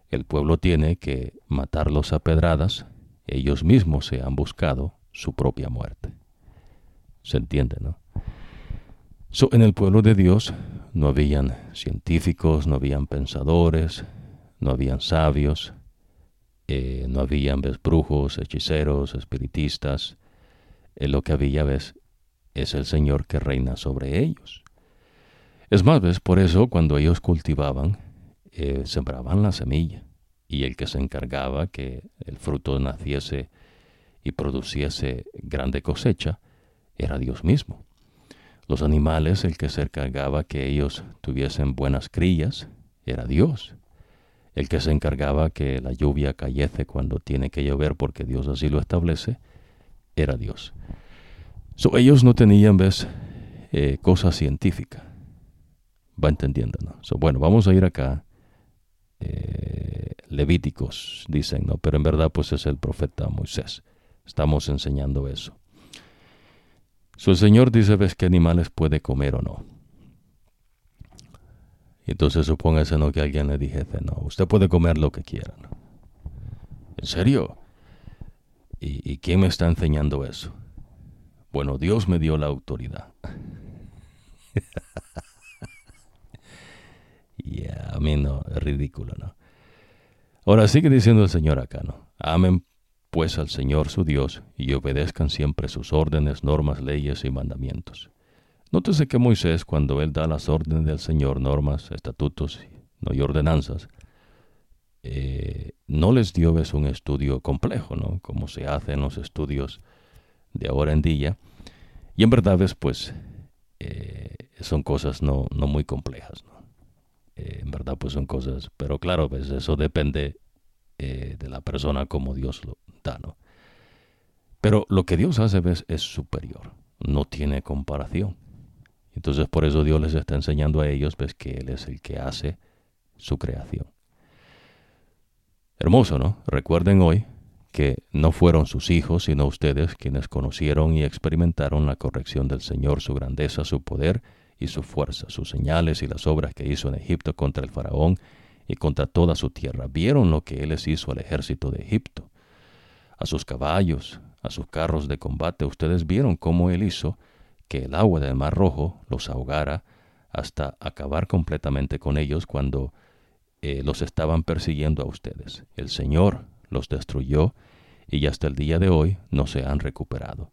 El pueblo tiene que matarlos a pedradas, ellos mismos se han buscado su propia muerte. ¿Se entiende, no? en el pueblo de Dios no habían científicos, no habían pensadores, no habían sabios, eh, no habían brujos, hechiceros, espiritistas. Eh, lo que había ves es el Señor que reina sobre ellos. Es más, ves, por eso cuando ellos cultivaban, eh, sembraban la semilla, y el que se encargaba que el fruto naciese y produciese grande cosecha era Dios mismo. Los animales, el que se encargaba que ellos tuviesen buenas crías, era Dios. El que se encargaba que la lluvia cayese cuando tiene que llover porque Dios así lo establece, era Dios. So, ellos no tenían, ves, eh, cosa científica. Va entendiendo, ¿no? So, bueno, vamos a ir acá. Eh, Levíticos, dicen, ¿no? Pero en verdad, pues es el profeta Moisés. Estamos enseñando eso. So, el Señor dice, ves, qué animales puede comer o no. Y entonces supóngase, ¿no? Que alguien le dijese, no, usted puede comer lo que quiera. ¿En serio? ¿Y, quién me está enseñando eso? Bueno, Dios me dio la autoridad. [LAUGHS] Ya, a mí no, es ridículo, ¿no? Ahora sigue diciendo el Señor acá, ¿no? Amen pues al Señor su Dios y obedezcan siempre sus órdenes, normas, leyes y mandamientos. Nótese que Moisés, cuando él da las órdenes del Señor, normas, estatutos y ordenanzas, eh, no les dio es un estudio complejo, ¿no? Como se hace en los estudios de ahora en día. Y en verdad, es, pues, eh, son cosas no, no muy complejas. Eh, en verdad, pues son cosas, pero claro, pues eso depende de la persona como Dios lo da, ¿no? Pero lo que Dios hace, ves, es superior, no tiene comparación. Entonces, por eso Dios les está enseñando a ellos, ves, que Él es el que hace su creación. Hermoso, ¿no? Recuerden hoy que no fueron sus hijos, sino ustedes quienes conocieron y experimentaron la corrección del Señor, su grandeza, su poder y su fuerza, sus señales y las obras que hizo en Egipto contra el faraón y contra toda su tierra. Vieron lo que él les hizo al ejército de Egipto, a sus caballos, a sus carros de combate. Ustedes vieron cómo él hizo que el agua del Mar Rojo los ahogara hasta acabar completamente con ellos cuando eh, los estaban persiguiendo a ustedes. El Señor los destruyó y hasta el día de hoy no se han recuperado.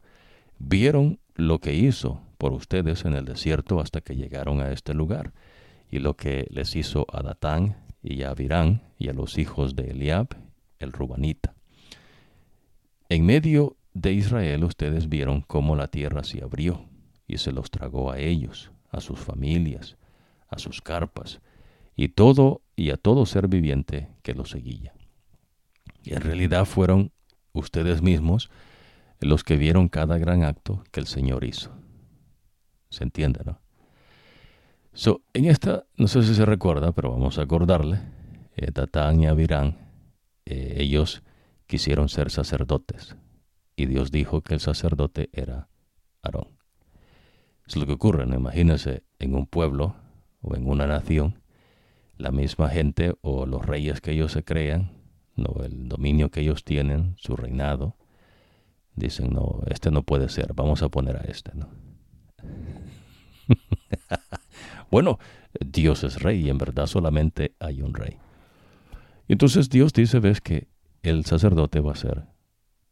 Vieron lo que hizo por ustedes en el desierto hasta que llegaron a este lugar, y lo que les hizo a Datán y a Abirán y a los hijos de Eliab, el Rubanita. En medio de Israel ustedes vieron cómo la tierra se abrió y se los tragó a ellos, a sus familias, a sus carpas, y todo y a todo ser viviente que lo seguía. Y en realidad fueron ustedes mismos los que vieron cada gran acto que el Señor hizo. ¿Se entiende, no? So, en esta, no sé si se recuerda, pero vamos a acordarle, eh, y Abirán, eh, ellos quisieron ser sacerdotes, y Dios dijo que el sacerdote era Aarón. Es lo que ocurre, ¿no? imagínense en un pueblo o en una nación la misma gente o los reyes que ellos se crean, no el dominio que ellos tienen, su reinado, dicen, no, este no puede ser, vamos a poner a este, ¿no? [LAUGHS] bueno, Dios es rey y en verdad solamente hay un rey. Entonces Dios dice, ves que el sacerdote va a ser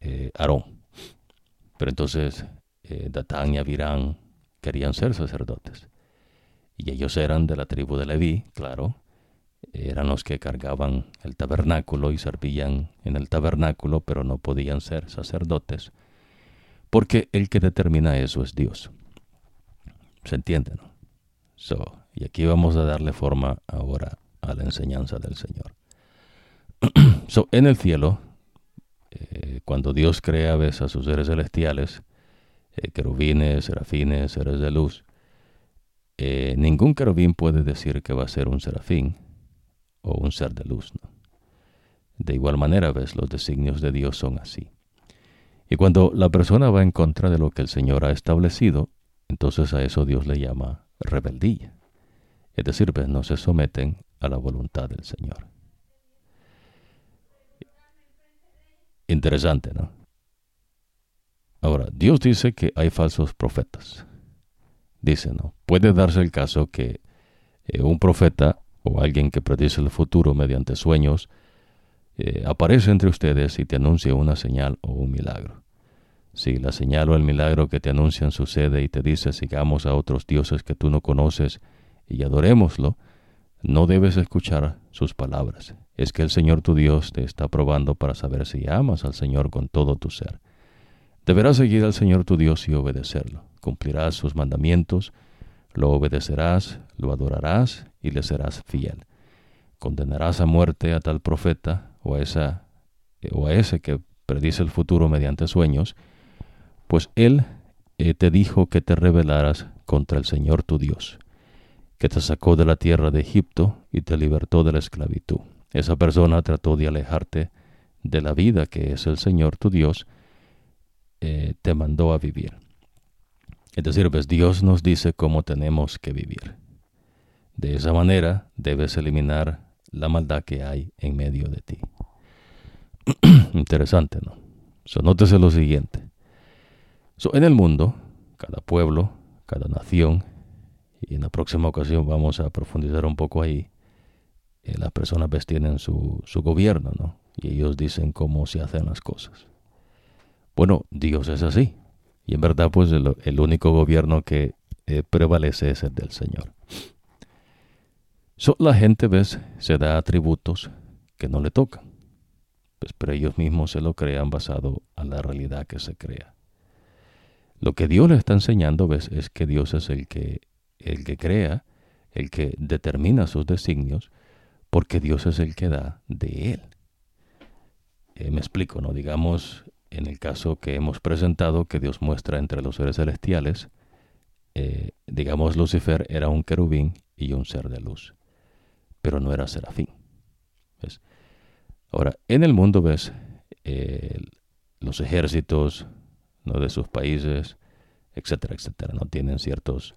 eh, Aarón. Pero entonces eh, Datán y Abirán querían ser sacerdotes. Y ellos eran de la tribu de Leví, claro, eran los que cargaban el tabernáculo y servían en el tabernáculo, pero no podían ser sacerdotes, porque el que determina eso es Dios. ¿Se entiende? No? So, y aquí vamos a darle forma ahora a la enseñanza del Señor. [CLEARS THROAT] so, en el cielo, eh, cuando Dios crea a a sus seres celestiales, eh, querubines, serafines, seres de luz, eh, ningún querubín puede decir que va a ser un serafín, o un ser de luz. De igual manera, ves, los designios de Dios son así. Y cuando la persona va en contra de lo que el Señor ha establecido, entonces a eso Dios le llama rebeldía. Es decir, ves, no se someten a la voluntad del Señor. Interesante, ¿no? Ahora, Dios dice que hay falsos profetas. Dice, ¿no? Puede darse el caso que eh, un profeta o alguien que predice el futuro mediante sueños, eh, aparece entre ustedes y te anuncia una señal o un milagro. Si la señal o el milagro que te anuncian sucede y te dice sigamos a otros dioses que tú no conoces y adorémoslo, no debes escuchar sus palabras. Es que el Señor tu Dios te está probando para saber si amas al Señor con todo tu ser. Deberás seguir al Señor tu Dios y obedecerlo. Cumplirás sus mandamientos, lo obedecerás, lo adorarás y le serás fiel. Condenarás a muerte a tal profeta o a, esa, o a ese que predice el futuro mediante sueños, pues él eh, te dijo que te rebelaras contra el Señor tu Dios, que te sacó de la tierra de Egipto y te libertó de la esclavitud. Esa persona trató de alejarte de la vida que es el Señor tu Dios, eh, te mandó a vivir. Es decir, pues Dios nos dice cómo tenemos que vivir. De esa manera debes eliminar la maldad que hay en medio de ti. [CLEARS THROAT] Interesante, ¿no? So, nótese lo siguiente. So, en el mundo, cada pueblo, cada nación, y en la próxima ocasión vamos a profundizar un poco ahí, eh, las personas ves tienen su, su gobierno, ¿no? Y ellos dicen cómo se hacen las cosas. Bueno, Dios es así. Y en verdad, pues el, único gobierno que eh, prevalece es el del Señor. So, la gente, ves, se da atributos que no le tocan. Pues, pero ellos mismos se lo crean basado a la realidad que se crea. Lo que Dios le está enseñando, ves, es que Dios es el que, el que crea, el que determina sus designios, porque Dios es el que da de él. Eh, me explico, ¿no? Digamos, en el caso que hemos presentado, que Dios muestra entre los seres celestiales, eh, digamos, Lucifer era un querubín y un ser de luz, pero no era serafín. Ahora, en el mundo, ves, los ejércitos de sus países, etcétera, etcétera, no tienen ciertos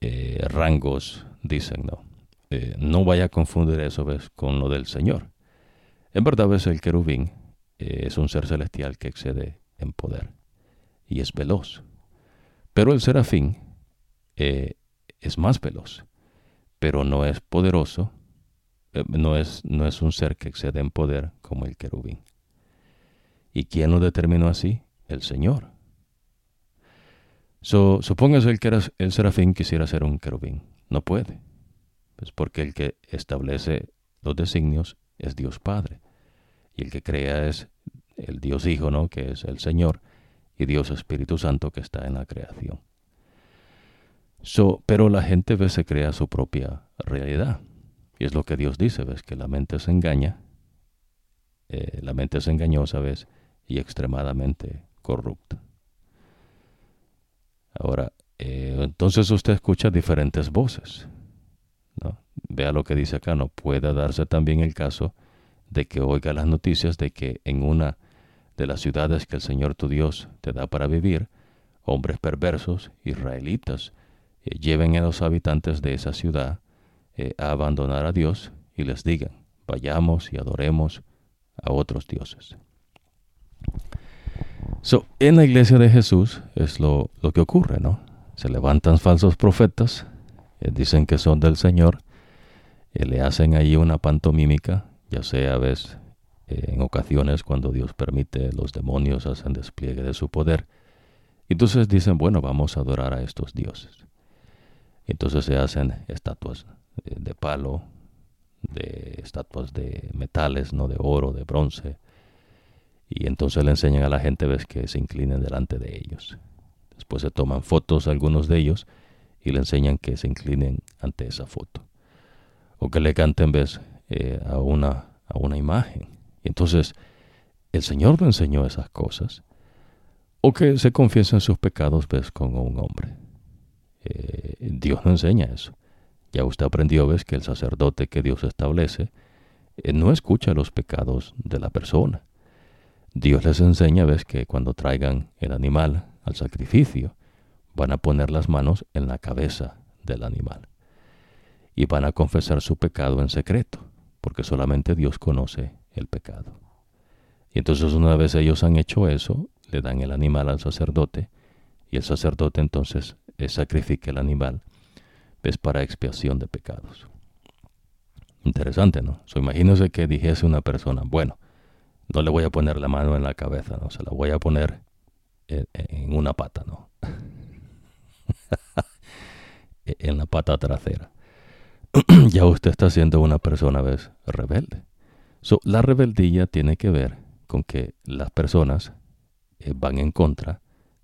eh, rangos, dicen, ¿no? Eh, no vaya a confundir eso, ves, con lo del Señor. En verdad, ves, el querubín eh, es un ser celestial que excede en poder y es veloz. Pero el serafín eh, es más veloz, pero no es poderoso, eh, no, es, no es un ser que excede en poder como el querubín. ¿Y quién lo determinó así? El Señor. So, supóngase el, que el serafín quisiera ser un querubín. No puede. Pues porque el que establece los designios es Dios Padre el que crea es el Dios Hijo, ¿no? que es el Señor, y Dios Espíritu Santo que está en la creación. So, pero la gente ve se crea su propia realidad. Y es lo que Dios dice, ves que la mente se engaña, eh, la mente es engañosa, ves, y extremadamente corrupta. Ahora, eh, entonces usted escucha diferentes voces. Vea lo que dice acá, no puede darse también el caso de que oiga las noticias de que en una de las ciudades que el Señor tu Dios te da para vivir, hombres perversos, israelitas, eh, lleven a los habitantes de esa ciudad eh, a abandonar a Dios y les digan, vayamos y adoremos a otros dioses. So, en la iglesia de Jesús es lo, que ocurre, ¿no? Se levantan falsos profetas, eh, dicen que son del Señor, le hacen ahí una pantomímica ya sea ves eh, en ocasiones cuando Dios permite los demonios hacen despliegue de su poder. Entonces dicen, bueno, vamos a adorar a estos dioses. Entonces se hacen estatuas eh, de palo, de estatuas de metales, no de oro, de bronce. Y entonces le enseñan a la gente, ves, que se inclinen delante de ellos. Después se toman fotos algunos de ellos y le enseñan que se inclinen ante esa foto. O que le canten, ves, eh, a, una, a una imagen. Y entonces, el Señor no enseñó esas cosas. O que se confiesen sus pecados, ves, con un hombre. Eh, Dios no enseña eso. Ya usted aprendió, ves, que el sacerdote que Dios establece eh, no escucha los pecados de la persona. Dios les enseña, ves, que cuando traigan el animal al sacrificio, van a poner las manos en la cabeza del animal y van a confesar su pecado en secreto porque solamente Dios conoce el pecado. Y entonces una vez ellos han hecho eso, le dan el animal al sacerdote y el sacerdote entonces sacrifica el animal, es para expiación de pecados. Interesante, ¿no? Imagínense que dijese una persona, bueno, no le voy a poner la mano en la cabeza, no, se la voy a poner en una pata, ¿no? [LAUGHS] en la pata trasera. [CLEARS THROAT] ya usted está siendo una persona ¿ves? rebelde. la rebeldía tiene que ver con que las personas eh, van en contra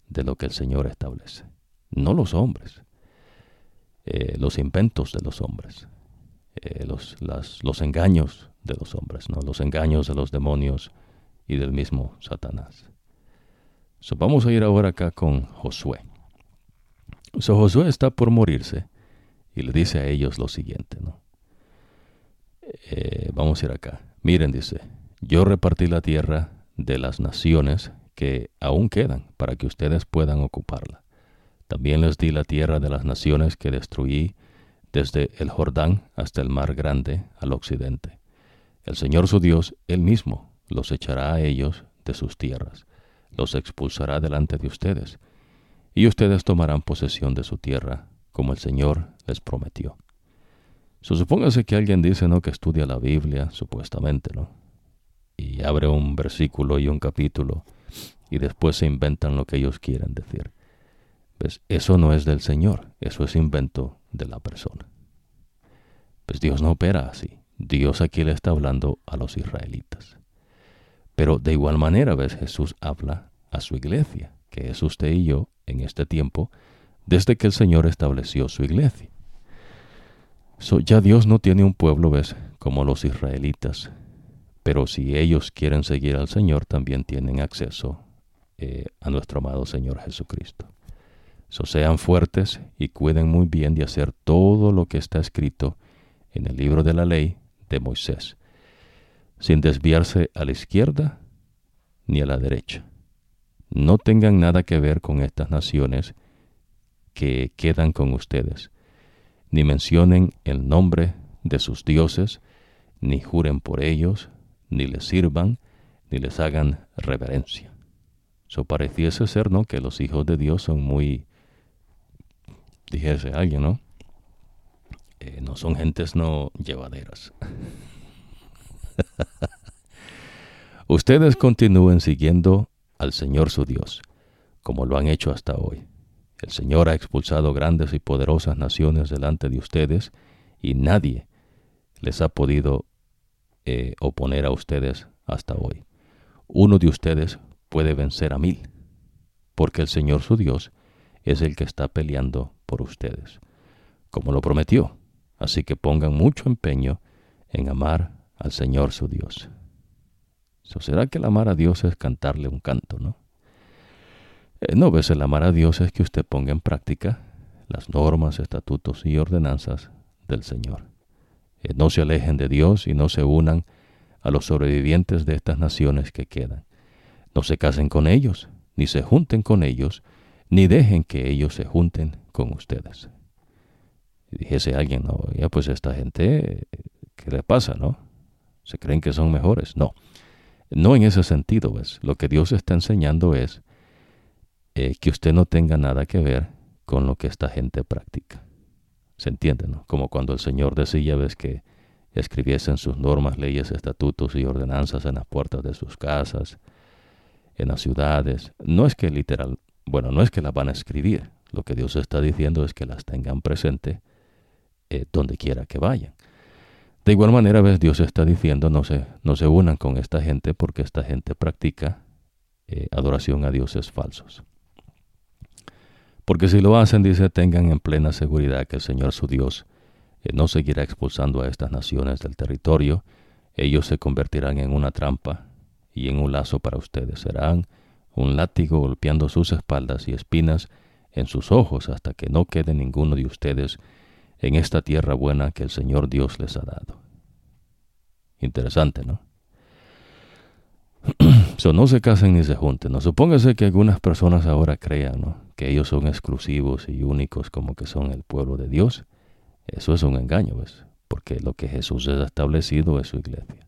de lo que el Señor establece, no los hombres, eh, los inventos de los hombres, eh, los, los engaños de los hombres, ¿no? los engaños de los demonios y del mismo Satanás. vamos a ir ahora acá con Josué. Josué está por morirse y le dice a ellos lo siguiente, ¿no? Eh, vamos a ir acá. Miren, dice, yo repartí la tierra de las naciones que aún quedan para que ustedes puedan ocuparla. También les di la tierra de las naciones que destruí desde el Jordán hasta el mar grande al occidente. El Señor su Dios, Él mismo, los echará a ellos de sus tierras, los expulsará delante de ustedes, y ustedes tomarán posesión de su tierra, como el Señor les prometió. supóngase que alguien dice, ¿no?, que estudia la Biblia, supuestamente, ¿no? Y abre un versículo y un capítulo, y después se inventan lo que ellos quieren decir. Pues eso no es del Señor, eso es invento de la persona. Pues Dios no opera así. Dios aquí le está hablando a los israelitas. Pero de igual manera, ves, Jesús habla a su iglesia, que es usted y yo en este tiempo, desde que el Señor estableció su iglesia. Ya Dios no tiene un pueblo, ves, como los israelitas, pero si ellos quieren seguir al Señor, también tienen acceso eh, a nuestro amado Señor Jesucristo. So, sean fuertes y cuiden muy bien de hacer todo lo que está escrito en el libro de la ley de Moisés, sin desviarse a la izquierda ni a la derecha. No tengan nada que ver con estas naciones que quedan con ustedes, ni mencionen el nombre de sus dioses, ni juren por ellos, ni les sirvan, ni les hagan reverencia. So pareciese ser, ¿no? Que los hijos de Dios son muy dijese alguien, ¿no? Eh, no son gentes no llevaderas. [LAUGHS] Ustedes continúen siguiendo al Señor su Dios, como lo han hecho hasta hoy. El Señor ha expulsado grandes y poderosas naciones delante de ustedes y nadie les ha podido eh, oponer a ustedes hasta hoy. Uno de ustedes puede vencer a mil, porque el Señor su Dios es el que está peleando por ustedes, como lo prometió. Así que pongan mucho empeño en amar al Señor su Dios. ¿Será que el amar a Dios es cantarle un canto, no? Eh, no, ves, el amar a Dios es que usted ponga en práctica las normas, estatutos y ordenanzas del Señor. Eh, no se alejen de Dios y no se unan a los sobrevivientes de estas naciones que quedan. No se casen con ellos, ni se junten con ellos, ni dejen que ellos se junten con ustedes. Dijese alguien, no, ya pues esta gente, ¿qué le pasa, no? ¿Se creen que son mejores? No, no en ese sentido, ¿ves? Lo que Dios está enseñando es eh, que usted no tenga nada que ver con lo que esta gente practica. ¿Se entiende? Como cuando el Señor decía, ves, que escribiesen sus normas, leyes, estatutos y ordenanzas en las puertas de sus casas, en las ciudades. No es que literal, bueno, no es que las van a escribir, lo que Dios está diciendo es que las tengan presente eh, donde quiera que vayan. De igual manera, ves, Dios está diciendo no se, no se unan con esta gente porque esta gente practica eh, adoración a dioses falsos. Porque si lo hacen, dice, tengan en plena seguridad que el Señor su Dios eh, no seguirá expulsando a estas naciones del territorio. Ellos se convertirán en una trampa y en un lazo para ustedes. Serán un látigo golpeando sus espaldas y espinas en sus ojos hasta que no quede ninguno de ustedes en esta tierra buena que el Señor Dios les ha dado. Interesante, ¿no? [CLEARS THROAT] so, no se casen ni se junten. ¿no? Supóngase que algunas personas ahora crean ¿no? Que ellos son exclusivos y únicos como que son el pueblo de Dios. Eso es un engaño, ¿ves? Porque lo que Jesús ha establecido es su iglesia.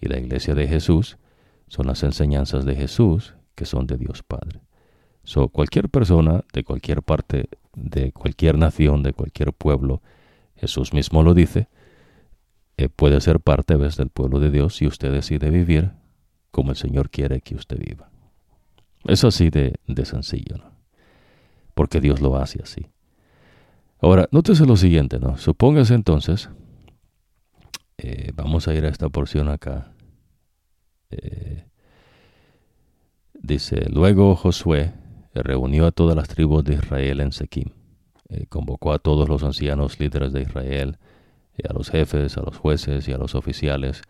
Y la iglesia de Jesús son las enseñanzas de Jesús que son de Dios Padre. So, cualquier persona de cualquier parte, de cualquier nación, de cualquier pueblo, Jesús mismo lo dice, eh, puede ser parte ¿ves? del pueblo de Dios si usted decide vivir como el Señor quiere que usted viva. Es así de, de sencillo, ¿no? Porque Dios lo hace así. Ahora, nótese lo siguiente, ¿no? Supóngase entonces, eh, vamos a ir a esta porción acá. Eh, Dice, luego Josué reunió a todas las tribus de Israel en Sequim. Eh, convocó a todos los ancianos líderes de Israel, a los jefes, a los jueces y a los oficiales.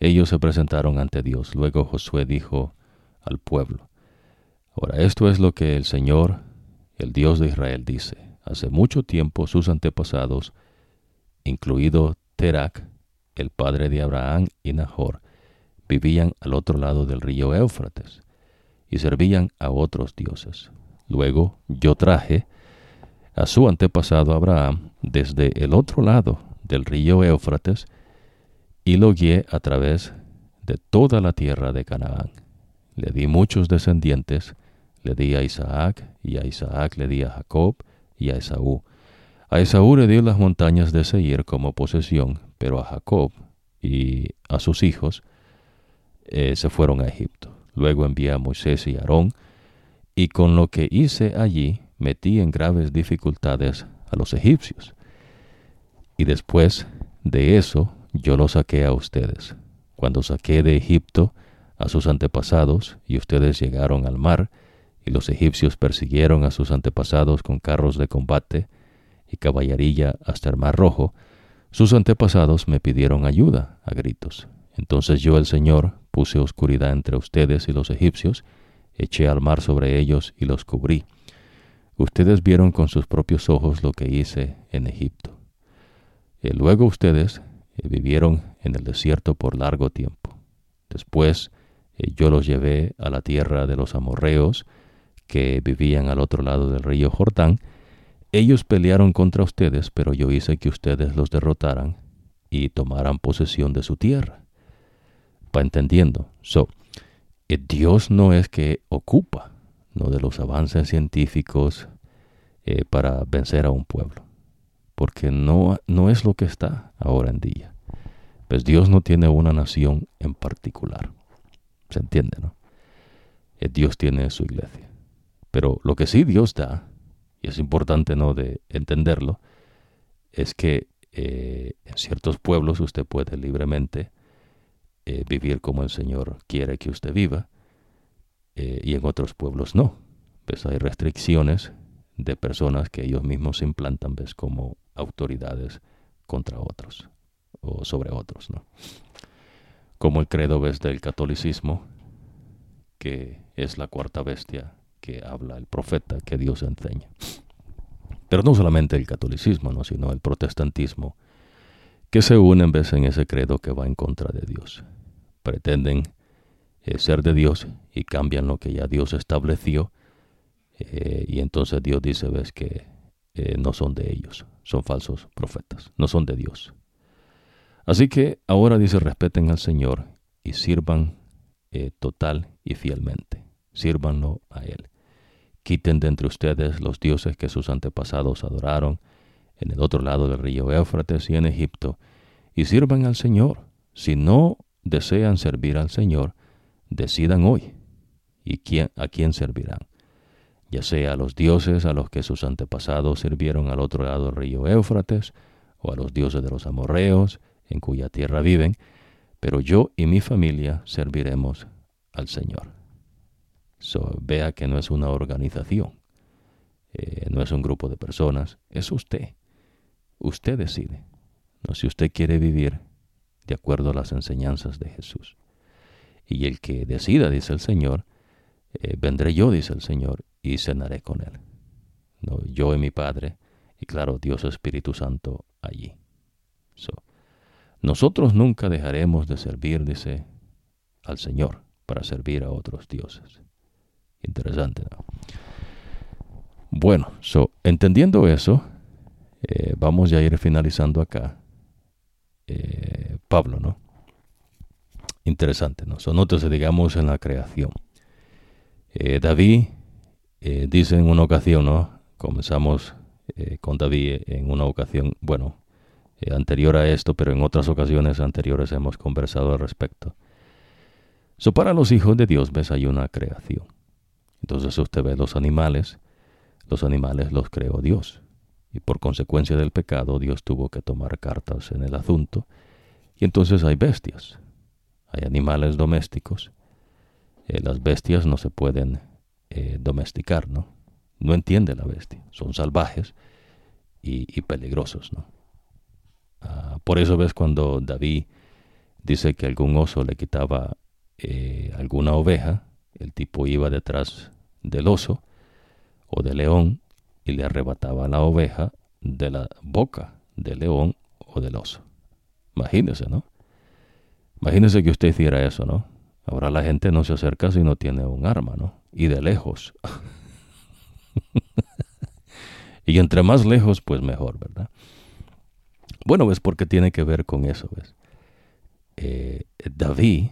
Ellos se presentaron ante Dios. Luego Josué dijo al pueblo, Ahora esto es lo que el Señor, el Dios de Israel, dice. Hace mucho tiempo sus antepasados, incluido Terac, el padre de Abraham y Nahor, vivían al otro lado del río Éufrates y servían a otros dioses. Luego yo traje a su antepasado Abraham desde el otro lado del río Éufrates y lo guié a través de toda la tierra de Canaán. le di muchos descendientes, le di a Isaac, y a Isaac le di a Jacob y a Esaú. A Esaú le di las montañas de Seir como posesión, pero a Jacob y a sus hijos eh, se fueron a Egipto. Luego envié a Moisés y Aarón, y con lo que hice allí metí en graves dificultades a los egipcios. Y después de eso yo los saqué a ustedes. Cuando saqué de Egipto a sus antepasados, y ustedes llegaron al mar, y los egipcios persiguieron a sus antepasados con carros de combate y caballería hasta el mar rojo, sus antepasados me pidieron ayuda a gritos. Entonces yo el Señor puse oscuridad entre ustedes y los egipcios, eché al mar sobre ellos y los cubrí. Ustedes vieron con sus propios ojos lo que hice en Egipto. Y luego ustedes eh, vivieron en el desierto por largo tiempo. Después eh, yo los llevé a la tierra de los amorreos, que vivían al otro lado del río Jordán. Ellos pelearon contra ustedes, pero yo hice que ustedes los derrotaran y tomaran posesión de su tierra. Pa entendiendo. So, eh, Dios no es que ocupa no de los avances científicos eh, para vencer a un pueblo, porque no, no es lo que está ahora en día. Pues Dios no tiene una nación en particular. ¿Se entiende, no? Eh, Dios tiene su iglesia. Pero lo que sí Dios da, y es importante no de entenderlo, es que en ciertos pueblos usted puede libremente eh, vivir como el Señor quiere que usted viva, eh, y en otros pueblos no. Pues hay restricciones de personas que ellos mismos implantan ves como autoridades contra otros o sobre otros, ¿no? Como el credo ves del catolicismo, que es la cuarta bestia que habla el profeta que Dios enseña. Pero no solamente el catolicismo, ¿no? sino el protestantismo, que se unen ves en ese credo que va en contra de Dios pretenden eh, ser de Dios y cambian lo que ya Dios estableció. Eh, y entonces Dios dice, ves que eh, no son de ellos, son falsos profetas, no son de Dios. Así que ahora dice, respeten al Señor y sirvan total y fielmente, sírvanlo a Él. Quiten de entre ustedes los dioses que sus antepasados adoraron en el otro lado del río Éufrates y en Egipto, y sirvan al Señor. Si no desean servir al Señor, decidan hoy y quién, a quién servirán, ya sea a los dioses a los que sus antepasados sirvieron al otro lado del río Éufrates, o a los dioses de los amorreos, en cuya tierra viven, pero yo y mi familia serviremos al Señor. So, vea que no es una organización, eh, no es un grupo de personas, es usted. Usted decide. No, si usted quiere vivir de acuerdo a las enseñanzas de Jesús. Y el que decida, dice el Señor, eh, vendré yo, dice el Señor, y cenaré con él. ¿No? Yo y mi Padre, y claro, Dios Espíritu Santo allí. nosotros nunca dejaremos de servir, dice, al Señor para servir a otros dioses. Interesante, ¿no? Bueno, so, entendiendo eso, eh, vamos a ir finalizando acá. Eh, Pablo, ¿no? Interesante, ¿no? Son digamos, en la creación. Eh, David dice en una ocasión, ¿no? Comenzamos con David en una ocasión, bueno, anterior a esto, pero en otras ocasiones anteriores hemos conversado al respecto. So, para los hijos de Dios, ves, hay una creación. Entonces usted ve los animales, los animales los creó Dios y por consecuencia del pecado Dios tuvo que tomar cartas en el asunto. Y entonces hay bestias, hay animales domésticos. Eh, las bestias no se pueden eh, domesticar, ¿no? No entiende la bestia, son salvajes y, peligrosos, ¿no? Ah, por eso ves cuando David dice que algún oso le quitaba eh, alguna oveja, el tipo iba detrás del oso o del león y le arrebataba la oveja de la boca del león o del oso. Imagínese, ¿no? Imagínese que usted hiciera eso, ¿no? Ahora la gente no se acerca si no tiene un arma, ¿no? Y de lejos. [LAUGHS] y entre más lejos, pues mejor, ¿verdad? Bueno, es porque tiene que ver con eso, ¿ves? Eh, David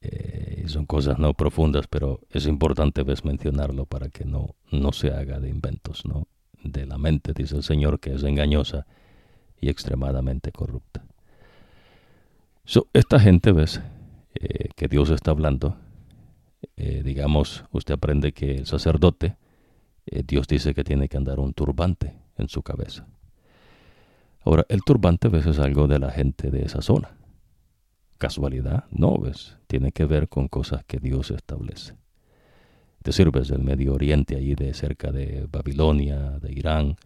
Eh, son cosas no profundas, pero es importante ves mencionarlo para que no, no se haga de inventos, ¿no? De la mente, dice el Señor, que es engañosa y extremadamente corrupta. esta gente, ves, eh, que Dios está hablando, eh, digamos, usted aprende que el sacerdote, Dios dice que tiene que andar un turbante en su cabeza. Ahora, el turbante ves es algo de la gente de esa zona. ¿Casualidad? No, ves, tiene que ver con cosas que Dios establece. Te sirves del Medio Oriente, allí de cerca de Babilonia, de Irán,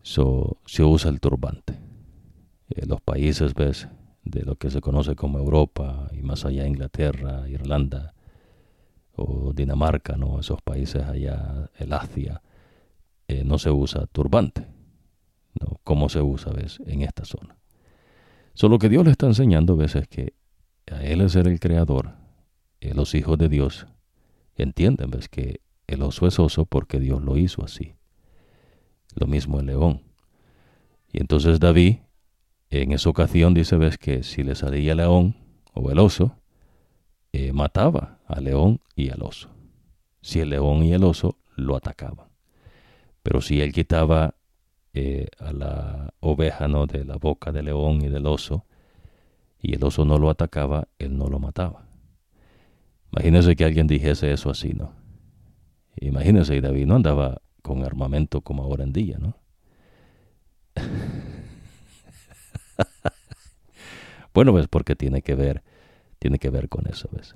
so, se usa el turbante. Eh, los países, ves, de lo que se conoce como Europa y más allá Inglaterra, Irlanda o Dinamarca, ¿no? Esos países allá, el Asia, eh, no se usa turbante. ¿no? ¿Cómo se usa, ves, en esta zona? Solo que Dios le está enseñando, ves, es que a Él es el creador, y los hijos de Dios entienden, ves, que el oso es oso porque Dios lo hizo así. Lo mismo el león. Y entonces David, en esa ocasión, dice, ves, que si le salía el león o el oso, eh, mataba al león y al oso. Si el león y el oso lo atacaban. Pero si él quitaba a la oveja ¿no? de la boca del león y del oso, y el oso no lo atacaba, él no lo mataba. Imagínese que alguien dijese eso así, ¿no? Imagínese, y David no andaba con armamento como ahora en día, ¿no? [LAUGHS] bueno, ves, porque tiene que ver, tiene que ver con eso, ¿ves?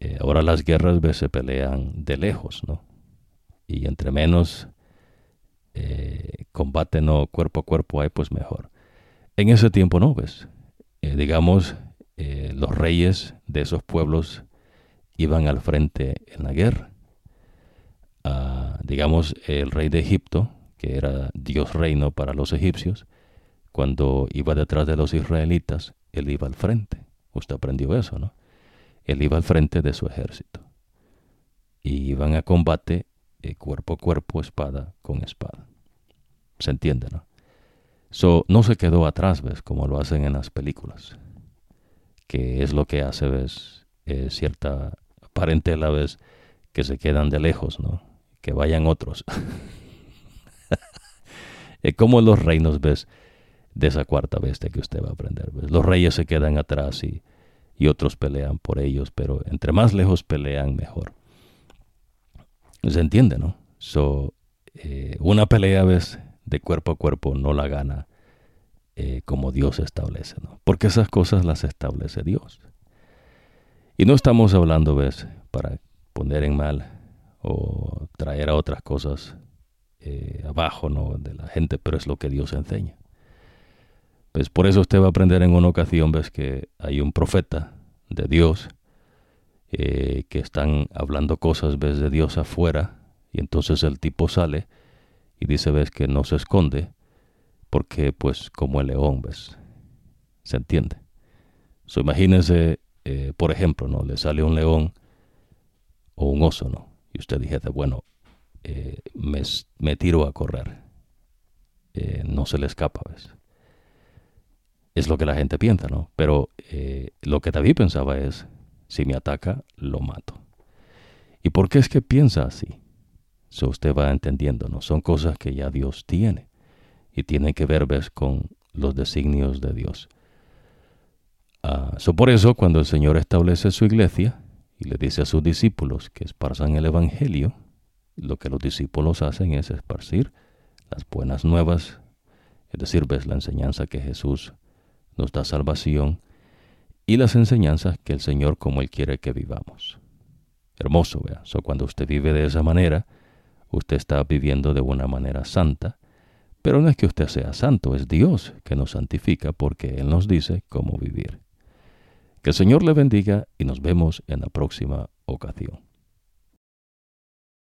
Eh, ahora las guerras, ves, se pelean de lejos, ¿no? Y entre menos eh, combate no cuerpo a cuerpo hay, pues mejor. En ese tiempo no, ves. Eh, digamos, eh, los reyes de esos pueblos iban al frente en la guerra. Ah, digamos, el rey de Egipto, que era Dios reino para los egipcios, cuando iba detrás de los israelitas, él iba al frente. Usted aprendió eso, ¿no? Él iba al frente de su ejército. Y iban a combate eh, cuerpo a cuerpo, espada con espada. ¿Se entiende, no? No se quedó atrás, ¿ves? Como lo hacen en las películas. Que es lo que hace, ¿ves? Eh, cierta parentela, ¿ves? Que se quedan de lejos, ¿no? Que vayan otros. [LAUGHS] es como los reinos, ¿ves? De esa cuarta bestia que usted va a aprender, ¿ves? Los reyes se quedan atrás y, y otros pelean por ellos, pero entre más lejos pelean, mejor. Se entiende, ¿no? So, eh, una pelea, ¿ves? De cuerpo a cuerpo no la gana eh, como Dios establece, ¿no? Porque esas cosas las establece Dios. Y no estamos hablando, ¿ves? Para poner en mal o traer a otras cosas eh, abajo, ¿no? De la gente, pero es lo que Dios enseña. Pues por eso usted va a aprender en una ocasión, ves que hay un profeta de Dios eh, que están hablando cosas, ves, de Dios afuera, y entonces el tipo sale y dice, ves, que no se esconde, porque pues como el león, ves, ¿se entiende? So, imagínese, eh, por ejemplo, ¿no? Le sale un león o un oso, ¿no? Y usted dijese, bueno, eh, me, me, tiro a correr. no se le escapa, ¿ves? Es lo que la gente piensa, ¿no? Pero lo que David pensaba es, si me ataca, lo mato. ¿Y por qué es que piensa así? So usted va entendiendo, ¿no? Son cosas que ya Dios tiene y tiene que ver ¿ves? con los designios de Dios. Uh, por eso, cuando el Señor establece su iglesia y le dice a sus discípulos que esparzan el Evangelio, lo que los discípulos hacen es esparcir las buenas nuevas, es decir, ves la enseñanza que Jesús nos da salvación y las enseñanzas que el Señor como Él quiere que vivamos. Hermoso, vea. So, cuando usted vive de esa manera, usted está viviendo de una manera santa, pero no es que usted sea santo, es Dios que nos santifica porque Él nos dice cómo vivir. Que el Señor le bendiga y nos vemos en la próxima ocasión.